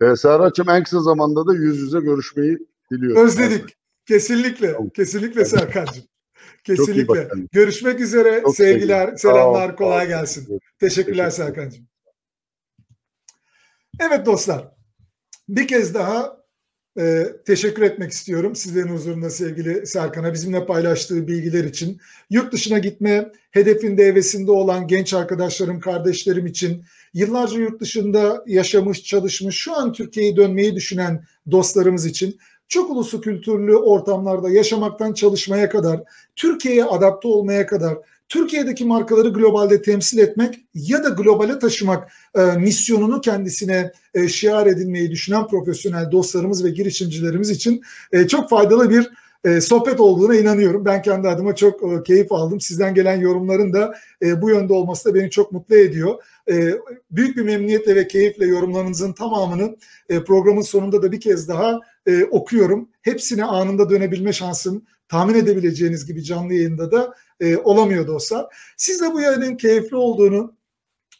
[SPEAKER 2] Ee, Serhat'cığım en kısa zamanda da yüz yüze görüşmeyi diliyorum.
[SPEAKER 1] Özledik. Abi. Kesinlikle. Tamam. Kesinlikle. Serkan'cığım. Kesinlikle. Görüşmek üzere. Çok Sevgiler, sevgilim. selamlar, kolay gelsin. Teşekkürler Teşekkür Serkan'cığım. Evet dostlar. Bir kez daha e, teşekkür etmek istiyorum sizlerin huzurunda sevgili Serkan'a bizimle paylaştığı bilgiler için. Yurt dışına gitme hedefinde hevesinde olan genç arkadaşlarım, kardeşlerim için, yıllarca yurt dışında yaşamış, çalışmış, şu an Türkiye'ye dönmeyi düşünen dostlarımız için çok uluslu kültürlü ortamlarda yaşamaktan çalışmaya kadar, Türkiye'ye adapte olmaya kadar Türkiye'deki markaları globalde temsil etmek ya da globale taşımak e, misyonunu kendisine e, şiar edinmeyi düşünen profesyonel dostlarımız ve girişimcilerimiz için e, çok faydalı bir e, sohbet olduğuna inanıyorum. Ben kendi adıma çok e, keyif aldım. Sizden gelen yorumların da e, bu yönde olması da beni çok mutlu ediyor. E, büyük bir memnuniyetle ve keyifle yorumlarınızın tamamını e, programın sonunda da bir kez daha e, okuyorum. Hepsine anında dönebilme şansım tahmin edebileceğiniz gibi canlı yayında da e, olamıyor dostlar. Siz de bu yayının keyifli olduğunu,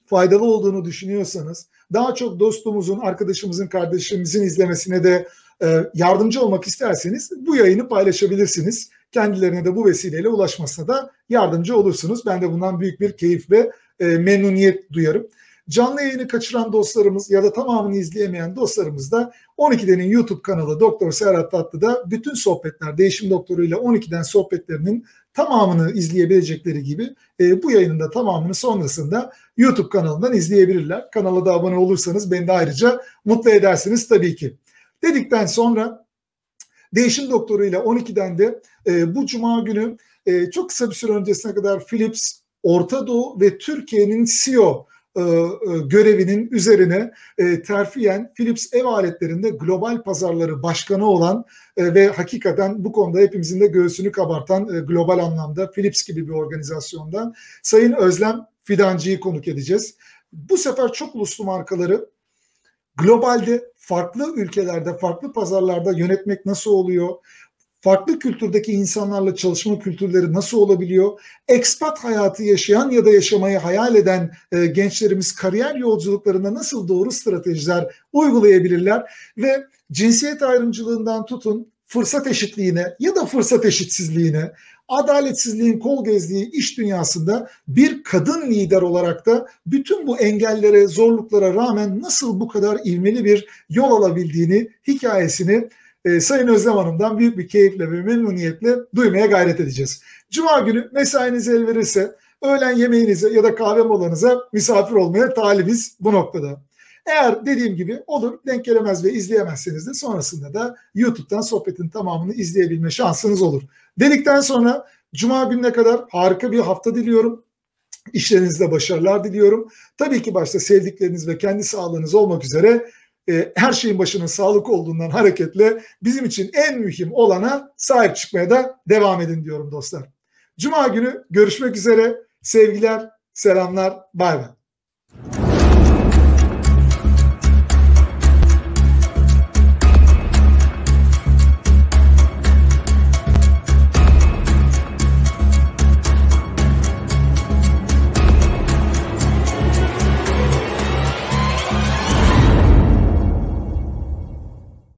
[SPEAKER 1] faydalı olduğunu düşünüyorsanız daha çok dostumuzun, arkadaşımızın, kardeşimizin izlemesine de e, yardımcı olmak isterseniz bu yayını paylaşabilirsiniz. Kendilerine de bu vesileyle ulaşmasına da yardımcı olursunuz. Ben de bundan büyük bir keyif ve e, memnuniyet duyarım. Canlı yayını kaçıran dostlarımız ya da tamamını izleyemeyen dostlarımız da 12'denin YouTube kanalı Doktor Serhat Tatlı'da bütün sohbetler Değişim Doktoru ile 12'den sohbetlerinin tamamını izleyebilecekleri gibi e, bu yayının da tamamını sonrasında YouTube kanalından izleyebilirler. Kanala da abone olursanız beni de ayrıca mutlu edersiniz tabii ki. Dedikten sonra Değişim Doktoru ile 12'den de e, bu cuma günü e, çok kısa bir süre öncesine kadar Philips, Orta Doğu ve Türkiye'nin CEO görevinin üzerine e, terfiyen Philips ev aletlerinde global pazarları başkanı olan e, ve hakikaten bu konuda hepimizin de göğsünü kabartan e, global anlamda Philips gibi bir organizasyonda Sayın Özlem Fidancı'yı konuk edeceğiz. Bu sefer çok uluslu markaları globalde farklı ülkelerde, farklı pazarlarda yönetmek nasıl oluyor? Farklı kültürdeki insanlarla çalışma kültürleri nasıl olabiliyor? Ekspat hayatı yaşayan ya da yaşamayı hayal eden e, gençlerimiz kariyer yolculuklarında nasıl doğru stratejiler uygulayabilirler? Ve cinsiyet ayrımcılığından tutun fırsat eşitliğine ya da fırsat eşitsizliğine, adaletsizliğin kol gezdiği iş dünyasında bir kadın lider olarak da bütün bu engellere, zorluklara rağmen nasıl bu kadar ivmeli bir yol alabildiğini, hikayesini e, Sayın Özlem Hanım'dan büyük bir keyifle ve memnuniyetle duymaya gayret edeceğiz. Cuma günü mesainize el verirse öğlen yemeğinize ya da kahve molanıza misafir olmaya talibiz bu noktada. Eğer dediğim gibi olur denk gelemez ve izleyemezseniz de sonrasında da YouTube'dan sohbetin tamamını izleyebilme şansınız olur. Dedikten sonra Cuma gününe kadar harika bir hafta diliyorum. İşlerinizde başarılar diliyorum. Tabii ki başta sevdikleriniz ve kendi sağlığınız olmak üzere e, her şeyin başının sağlık olduğundan hareketle bizim için en mühim olana sahip çıkmaya da devam edin diyorum dostlar. Cuma günü görüşmek üzere. Sevgiler, selamlar, bay bay.